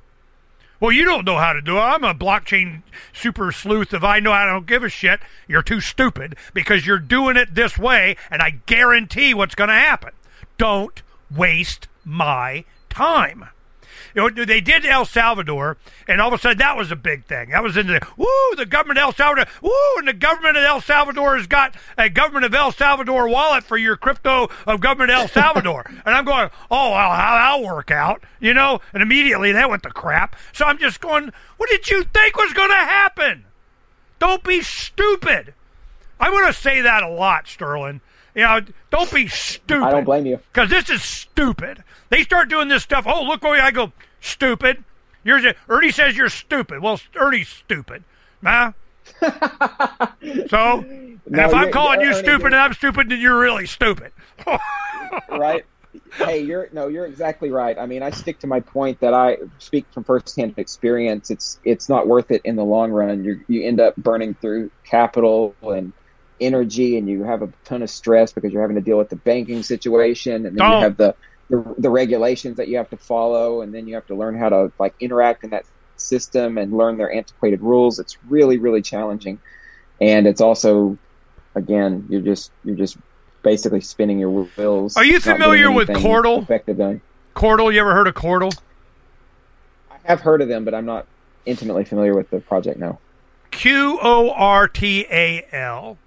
Well, you don't know how to do it. I'm a blockchain super sleuth. If I know I don't give a shit, you're too stupid because you're doing it this way, and I guarantee what's going to happen. Don't waste my time. You know, they did El Salvador, and all of a sudden that was a big thing. That was in the woo, the government of El Salvador, woo, and the government of El Salvador has got a government of El Salvador wallet for your crypto of government of El Salvador. and I'm going, oh, well, how that'll work out, you know? And immediately that went to crap. So I'm just going, what did you think was going to happen? Don't be stupid. I'm going to say that a lot, Sterlin. You know, don't be stupid.
I don't blame you.
Because this is stupid. They start doing this stuff. Oh, look where I go. Stupid. You're just, Ernie says you're stupid. Well, Ernie's stupid. Huh? so,
No,
if I'm calling you
Ernie,
stupid and I'm stupid, then you're really stupid.
right? Hey, you're no, you're exactly right. I mean, I stick to my point that I speak from firsthand experience. It's it's not worth it in the long run. You you end up burning through capital and energy, and you have a ton of stress because you're having to deal with the banking situation, and then
Oh.
you have the, the the regulations that you have to follow, and then you have to learn how to like interact in that system and learn their antiquated rules. It's really really challenging, and it's also, again, you're just you're just basically spinning your wheels.
Are you familiar with Qortal?
Effective doing.
Qortal, you ever heard of Qortal?
I have heard of them, but I'm not intimately familiar with the project now.
Q O R T A L,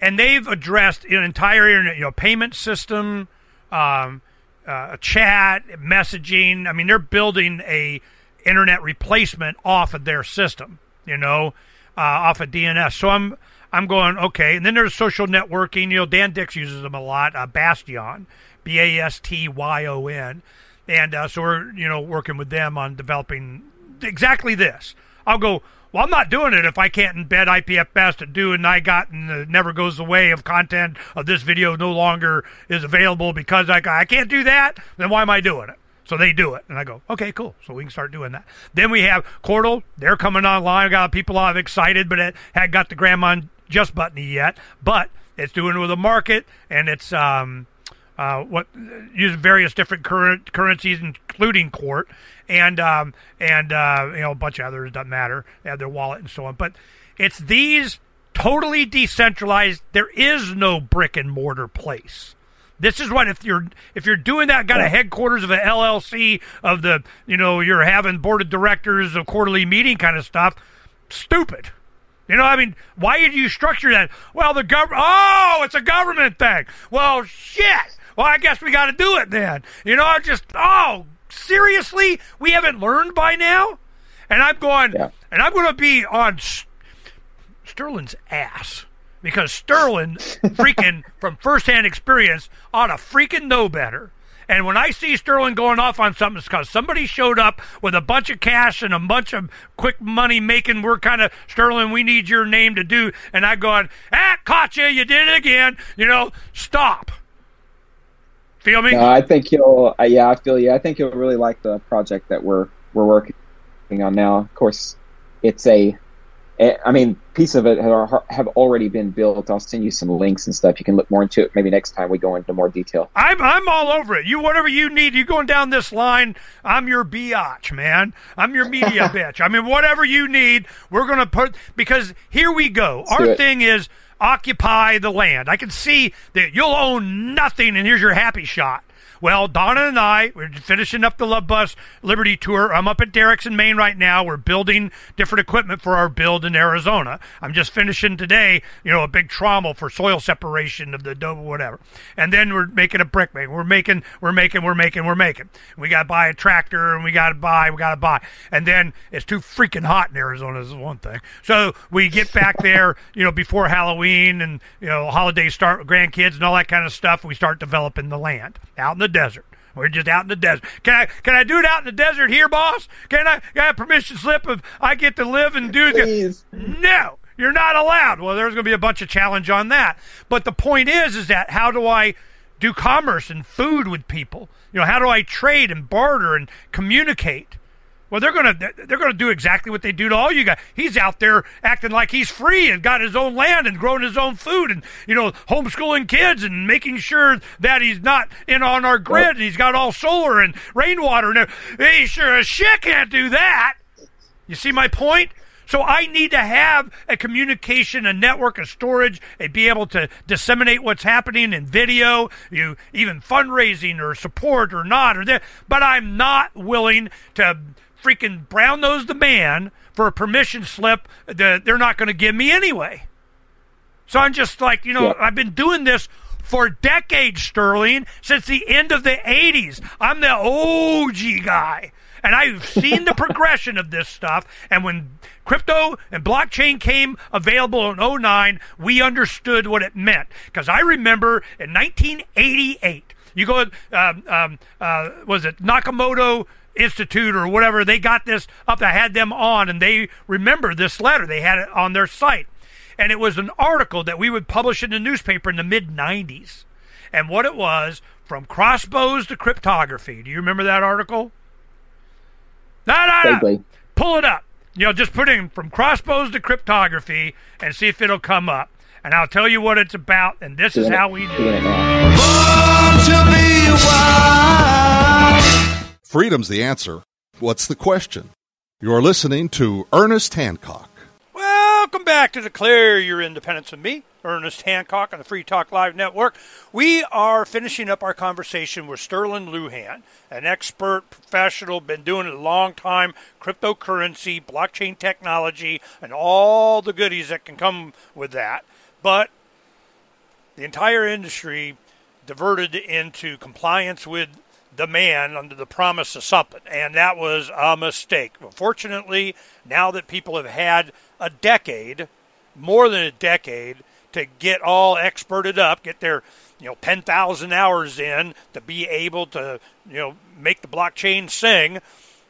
and they've addressed an entire internet, you know, payment system, um, uh, chat, messaging. I mean, they're building a internet replacement off of their system, you know, uh, off of DNS. So I'm I'm going okay. And then there's social networking. You know, Dan Dicks uses them a lot. Uh, Bastyon, B A S T Y O N, and uh, so we're you know working with them on developing exactly this. I'll go. Well, I'm not doing it if I can't embed IPFS to do and I got and it never goes away of content of this video no longer is available because I, I can't do that. Then why am I doing it? So they do it, and I go, okay, cool. So we can start doing that. Then we have Qortal. They're coming online. Got people all excited, but it hadn't got the grandma just button yet. But it's doing it with a market, and it's um, uh, what using various different current currencies, including QORT, and um, and uh, you know a bunch of others. Doesn't matter. They have their wallet and so on. But it's these totally decentralized. There is no brick and mortar place. This is what if you're if you're doing that got a headquarters of an LLC of the you know you're having board of directors of quarterly meeting kind of stuff. Stupid. You know, I mean, why did you structure that? Well, the government. Oh, it's a government thing. Well, shit. Well, I guess we got to do it then. You know, I just. Oh, seriously, we haven't learned by now. And I'm going.
Yeah.
And I'm going to be on Sterlin's ass because Sterlin, freaking from firsthand experience, ought to freaking know better. And when I see Sterlin going off on something, it's because somebody showed up with a bunch of cash and a bunch of quick money making. We're kind of Sterlin. We need your name to do. And I going, ah, caught you. You did it again. You know, stop. Feel me?
No, I think you'll. Uh, yeah, I feel you. I think you'll really like the project that we're we're working on now. Of course, it's a. I mean, piece of it have, have already been built. I'll send you some links and stuff. You can look more into it. Maybe next time we go into more detail.
I'm I'm all over it. You whatever you need. You going down this line? I'm your biatch, man. I'm your media bitch. I mean, whatever you need, we're gonna put because here we go.
do
Our thing is occupy the land. I can see that you'll own nothing, and here's your happy shot. Well, Donna and I, we're finishing up the Love Bus Liberty Tour. I'm up at Derrick's in Maine right now. We're building different equipment for our build in Arizona. I'm just finishing today, you know, a big trommel for soil separation of the dough, whatever. And then we're making a brick making. We're making, we're making, we're making, we're making. We got to buy a tractor and we got to buy, we got to buy. And then it's too freaking hot in Arizona is one thing. So we get back there, you know, before Halloween and, you know, holidays start with grandkids and all that kind of stuff. We start developing the land out in the desert. We're just out in the desert. Can I can I do it out in the desert here, boss? Can I can I have permission slip if I get to live and do?
Please.
No, you're not allowed. Well, there's going to be a bunch of challenge on that. But the point is, is that how do I do commerce and food with people? You know, how do I trade and barter and communicate? Well, they're gonna they're gonna do exactly what they do to all you guys. He's out there acting like he's free and got his own land and growing his own food and you know homeschooling kids and making sure that he's not in on our grid and he's got all solar and rainwater and he sure as shit can't do that. You see my point? So I need to have a communication, a network, a storage, and be able to disseminate what's happening in video, you even fundraising or support or not or that. But I'm not willing to freaking brown nose the man for a permission slip that they're not going to give me anyway. So I'm just like, you know, I've been doing this for decades, Sterlin, since the end of the 80s. I'm the OG guy. And I've seen the progression of this stuff. And when crypto and blockchain came available in 09, we understood what it meant. Because I remember in 1988, you go, um, um, uh, was it Nakamoto Institute or whatever, they got this up. I had them on, and they remember this letter. They had it on their site. And it was an article that we would publish in the newspaper in the mid 90s. And what it was from crossbows to cryptography. Do you remember that article? No, no, no. Pull it up. You know, just put in from crossbows to cryptography and see if it'll come up. And I'll tell you what it's about, and this is how we do it.
Freedom's the answer. What's the question? You're listening to Ernest Hancock.
Welcome back to Declare Your Independence with me, Ernest Hancock on the Free Talk Live Network. We are finishing up our conversation with Sterlin Lujan, an expert, professional, been doing it a long time, cryptocurrency, blockchain technology, and all the goodies that can come with that. But the entire industry diverted into compliance with the man under the promise of something, and that was a mistake. Fortunately, now that people have had a decade, more than a decade, to get all experted up, get their you know 10,000 hours in to be able to you know make the blockchain sing.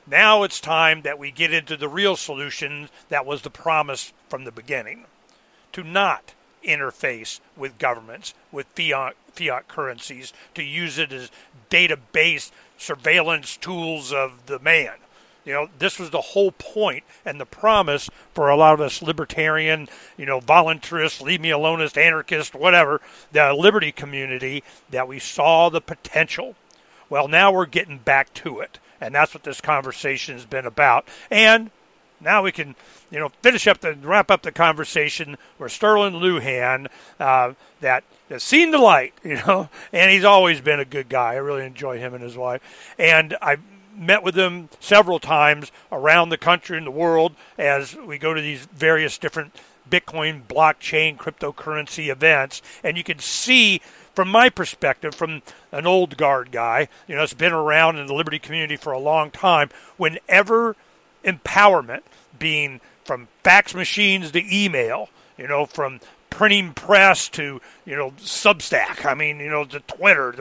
Now it's time that we get into the real solution that was the promise from the beginning. To not interface with governments, with fiat, fiat currencies, to use it as database surveillance tools of the man. You know, this was the whole point and the promise for a lot of us libertarian, you know, voluntarist, leave me aloneist, anarchist, whatever, the liberty community that we saw the potential. Well, now we're getting back to it. And that's what this conversation has been about. And now we can, you know, finish up the wrap up the conversation where Sterlin Lujan, uh, that has seen the light, you know, and he's always been a good guy. I really enjoy him and his wife, and I met with him several times around the country and the world as we go to these various different Bitcoin, blockchain, cryptocurrency events, and you can see from my perspective, from an old guard guy, you know, it's been around in the liberty community for a long time. Whenever empowerment, being from fax machines to email, you know, from printing press to you know Substack. I mean, you know, to Twitter,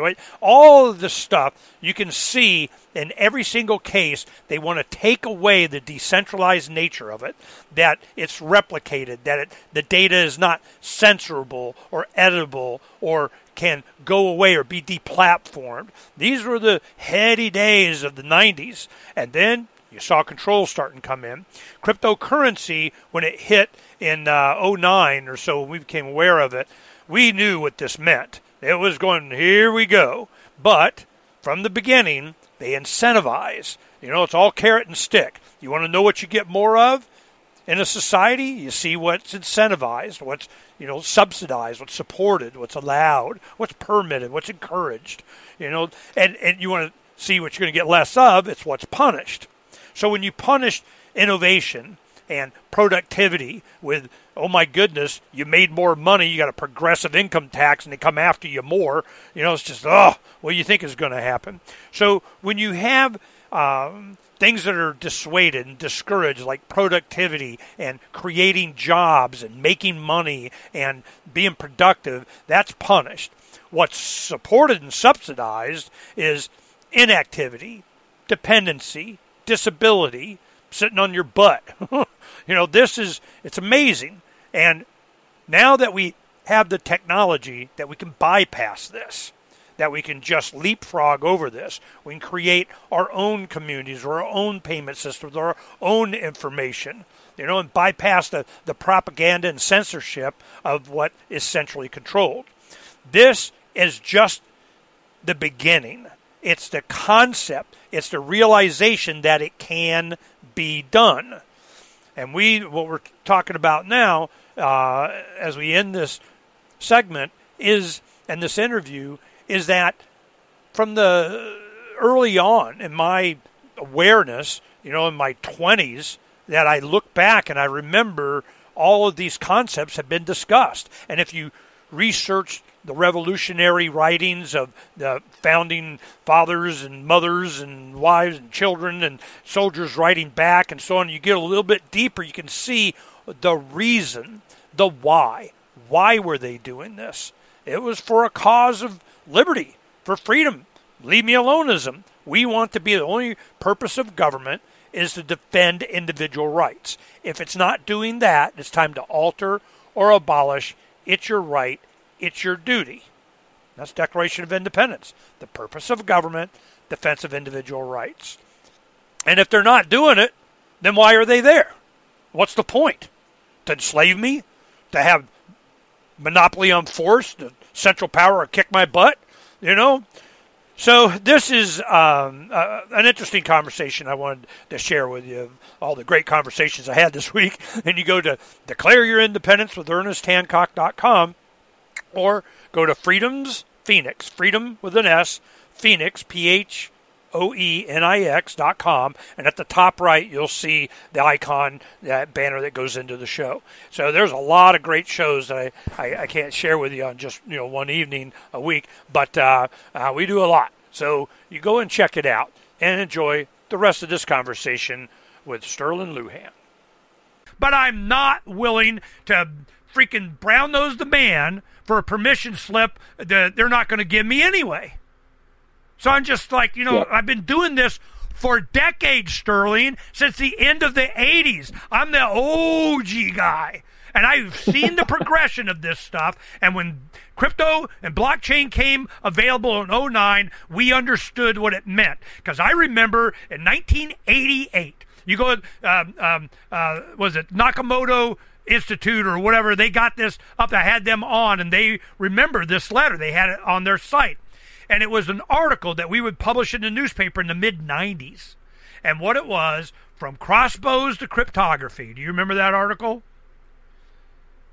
all of this stuff you can see in every single case. They want to take away the decentralized nature of it, that it's replicated, that it, the data is not censorable or editable or can go away or be deplatformed. These were the heady days of the 90s, and then you saw controls starting to come in. Cryptocurrency, when it hit in uh, 09 or so, when we became aware of it, we knew what this meant. It was going, here we go. But from the beginning, they incentivize. You know, it's all carrot and stick. You want to know what you get more of in a society? You see what's incentivized, what's you know subsidized, what's supported, what's allowed, what's permitted, what's encouraged. You know, and and you want to see what you're going to get less of. It's what's punished. So when you punish innovation and productivity with, oh my goodness, you made more money, you got a progressive income tax, and they come after you more, you know, it's just, oh, what do you think is going to happen? So when you have um, things that are dissuaded and discouraged, like productivity and creating jobs and making money and being productive, that's punished. What's supported and subsidized is inactivity, dependency, disability sitting on your butt. you know, this is, it's amazing. And now that we have the technology that we can bypass this, that we can just leapfrog over this, we can create our own communities or our own payment systems or our own information, you know, and bypass the, the propaganda and censorship of what is centrally controlled. This is just the beginning. It's the concept, it's the realization that it can be done.
And we, what we're talking about now, uh, as we end this segment, is and this interview is that from the early on in my awareness, you know, in my 20s, that I look back and I remember all of these concepts have been discussed. And if you research the revolutionary writings of the founding fathers and mothers and wives and children and soldiers writing back and so on, you get a little bit deeper, you can see the reason, the why. Why were they doing this? It was for a cause of liberty, for freedom. Leave me aloneism. We want to be the only purpose of government is to defend individual rights. If it's not doing that, it's time to alter or abolish. It's your right, it's your duty. That's Declaration of Independence. The purpose of government, defense of individual rights. And if they're not doing it, then why are they there? What's the point? To enslave me? To have monopoly on force? The central power kick my butt? You know? So this is um, uh, an interesting conversation I wanted to share with you. All the great conversations I had this week, and you go to declare your independence with ErnestHancock.com, or go to Freedom's Phoenix, Freedom with an S, Phoenix P H O E N I X dot com, and at the top right you'll see the icon, that banner that goes into the show. So there's a lot of great shows that I, I, I can't share with you on just you know one evening a week, but uh, uh, we do a lot. So you go and check it out and enjoy the rest of this conversation with Sterlin Lujan.
But I'm not willing to freaking brown nose the man for a permission slip that they're not going to give me anyway. So I'm just like, you know, I've been doing this for decades, Sterlin, since the end of the 80s. I'm the OG guy. And I've seen the progression of this stuff. And when crypto and blockchain came available in 09, we understood what it meant. Because I remember in 1988, you go, um, um, uh, was it Nakamoto Institute or whatever, they got this up. I had them on, and they remember this letter. They had it on their site and it was an article that we would publish in the newspaper in the mid 90s. And what it was from crossbows to cryptography. Do you remember that article?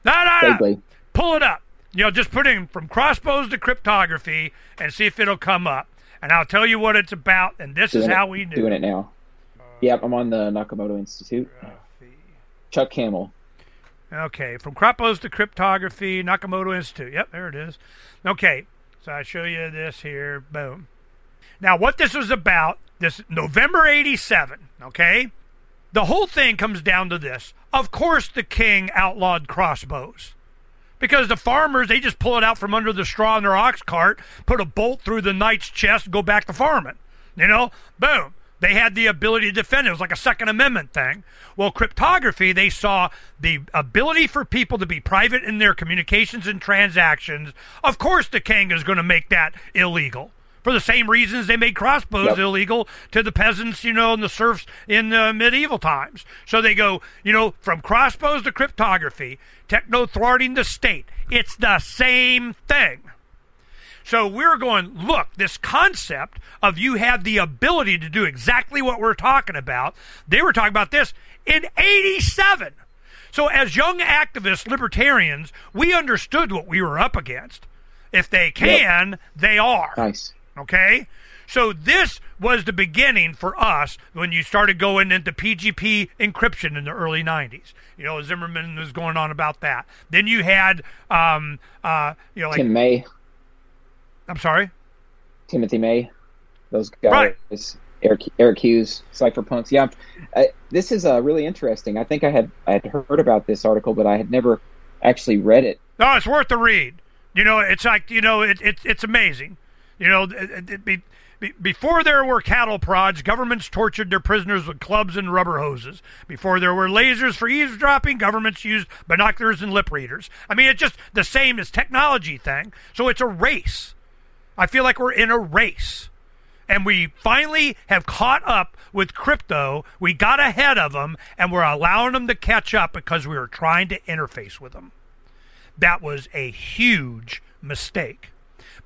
No, no, no. Pull it up. You know, just put in from crossbows to cryptography and see if it'll come up. And I'll tell you what it's about. And this
doing
is
it,
how we do
doing it now. Yep, I'm on the Nakamoto Institute. Chuck Hammill.
Okay, from crossbows to cryptography, Nakamoto Institute. Yep, there it is. Okay, so I show you this here. Boom. Now, what this was about, this November 87, okay? The whole thing comes down to this. Of course, the king outlawed crossbows. Because the farmers, they just pull it out from under the straw in their ox cart, put a bolt through the knight's chest, and go back to farming. You know? Boom. They had the ability to defend it. It was like a Second Amendment thing. Well, cryptography, they saw the ability for people to be private in their communications and transactions. Of course, the king is going to make that illegal. For the same reasons they made crossbows
Yep.
illegal to the peasants, you know, and the serfs in the medieval times. So they go, you know, from crossbows to cryptography, techno thwarting the state. It's the same thing. So we're going, look, this concept of you have the ability to do exactly what we're talking about. They were talking about this in 87. So as young activists, libertarians, we understood what we were up against. If they can, they are.
Nice.
Okay? So this was the beginning for us when you started going into PGP encryption in the early 90s. You know, Zimmermann was going on about that. Then you had, um, uh, you know, like,
Tim May,
I'm sorry?
Timothy May, those guys.
Right.
Eric, Eric Hughes, Cypherpunks. Yeah, uh, this is uh, really interesting. I think I had I had heard about this article, but I had never actually read it.
No, it's worth the read. You know, it's like you know, it, it it's amazing. You know, it, it be, be, before there were cattle prods, governments tortured their prisoners with clubs and rubber hoses. Before there were lasers for eavesdropping, governments used binoculars and lip readers. I mean, it's just the same as technology thing. So it's a race. I feel like we're in a race. And we finally have caught up with crypto. We got ahead of them, and we're allowing them to catch up because we were trying to interface with them. That was a huge mistake.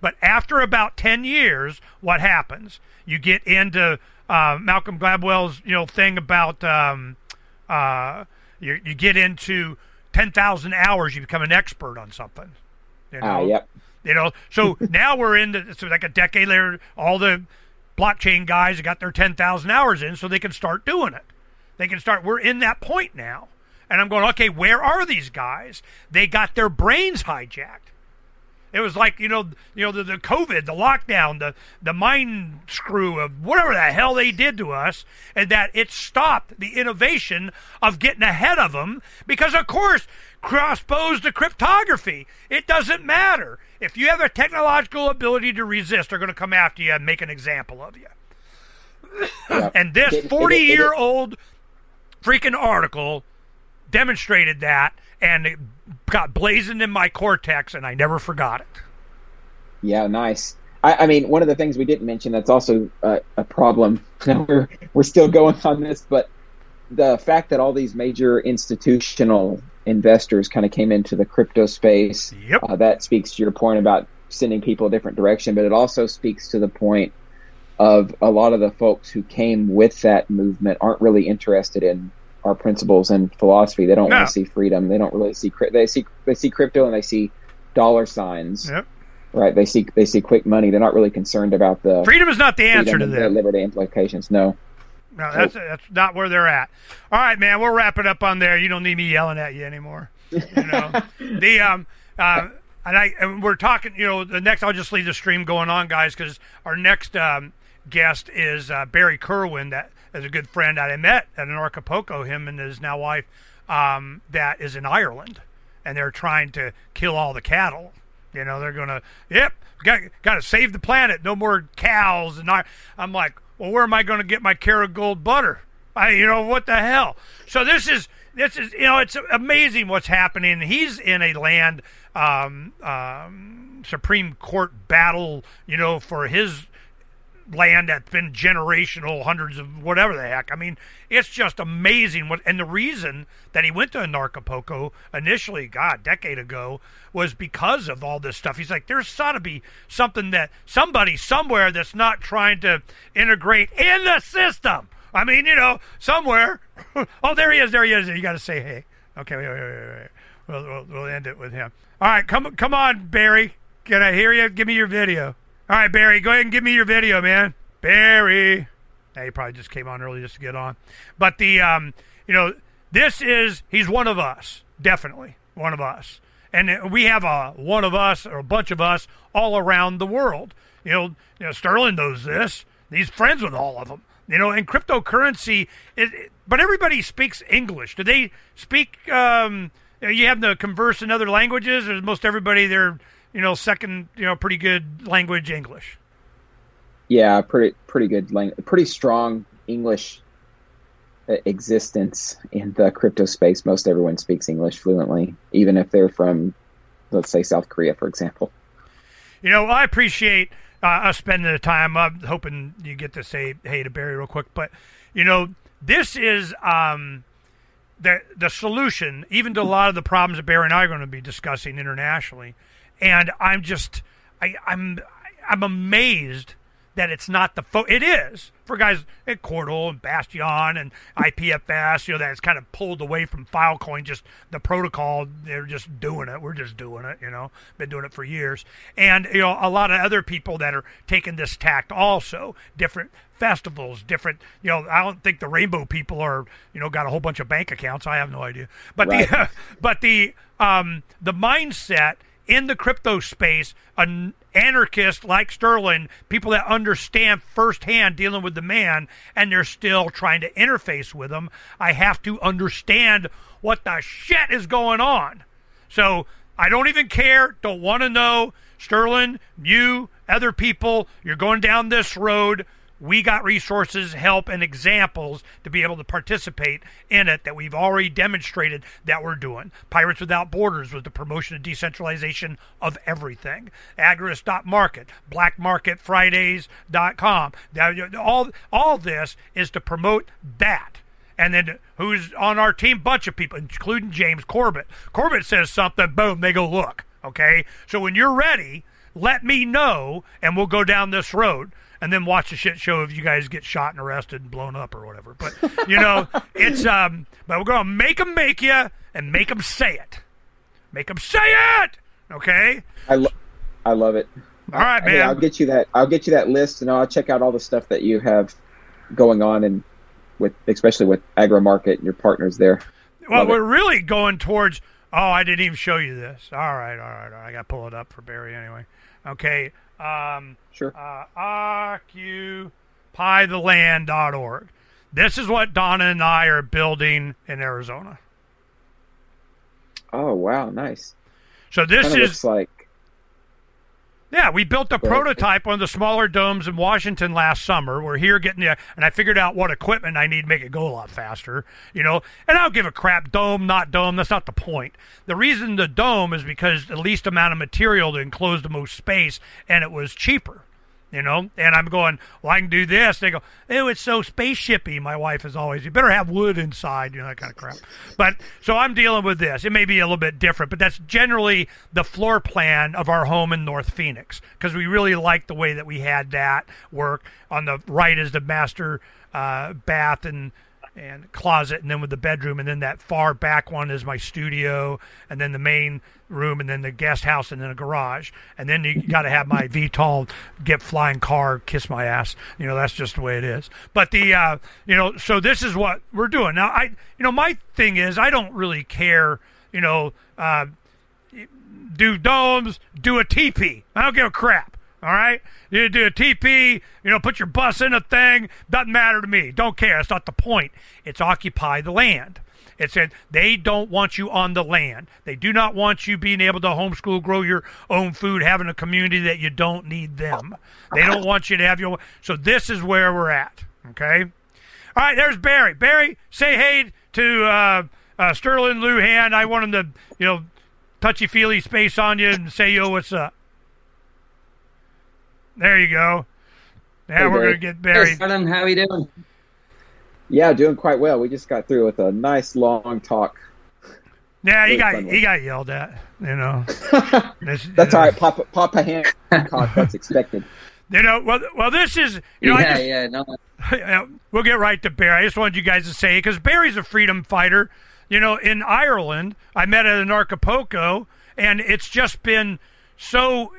But after about 10 years, what happens? You get into uh, Malcolm Gladwell's you know thing about um, uh, You, you get into 10,000 hours, you become an expert on something. You know?
Ah, yep.
You know, so now we're in the, so like a decade later, all the blockchain guys got their 10,000 hours in so they can start doing it. They can start, we're in that point now. And I'm going, okay, where are these guys? They got their brains hijacked. It was like you know, you know the, the COVID, the lockdown, the the mind screw of whatever the hell they did to us, and that it stopped the innovation of getting ahead of them. Because of course, crossbows to cryptography, it doesn't matter if you have a technological ability to resist. They're going to come after you and make an example of you.
Yep.
and this
It- it- it- it-
forty-year-old freaking article demonstrated that, and it got blazoned in my cortex, and I never forgot it.
Yeah, nice. I, I mean, one of the things we didn't mention that's also uh, a problem. we're we're still going on this, but the fact that all these major institutional investors kind of came into the crypto space,
Yep.
uh, that speaks to your point about sending people a different direction, but it also speaks to the point of a lot of the folks who came with that movement aren't really interested in our principles and philosophy. They don't
No.
want to see freedom. They don't really see they see they see crypto and they see dollar signs.
Yep.
Right. They see they see quick money. They're not really concerned about the
Freedom is not the answer to
the liberty implications. No.
No, that's that's not where they're at. All right, man, we'll wrap it up on there. You don't need me yelling at you anymore. You know the um uh, and I and we're talking. You know, the next I'll just leave the stream going on, guys, because our next um, guest is uh, Barry Kerwin, that is a good friend that I met at Anarchapulco. Him and his now wife, um, that is in Ireland, and they're trying to kill all the cattle. You know, they're gonna, yep, got got to save the planet. No more cows and I. I'm like, well, where am I going to get my Kerrygold butter? I, you know, what the hell? So this is this is you know, it's amazing what's happening. He's in a land um, um, Supreme Court battle, you know, for his land that's been generational, hundreds of whatever the heck. I mean, it's just amazing. What and the reason that he went to Anarchapulco initially, God, decade ago, was because of all this stuff. He's like, there's got to be something that somebody somewhere that's not trying to integrate in the system. I mean, you know, somewhere. oh, there he is. There he is. You got to say, hey. Okay, wait, wait, wait, wait. We'll, we'll, we'll end it with him. All right, come come on, Barry. Can I hear you? Give me your video. All right, Barry, go ahead and give me your video, man. Barry. Hey, he probably just came on early just to get on. But the um, you know, this is he's one of us, definitely one of us, and we have a one of us or a bunch of us all around the world. You know, you know, Sterlin knows this. He's friends with all of them. You know, and cryptocurrency, it- but everybody speaks English. Do they speak? Um, you have to converse in other languages, or is most everybody they're you know second you know pretty good language English.
Yeah, pretty pretty good language, pretty strong English uh, existence in the crypto space. Most everyone speaks English fluently, even if they're from, let's say, South Korea, for example.
You know, I appreciate uh, us spending the time. I'm hoping you get to say hey to Barry real quick, but you know, this is um, the the solution, even to a lot of the problems that Barry and I are going to be discussing internationally. And I'm just, I, I'm, I'm amazed that it's not the fo- it is for guys at Qortal and Bastyon and IPFS, you know, that it's kind of pulled away from Filecoin, just the protocol, they're just doing it. We're just doing it, you know, been doing it for years. And, you know, a lot of other people that are taking this tact also, different festivals, different, you know, I don't think the rainbow people are, you know, got a whole bunch of bank accounts. I have no idea. But
Right.
the, but the, um, the mindset in the crypto space, an anarchist like Sterlin, people that understand firsthand dealing with the man, and they're still trying to interface with him. I have to understand what the shit is going on. So I don't even care, don't want to know. Sterlin, you, other people, you're going down this road. We got resources, help, and examples to be able to participate in it that we've already demonstrated that we're doing. Pirates Without Borders was the promotion and decentralization of everything. Agorist.market, blackmarketfridays.com. All, all this is to promote that. And then who's on our team? Bunch of people, including James Corbett. Corbett says something, boom, they go look. Okay? So when you're ready, let me know, and we'll go down this road and then watch the shit show if you guys get shot and arrested and blown up or whatever. But you know, it's um but we're going to make them make you and make them say it. Make them say it. Okay.
I, lo- I love it.
All right, man.
Hey, I'll get you that. I'll get you that list, and I'll check out all the stuff that you have going on, and with especially with Agorist Market and your partners there.
Well,
Love
we're
it.
really going towards. Oh, I didn't even show you this. All right, all right, all right. I got to pull it up for Barry anyway. Okay. Um,
sure.
Uh, occupytheland.org. This is what Donna and I are building in Arizona.
Oh wow, nice.
So this
Kinda
is
looks like
Yeah, we built a prototype on the smaller domes in Washington last summer. We're here getting the, and I figured out what equipment I need to make it go a lot faster, you know. And I'll give a crap dome, not dome. That's not the point. The reason the dome is because the least amount of material to enclose the most space, and it was cheaper, you know. And I'm going, well, I can do this. They go, oh, it's so spaceshipy. My wife is always, you better have wood inside, you know, that kind of crap. But so I'm dealing with this. It may be a little bit different, but that's generally the floor plan of our home in North Phoenix because we really like the way that we had that work. On the right is the master uh, bath and and closet, and then with the bedroom, and then that far back one is my studio, and then the main room, and then the guest house, and then a garage, and then you got to have my VTOL get flying car, kiss my ass. You know that's just the way it is. But the uh, you know, so this is what we're doing now. I you know my thing is I don't really care. You know, uh, do domes, do a teepee I don't give a crap. All right, you do a TP. You know, put your bus in a thing. Doesn't matter to me. Don't care. That's not the point. It's occupy the land. It said they don't want you on the land. They do not want you being able to homeschool, grow your own food, having a community that you don't need them. They don't want you to have your. So this is where we're at. Okay. All right. There's Barry. Barry, say hey to uh, uh, Sterlin Lujan. I want him to, you know, touchy feely space on you and say yo, what's up. There you go. Now
Hey,
we're gonna get Barry.
Hey, Shannon, how are you doing?
yeah, doing quite well. We just got through with a nice long talk.
Yeah, he got
fun
he got yelled at. You know. This-
That's
you
all
know.
right. Papa, Papa Hancock. That's expected.
You know, well, well, this is you know,
yeah,
just,
yeah, no.
Yeah, we'll get right to Barry. I just wanted you guys to say because Barry's a freedom fighter. You know, in Ireland, I met at Anarchapulco, and it's just been so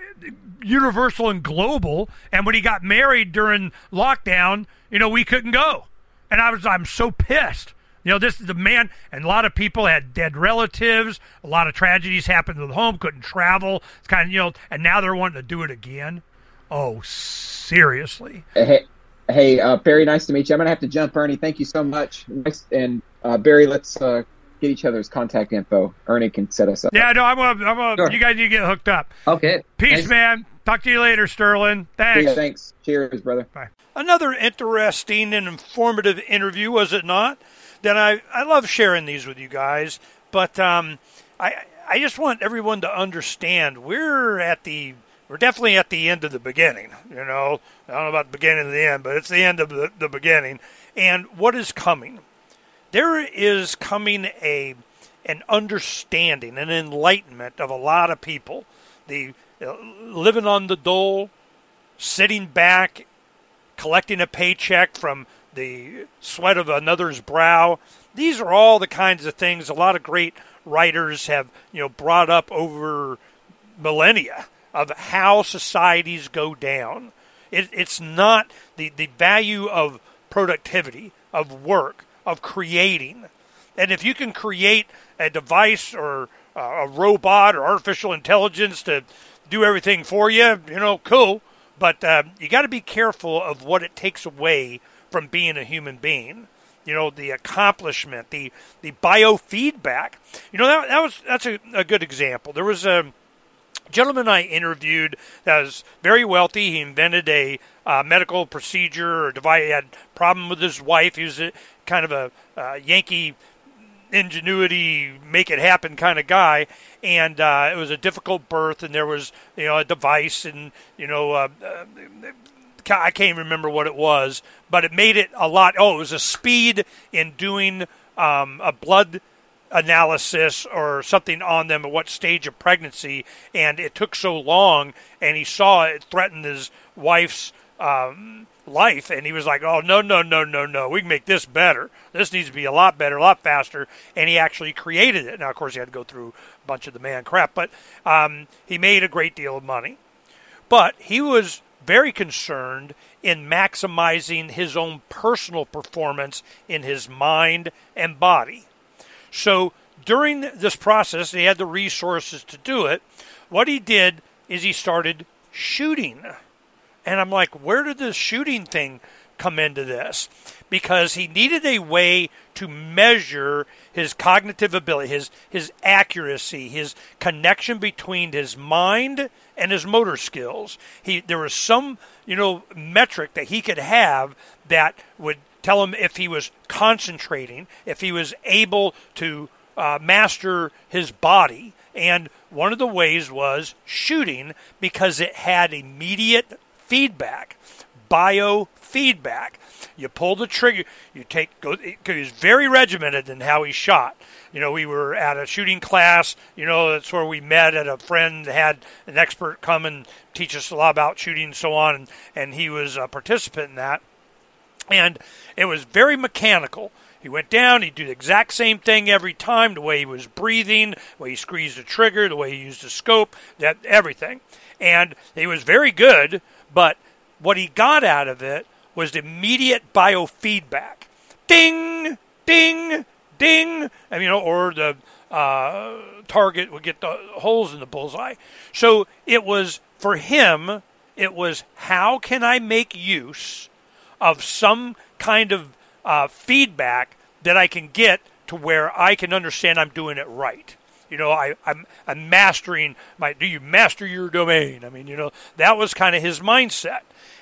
universal and global. And when he got married during lockdown, you know, we couldn't go, and I was I'm so pissed. You know, this is the man, and a lot of people had dead relatives. A lot of tragedies happened at home, couldn't travel. It's kind of you know, and now they're wanting to do it again. Oh, seriously.
Hey, hey, uh, Barry. Nice to meet you. I'm gonna have to jump, Ernie. Thank you so much. Nice, and uh, Barry, let's uh, get each other's contact info. Ernie can set us up.
Yeah, no, I'm gonna, I'm gonna,
Sure.
you guys need to get hooked up.
Okay.
Peace,
Thanks.
man. Talk to you later, Sterlin. Thanks.
Yeah, thanks. Cheers, brother. Bye.
Another interesting and informative interview, was it not? Then I, I love sharing these with you guys, but um, I I just want everyone to understand we're at the we're definitely at the end of the beginning. You know, I don't know about the beginning of the end, but it's the end of the, the beginning. And what is coming? There is coming a an understanding, an enlightenment of a lot of people. The uh, living on the dole, sitting back, collecting a paycheck from the sweat of another's brow. These are all the kinds of things a lot of great writers have, you know, brought up over millennia of how societies go down. It, it's not the, the value of productivity, of work, of creating. And if you can create a device or uh, a robot or artificial intelligence to do everything for you, you know, cool. But uh, you got to be careful of what it takes away from being a human being. You know, the accomplishment, the the biofeedback. You know, that, that was that's a, a good example. There was a gentleman I interviewed that was very wealthy. He invented a uh, medical procedure or device. He had a problem with his wife. He was kind of a uh, Yankee ingenuity, make it happen kind of guy. And uh, it was a difficult birth, and there was you know a device, and you know uh, uh, I can't even remember what it was, but it made it a lot. Oh, it was a speed in doing um, a blood analysis or something on them at what stage of pregnancy, and it took so long, and he saw it threatened his wife's um,
life, and he was like, "Oh no, no, no, no, no! We can make this better. This needs to be a lot better, a lot faster." And he actually created it. Now, of course, he had to go through a bunch of the man crap, but um, he made a great deal of money. But he was very concerned in maximizing his own personal performance in his mind and body. So during this process, he had the resources to do it. What he did is he started shooting. And I'm like, where did this shooting thing come into this? Because he needed a way to measure his cognitive ability, his his accuracy, his connection between his mind and his motor skills. He there was some, you know, metric that he could have that would tell him if he was concentrating, if he was able to uh, master his body. And one of the ways was shooting because it had immediate feedback, biofeedback. You pull the trigger, you take. He was very regimented in how he shot. You know, we were at a shooting class. You know, that's where we met. At a friend had an expert come and teach us a lot about shooting and so on, and, and he was a participant in that. And it was very mechanical. He went down, he'd do the exact same thing every time, the way he was breathing, the way he squeezed the trigger, the way he used the scope, that everything. And he was very good, but what he got out of it was immediate biofeedback. Ding, ding, ding. I mean, or the uh, target would get the holes in the bullseye. So it was for him. It was how can I make use of some kind of uh, feedback that I can get to where I can understand I'm doing it right. You know, I, I'm, I'm mastering my. Do you master your domain? I mean, you know, that was kind of his mindset.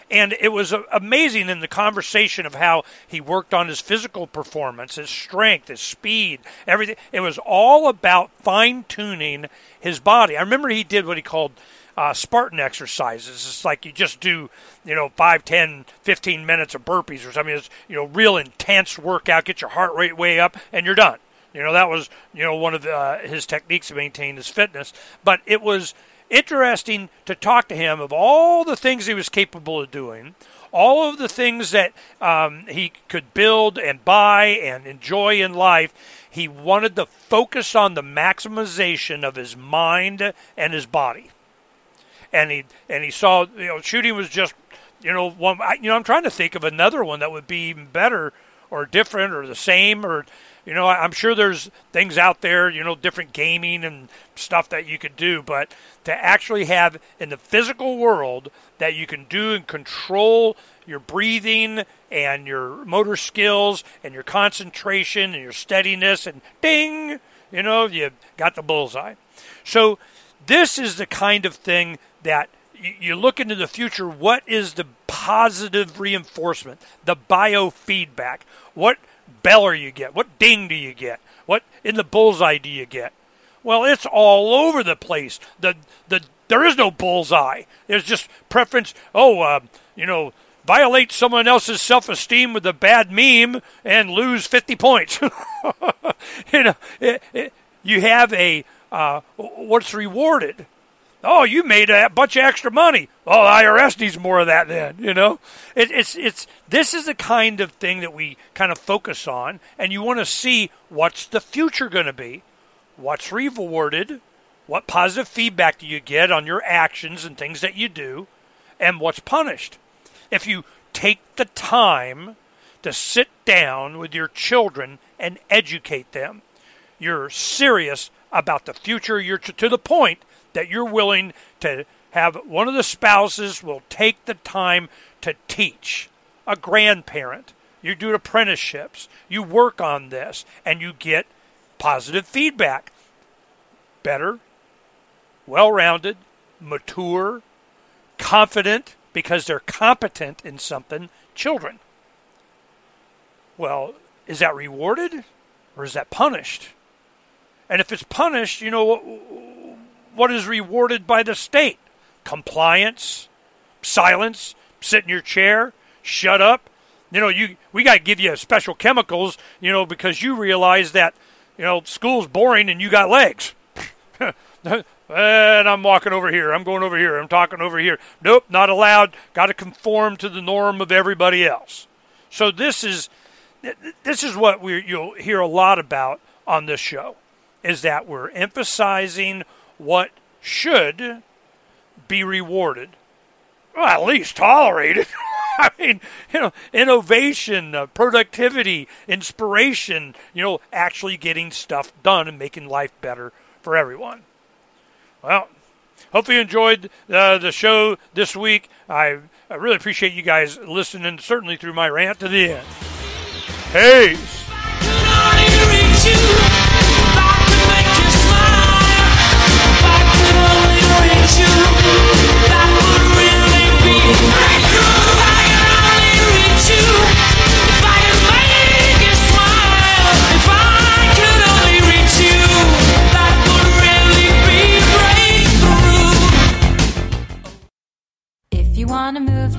And it was amazing in the conversation of how he worked on his physical performance, his strength, his speed, everything. It was all about fine tuning his body. I remember he did what he called uh, Spartan exercises. It's like you just do, you know, 5, 10, 15 minutes of burpees or something. It's, you know, real intense workout, get your heart rate way up, and you're done. You know, that was, you know, one of the, uh, his techniques to maintain his fitness. But it was interesting to talk to him of all the things he was capable of doing, all of the things that um, he could build and buy and enjoy in life. He wanted to focus on the maximization of his mind and his body. And he and he saw you know shooting was just you know one you know I'm trying to think of another one that would be even better or different or the same or you know, I'm sure there's things out there, you know, different gaming and stuff that you could do, but to actually have in the physical world that you can do and control your breathing and your motor skills and your concentration and your steadiness and ding, you know, you got the bullseye. So this is the kind of thing that you look into the future. What is the positive reinforcement, the biofeedback? What beller you get? What ding do you get? What in the bullseye do you get? Well, it's all over the place. The the there is no bullseye. There's just preference. Oh, uh, you know, violate someone else's self-esteem with a bad meme and lose 50 points. you know, it, it, you have a uh, what's rewarded. Oh, you made a bunch of extra money. Oh, IRS needs more of that. Then you know, it, it's it's this is the kind of thing that we kind of focus on, and you want to see what's the future going to be, what's rewarded, what positive feedback do you get on your actions and things that you do, and what's punished. If you take the time to sit down with your children and educate them, you're serious about the future. You're to, to the point that you're willing to have one of the spouses will take the time to teach a grandparent. You do apprenticeships, you work on this, and you get positive feedback. Better, well rounded, mature, confident, because they're competent in something, children. Well, is that rewarded or is that punished? And if it's punished, you know, what is rewarded by the state? Compliance, silence, sit in your chair, shut up. You know, you we got to give you special chemicals, you know, because you realize that, you know, school's boring and you got legs. And I'm walking over here. I'm going over here. I'm talking over here. Nope, not allowed. Got to conform to the norm of everybody else. So this is this is what we you'll hear a lot about on this show is that we're emphasizing what should be rewarded, well, at least tolerated. I mean, you know, innovation, uh, productivity, inspiration, you know, actually getting stuff done and making life better for everyone. Well, hope you enjoyed uh, the show this week. I, I really appreciate you guys listening, certainly through my rant to the end. Peace.